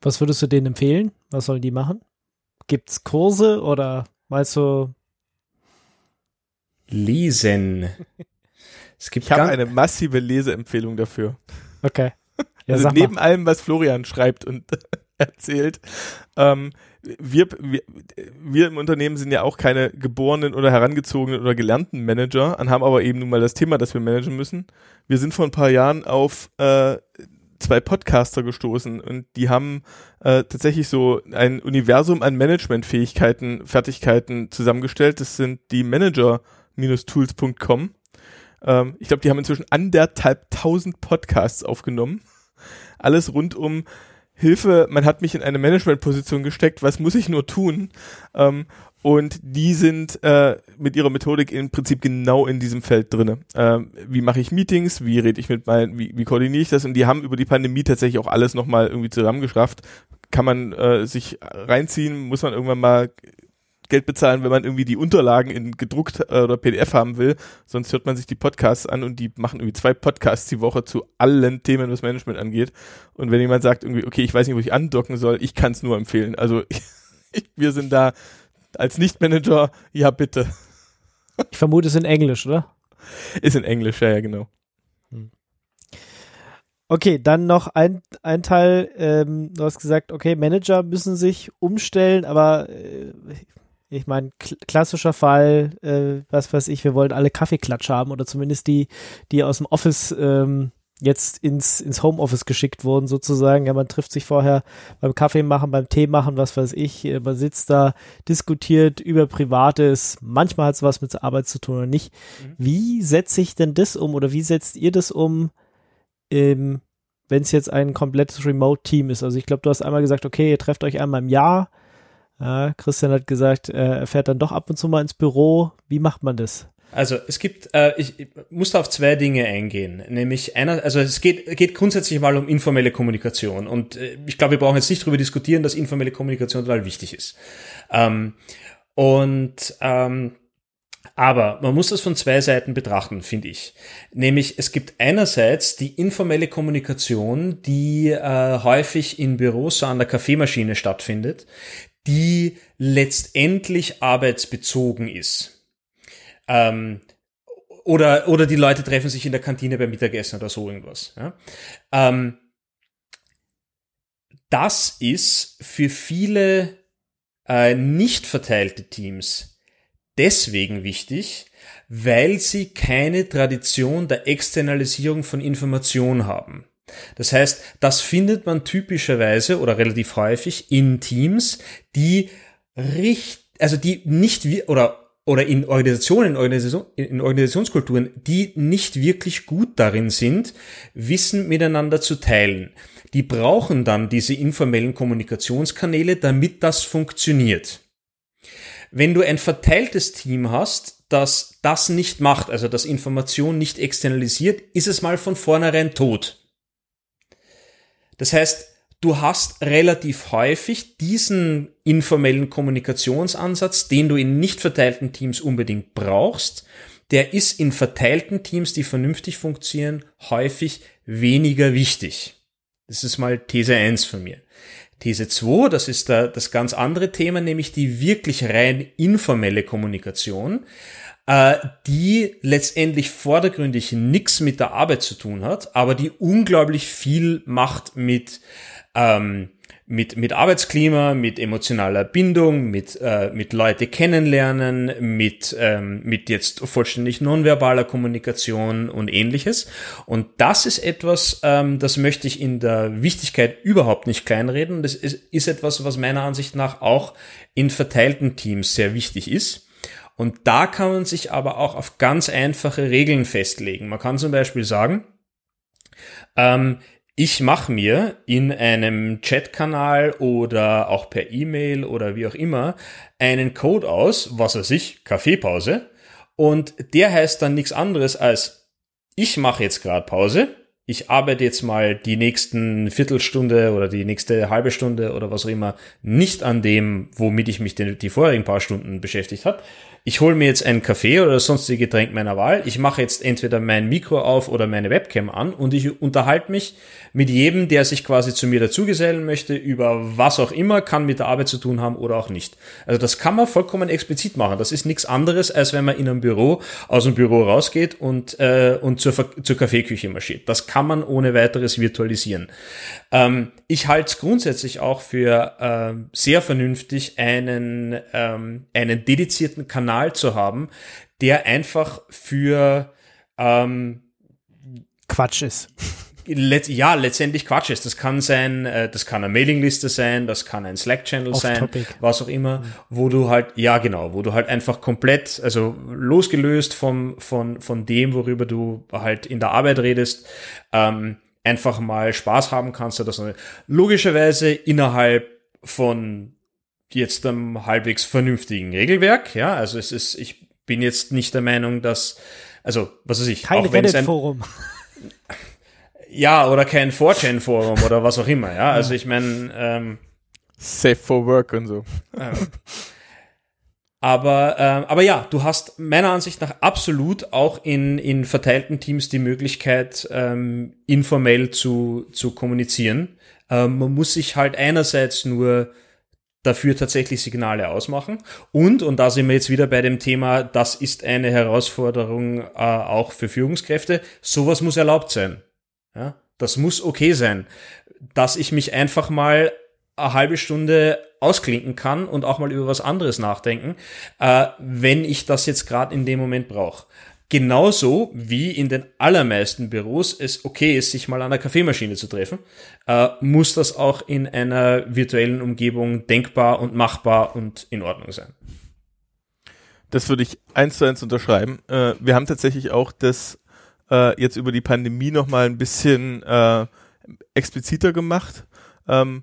[SPEAKER 2] Was würdest du denen empfehlen? Was sollen die machen? Gibt's Kurse oder meinst du?
[SPEAKER 3] Lesen.
[SPEAKER 4] Es gibt ich habe eine massive Leseempfehlung dafür.
[SPEAKER 2] Okay.
[SPEAKER 4] Ja, also neben mal. allem, was Florian schreibt und erzählt, ähm, wir, wir, wir im Unternehmen sind ja auch keine geborenen oder herangezogenen oder gelernten Manager, haben aber eben nun mal das Thema, das wir managen müssen. Wir sind vor ein paar Jahren auf äh, zwei Podcaster gestoßen und die haben äh, tatsächlich so ein Universum an Managementfähigkeiten, Fertigkeiten zusammengestellt. Das sind die Manager-Tools.com. Ähm, ich glaube, die haben inzwischen anderthalb tausend Podcasts aufgenommen. Alles rund um Hilfe, man hat mich in eine Managementposition gesteckt, was muss ich nur tun? Ähm, und die sind äh, mit ihrer Methodik im Prinzip genau in diesem Feld drinne. Ähm, wie mache ich Meetings? Wie rede ich mit meinen? Wie, wie koordiniere ich das? Und die haben über die Pandemie tatsächlich auch alles nochmal irgendwie zusammengeschrafft. Kann man äh, sich reinziehen? Muss man irgendwann mal Geld bezahlen, wenn man irgendwie die Unterlagen in gedruckt äh, oder PDF haben will. Sonst hört man sich die Podcasts an und die machen irgendwie zwei Podcasts die Woche zu allen Themen, was Management angeht. Und wenn jemand sagt irgendwie, okay, ich weiß nicht, wo ich andocken soll, ich kann es nur empfehlen. Also ich, wir sind da als Nicht-Manager, ja bitte.
[SPEAKER 2] Ich vermute, es ist in Englisch, oder?
[SPEAKER 4] Ist in Englisch, ja, ja, genau. Hm.
[SPEAKER 2] Okay, dann noch ein, ein Teil, ähm, du hast gesagt, okay, Manager müssen sich umstellen, aber äh, ich meine, kl klassischer Fall, äh, was weiß ich, wir wollen alle Kaffeeklatsch haben oder zumindest die, die aus dem Office ähm, jetzt ins, ins Homeoffice geschickt wurden, sozusagen. Ja, man trifft sich vorher beim Kaffee machen, beim Tee machen, was weiß ich. Äh, man sitzt da, diskutiert über Privates. Manchmal hat es was mit der Arbeit zu tun oder nicht. Mhm. Wie setze ich denn das um oder wie setzt ihr das um, ähm, wenn es jetzt ein komplettes Remote-Team ist. Also ich glaube, du hast einmal gesagt, okay, ihr trefft euch einmal im Jahr. Äh, Christian hat gesagt, er fährt dann doch ab und zu mal ins Büro. Wie macht man das?
[SPEAKER 3] Also es gibt, äh, ich, ich muss da auf zwei Dinge eingehen. Nämlich einer, also es geht, geht grundsätzlich mal um informelle Kommunikation. Und äh, ich glaube, wir brauchen jetzt nicht darüber diskutieren, dass informelle Kommunikation total wichtig ist. Ähm, und ähm, aber man muss das von zwei Seiten betrachten, finde ich. Nämlich es gibt einerseits die informelle Kommunikation, die äh, häufig in Büros so an der Kaffeemaschine stattfindet, die letztendlich arbeitsbezogen ist. Ähm, oder, oder die Leute treffen sich in der Kantine beim Mittagessen oder so irgendwas. Ja? Ähm, das ist für viele äh, nicht verteilte Teams deswegen wichtig, weil sie keine Tradition der Externalisierung von Information haben. Das heißt, das findet man typischerweise oder relativ häufig in Teams, die richt, also die nicht wie, oder oder in Organisationen, Organisation, in Organisationskulturen, die nicht wirklich gut darin sind, Wissen miteinander zu teilen. Die brauchen dann diese informellen Kommunikationskanäle, damit das funktioniert. Wenn du ein verteiltes Team hast, das das nicht macht, also das Information nicht externalisiert, ist es mal von vornherein tot. Das heißt, du hast relativ häufig diesen informellen Kommunikationsansatz, den du in nicht verteilten Teams unbedingt brauchst, der ist in verteilten Teams, die vernünftig funktionieren, häufig weniger wichtig. Das ist mal These 1 von mir. These 2, das ist da das ganz andere Thema, nämlich die wirklich rein informelle Kommunikation, äh, die letztendlich vordergründig nichts mit der Arbeit zu tun hat, aber die unglaublich viel macht mit ähm, mit, mit Arbeitsklima, mit emotionaler Bindung, mit, äh, mit Leute kennenlernen, mit, ähm, mit jetzt vollständig nonverbaler Kommunikation und ähnliches. Und das ist etwas, ähm, das möchte ich in der Wichtigkeit überhaupt nicht kleinreden. Das ist, ist etwas, was meiner Ansicht nach auch in verteilten Teams sehr wichtig ist. Und da kann man sich aber auch auf ganz einfache Regeln festlegen. Man kann zum Beispiel sagen, ähm, ich mache mir in einem Chatkanal oder auch per E-Mail oder wie auch immer einen Code aus, was weiß ich, Kaffeepause. Und der heißt dann nichts anderes als, ich mache jetzt gerade Pause, ich arbeite jetzt mal die nächsten Viertelstunde oder die nächste halbe Stunde oder was auch immer nicht an dem, womit ich mich die vorherigen paar Stunden beschäftigt habe, ich hole mir jetzt einen Kaffee oder sonstige Getränk meiner Wahl, ich mache jetzt entweder mein Mikro auf oder meine Webcam an und ich unterhalte mich mit jedem, der sich quasi zu mir dazugesellen möchte, über was auch immer, kann mit der Arbeit zu tun haben oder auch nicht. Also das kann man vollkommen explizit machen. Das ist nichts anderes, als wenn man in einem Büro aus dem Büro rausgeht und, äh, und zur, zur Kaffeeküche marschiert. Das kann man ohne weiteres virtualisieren. Ähm, ich halte es grundsätzlich auch für äh, sehr vernünftig, einen, ähm, einen dedizierten Kanal zu haben, der einfach für ähm,
[SPEAKER 2] Quatsch ist.
[SPEAKER 3] Let, ja, letztendlich Quatsch ist. Das kann sein, äh, das kann eine Mailingliste sein, das kann ein Slack-Channel sein, topic. was auch immer, mhm. wo du halt, ja genau, wo du halt einfach komplett, also losgelöst vom, von, von dem, worüber du halt in der Arbeit redest, ähm, einfach mal Spaß haben kannst oder so. Logischerweise innerhalb von jetzt einem halbwegs vernünftigen Regelwerk, ja, also es ist, ich bin jetzt nicht der Meinung, dass, also, was weiß ich,
[SPEAKER 2] Kein
[SPEAKER 3] auch wenn es ein,
[SPEAKER 2] Forum.
[SPEAKER 3] Ja, oder kein 4chan-Forum oder was auch immer, ja. Also ich meine, ähm,
[SPEAKER 4] Safe for Work und so.
[SPEAKER 3] Äh, aber, äh, aber ja, du hast meiner Ansicht nach absolut auch in, in verteilten Teams die Möglichkeit, ähm, informell zu, zu kommunizieren. Ähm, man muss sich halt einerseits nur dafür tatsächlich Signale ausmachen. Und, und da sind wir jetzt wieder bei dem Thema, das ist eine Herausforderung äh, auch für Führungskräfte, sowas muss erlaubt sein. Ja, das muss okay sein, dass ich mich einfach mal eine halbe Stunde ausklinken kann und auch mal über was anderes nachdenken, äh, wenn ich das jetzt gerade in dem Moment brauche. Genauso wie in den allermeisten Büros es okay ist, sich mal an der Kaffeemaschine zu treffen, äh, muss das auch in einer virtuellen Umgebung denkbar und machbar und in Ordnung sein.
[SPEAKER 4] Das würde ich eins zu eins unterschreiben. Äh, wir haben tatsächlich auch das äh, jetzt über die Pandemie noch mal ein bisschen äh, expliziter gemacht. Ähm,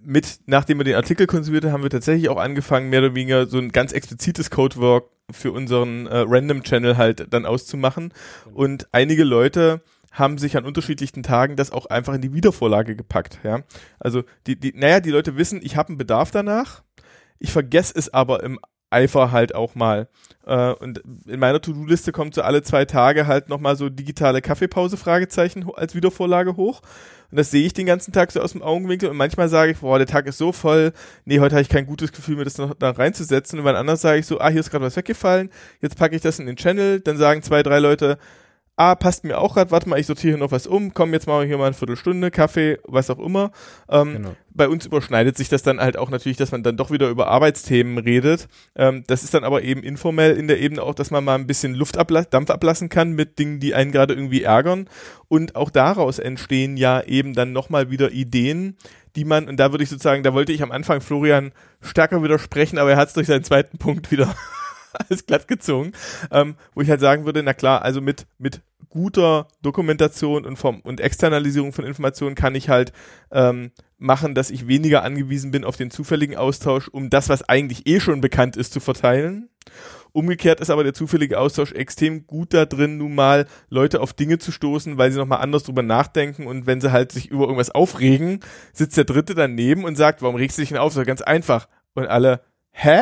[SPEAKER 4] mit, nachdem wir den Artikel konsumiert haben, haben wir tatsächlich auch angefangen, mehr oder weniger so ein ganz explizites Codework für unseren äh, Random Channel halt dann auszumachen. Und einige Leute haben sich an unterschiedlichen Tagen das auch einfach in die Wiedervorlage gepackt, ja. Also die, die, naja, die Leute wissen, ich habe einen Bedarf danach, ich vergesse es aber im Eifer halt auch mal. Äh, und in meiner To-Do-Liste kommt so alle zwei Tage halt nochmal so digitale Kaffeepause Fragezeichen als Wiedervorlage hoch. Und das sehe ich den ganzen Tag so aus dem Augenwinkel und manchmal sage ich, boah, der Tag ist so voll, nee, heute habe ich kein gutes Gefühl, mir das noch da reinzusetzen. Und wann anders sage ich so, ah, hier ist gerade was weggefallen, jetzt packe ich das in den Channel, dann sagen zwei, drei Leute, ah, passt mir auch gerade, warte mal, ich sortiere noch was um, komm, jetzt mache ich hier mal eine Viertelstunde, Kaffee, was auch immer. Ähm, genau. Bei uns überschneidet sich das dann halt auch natürlich, dass man dann doch wieder über Arbeitsthemen redet. Ähm, das ist dann aber eben informell in der Ebene auch, dass man mal ein bisschen Luft abla Dampf ablassen kann mit Dingen, die einen gerade irgendwie ärgern. Und auch daraus entstehen ja eben dann nochmal wieder Ideen, die man, und da würde ich sozusagen, da wollte ich am Anfang Florian stärker widersprechen, aber er hat es durch seinen zweiten Punkt wieder alles glatt gezogen, ähm, wo ich halt sagen würde, na klar, also mit, mit guter Dokumentation und, vom, und Externalisierung von Informationen kann ich halt ähm, machen, dass ich weniger angewiesen bin auf den zufälligen Austausch, um das, was eigentlich eh schon bekannt ist, zu verteilen. Umgekehrt ist aber der zufällige Austausch extrem gut da drin, nun mal Leute auf Dinge zu stoßen, weil sie nochmal anders drüber nachdenken und wenn sie halt sich über irgendwas aufregen, sitzt der Dritte daneben und sagt, warum regst du dich denn auf? So ganz einfach. Und alle, hä?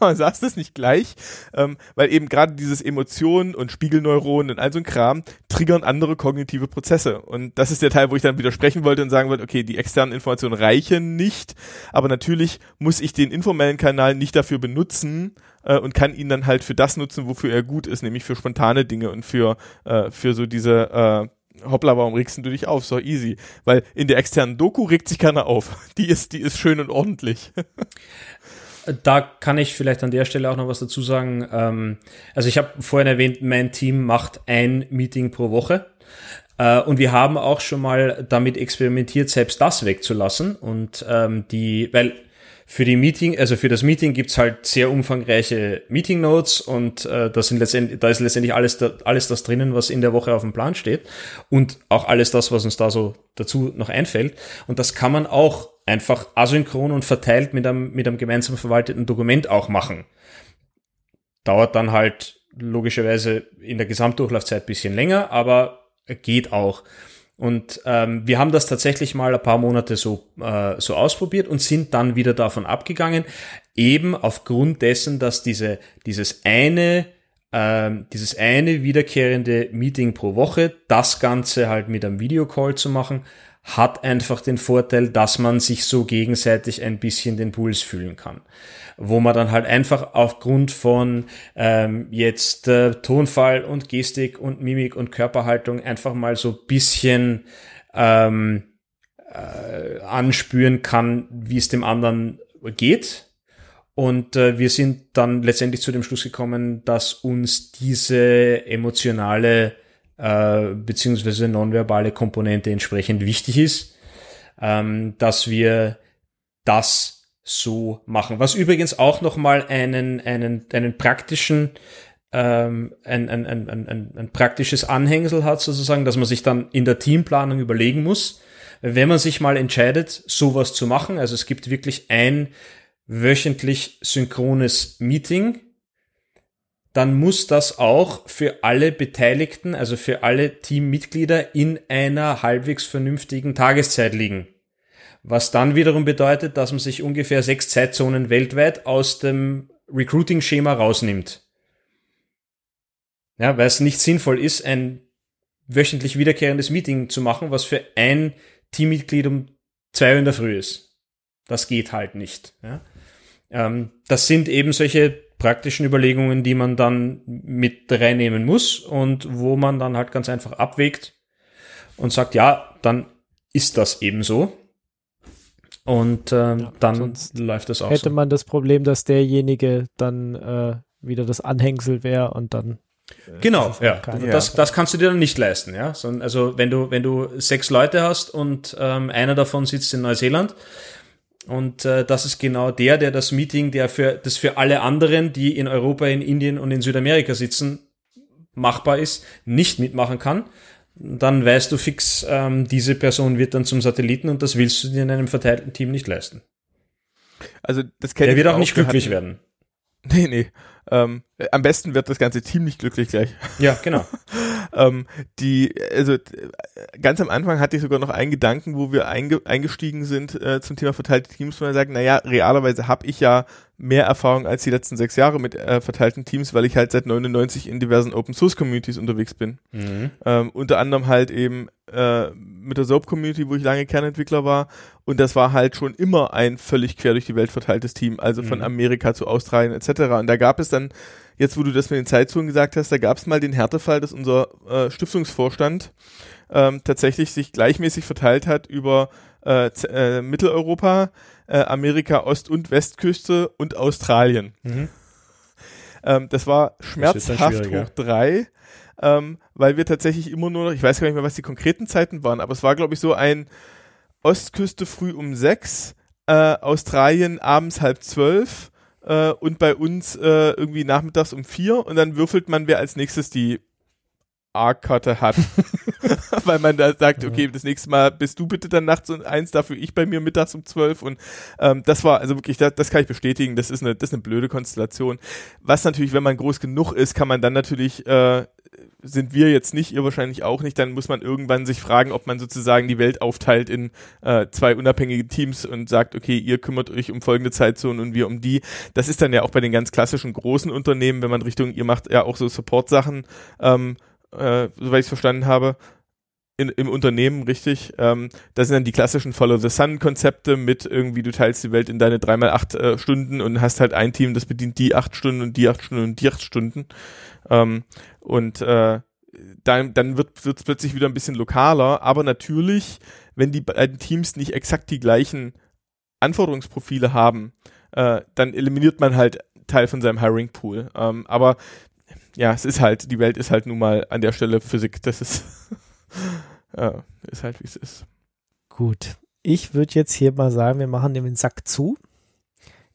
[SPEAKER 4] sagst es nicht gleich, ähm, weil eben gerade dieses Emotionen und Spiegelneuronen und all so ein Kram triggern andere kognitive Prozesse. Und das ist der Teil, wo ich dann widersprechen wollte und sagen wollte, okay, die externen Informationen reichen nicht, aber natürlich muss ich den informellen Kanal nicht dafür benutzen äh, und kann ihn dann halt für das nutzen, wofür er gut ist, nämlich für spontane Dinge und für, äh, für so diese äh, hoppla, warum regst du dich auf? So easy. Weil in der externen Doku regt sich keiner auf. Die ist, die ist schön und ordentlich.
[SPEAKER 3] Da kann ich vielleicht an der Stelle auch noch was dazu sagen. Ähm, also ich habe vorhin erwähnt, mein Team macht ein Meeting pro Woche. Äh, und wir haben auch schon mal damit experimentiert, selbst das wegzulassen. Und ähm, die, weil für die Meeting, also für das Meeting gibt's halt sehr umfangreiche Meeting Notes und äh, da sind letztendlich, da ist letztendlich alles, da, alles das drinnen, was in der Woche auf dem Plan steht und auch alles das, was uns da so dazu noch einfällt. Und das kann man auch einfach asynchron und verteilt mit einem, mit einem gemeinsam verwalteten Dokument auch machen. Dauert dann halt logischerweise in der Gesamtdurchlaufzeit bisschen länger, aber geht auch. Und ähm, wir haben das tatsächlich mal ein paar Monate so, äh, so ausprobiert und sind dann wieder davon abgegangen, eben aufgrund dessen, dass diese, dieses eine ähm, dieses eine wiederkehrende Meeting pro Woche, das Ganze halt mit einem Videocall zu machen, hat einfach den Vorteil, dass man sich so gegenseitig ein bisschen den Puls fühlen kann. Wo man dann halt einfach aufgrund von ähm, jetzt äh, Tonfall und Gestik und Mimik und Körperhaltung einfach mal so bisschen ähm, äh, anspüren kann, wie es dem anderen geht. Und äh, wir sind dann letztendlich zu dem Schluss gekommen, dass uns diese emotionale äh, beziehungsweise nonverbale Komponente entsprechend wichtig ist, ähm, dass wir das so machen. Was übrigens auch nochmal einen, einen, einen praktischen ähm, ein, ein, ein, ein, ein praktisches Anhängsel hat, sozusagen, dass man sich dann in der Teamplanung überlegen muss, wenn man sich mal entscheidet, sowas zu machen. Also es gibt wirklich ein wöchentlich synchrones Meeting, dann muss das auch für alle Beteiligten, also für alle Teammitglieder in einer halbwegs vernünftigen Tageszeit liegen. Was dann wiederum bedeutet, dass man sich ungefähr sechs Zeitzonen weltweit aus dem Recruiting-Schema rausnimmt. Ja, weil es nicht sinnvoll ist, ein wöchentlich wiederkehrendes Meeting zu machen, was für ein Teammitglied um zwei Uhr in der Früh ist. Das geht halt nicht. Ja. Ähm, das sind eben solche praktischen Überlegungen, die man dann mit reinnehmen muss und wo man dann halt ganz einfach abwägt und sagt, ja, dann ist das eben so. Und äh, ja, dann läuft das auch.
[SPEAKER 2] Hätte so. man das Problem, dass derjenige dann äh, wieder das Anhängsel wäre und dann
[SPEAKER 3] äh, genau, ja. Das, das kannst du dir dann nicht leisten, ja. Also wenn du, wenn du sechs Leute hast und ähm, einer davon sitzt in Neuseeland, und äh, das ist genau der, der das Meeting, der für das für alle anderen, die in Europa, in Indien und in Südamerika sitzen, machbar ist, nicht mitmachen kann. dann weißt du fix, ähm, diese Person wird dann zum Satelliten und das willst du dir in einem verteilten Team nicht leisten.
[SPEAKER 4] Also das kennt
[SPEAKER 3] Der wird auch
[SPEAKER 4] auch,
[SPEAKER 3] nicht glücklich
[SPEAKER 4] hatten-
[SPEAKER 3] werden.
[SPEAKER 4] Nee, nee. Ähm, äh, am besten wird das ganze Team nicht glücklich gleich.
[SPEAKER 3] Ja, genau.
[SPEAKER 4] ähm, die, also äh, ganz am Anfang hatte ich sogar noch einen Gedanken, wo wir einge eingestiegen sind äh, zum Thema verteilte Teams, wo wir sagen, naja, realerweise habe ich ja mehr Erfahrung als die letzten sechs Jahre mit äh, verteilten Teams, weil ich halt seit 99 in diversen Open Source Communities unterwegs bin.
[SPEAKER 3] Mhm.
[SPEAKER 4] Ähm, unter anderem halt eben äh, mit der Soap Community, wo ich lange Kernentwickler war. Und das war halt schon immer ein völlig quer durch die Welt verteiltes Team, also von
[SPEAKER 3] Mhm.
[SPEAKER 4] Amerika zu Australien etc. Und da gab es dann, jetzt wo du das mit den Zeitzonen gesagt hast, da gab es mal den Härtefall, dass unser äh, Stiftungsvorstand ähm, tatsächlich sich gleichmäßig verteilt hat über äh, äh, Mitteleuropa, äh, Amerika, Ost- und Westküste und Australien.
[SPEAKER 3] Mhm.
[SPEAKER 4] Ähm, das war schmerzhaft
[SPEAKER 3] schwieriger.
[SPEAKER 4] hoch drei, ähm, weil wir tatsächlich immer nur noch, ich weiß gar nicht mehr, was die konkreten Zeiten waren, aber es war, glaube ich, so ein Ostküste früh um sechs, äh, Australien abends halb zwölf äh, und bei uns äh, irgendwie nachmittags um vier und dann würfelt man, wer als nächstes die A-Karte hat. Weil man da sagt, okay, das nächste Mal bist du bitte dann nachts um eins, dafür ich bei mir mittags um zwölf und ähm, das war, also wirklich, das, das kann ich bestätigen, das ist eine, das ist eine blöde Konstellation. Was natürlich, wenn man groß genug ist, kann man dann natürlich, äh, sind wir jetzt nicht, ihr wahrscheinlich auch nicht, dann muss man irgendwann sich fragen, ob man sozusagen die Welt aufteilt in äh, zwei unabhängige Teams und sagt, okay, ihr kümmert euch um folgende Zeitzonen und wir um die. Das ist dann ja auch bei den ganz klassischen großen Unternehmen, wenn man Richtung, ihr macht ja auch so Support-Sachen, ähm, äh, soweit ich es verstanden habe, in, im Unternehmen, richtig. Ähm, das sind dann die klassischen Follow-the-Sun-Konzepte mit irgendwie, du teilst die Welt in deine 3x8 äh, Stunden und hast halt ein Team, das bedient die acht Stunden und die acht Stunden und die acht Stunden. Ähm, und äh, dann, dann wird es plötzlich wieder ein bisschen lokaler, aber natürlich, wenn die beiden Teams nicht exakt die gleichen Anforderungsprofile haben, äh, dann eliminiert man halt Teil von seinem Hiring Pool. Ähm, aber ja, es ist halt, die Welt ist halt nun mal an der Stelle Physik. Das ist, äh, ist halt, wie es ist.
[SPEAKER 2] Gut. Ich würde jetzt hier mal sagen, wir machen den Sack zu.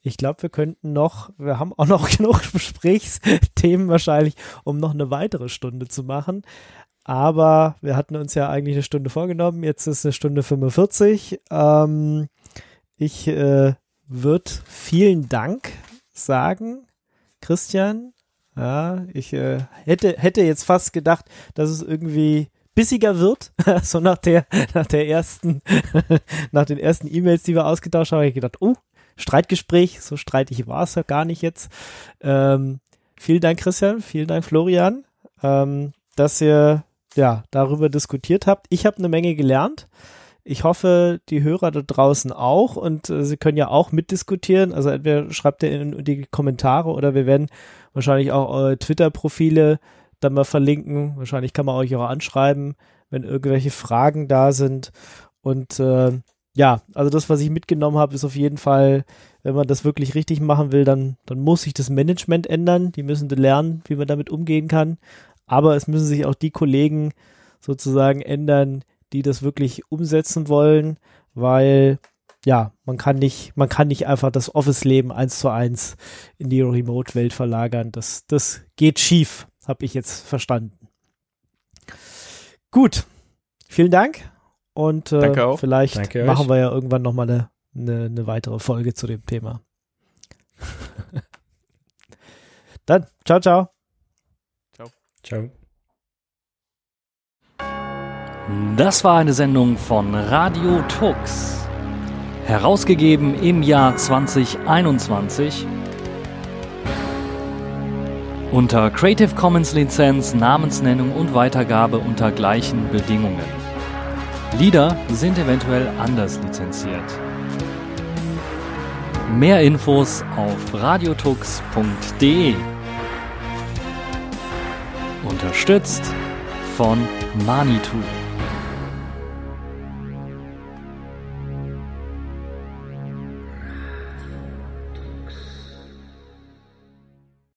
[SPEAKER 2] Ich glaube, wir könnten noch, wir haben auch noch genug Gesprächsthemen wahrscheinlich, um noch eine weitere Stunde zu machen. Aber wir hatten uns ja eigentlich eine Stunde vorgenommen. Jetzt ist eine Stunde 45. Ähm, ich äh, würde vielen Dank sagen, Christian. Ja, ich äh, hätte, hätte jetzt fast gedacht, dass es irgendwie bissiger wird, so nach der, nach der ersten, nach den ersten E-Mails, die wir ausgetauscht haben, habe ich gedacht, oh, Streitgespräch, so streitig war es ja gar nicht jetzt. Ähm, vielen Dank, Christian, vielen Dank, Florian, ähm, dass ihr ja darüber diskutiert habt. Ich habe eine Menge gelernt. Ich hoffe, die Hörer da draußen auch und äh, sie können ja auch mitdiskutieren. Also entweder schreibt ihr in die Kommentare oder wir werden wahrscheinlich auch eure Twitter-Profile dann mal verlinken. Wahrscheinlich kann man euch auch anschreiben, wenn irgendwelche Fragen da sind. Und äh, ja, also das, was ich mitgenommen habe, ist auf jeden Fall, wenn man das wirklich richtig machen will, dann, dann muss sich das Management ändern. Die müssen lernen, wie man damit umgehen kann. Aber es müssen sich auch die Kollegen sozusagen ändern, die das wirklich umsetzen wollen, weil ja, man kann nicht, man kann nicht einfach das Office-Leben eins zu eins in die Remote-Welt verlagern. Das, das geht schief, habe ich jetzt verstanden. Gut, vielen Dank und äh,
[SPEAKER 4] Danke auch.
[SPEAKER 2] vielleicht
[SPEAKER 3] Danke euch.
[SPEAKER 2] machen wir ja irgendwann noch mal eine, eine, eine weitere Folge zu dem Thema. Dann, ciao, ciao.
[SPEAKER 3] Ciao.
[SPEAKER 5] Das war eine Sendung von Radio Tux. Herausgegeben im Jahr 2021 unter Creative Commons Lizenz, Namensnennung und Weitergabe unter gleichen Bedingungen. Lieder sind eventuell anders lizenziert. Mehr Infos auf radiotux.de. Unterstützt von Manitou.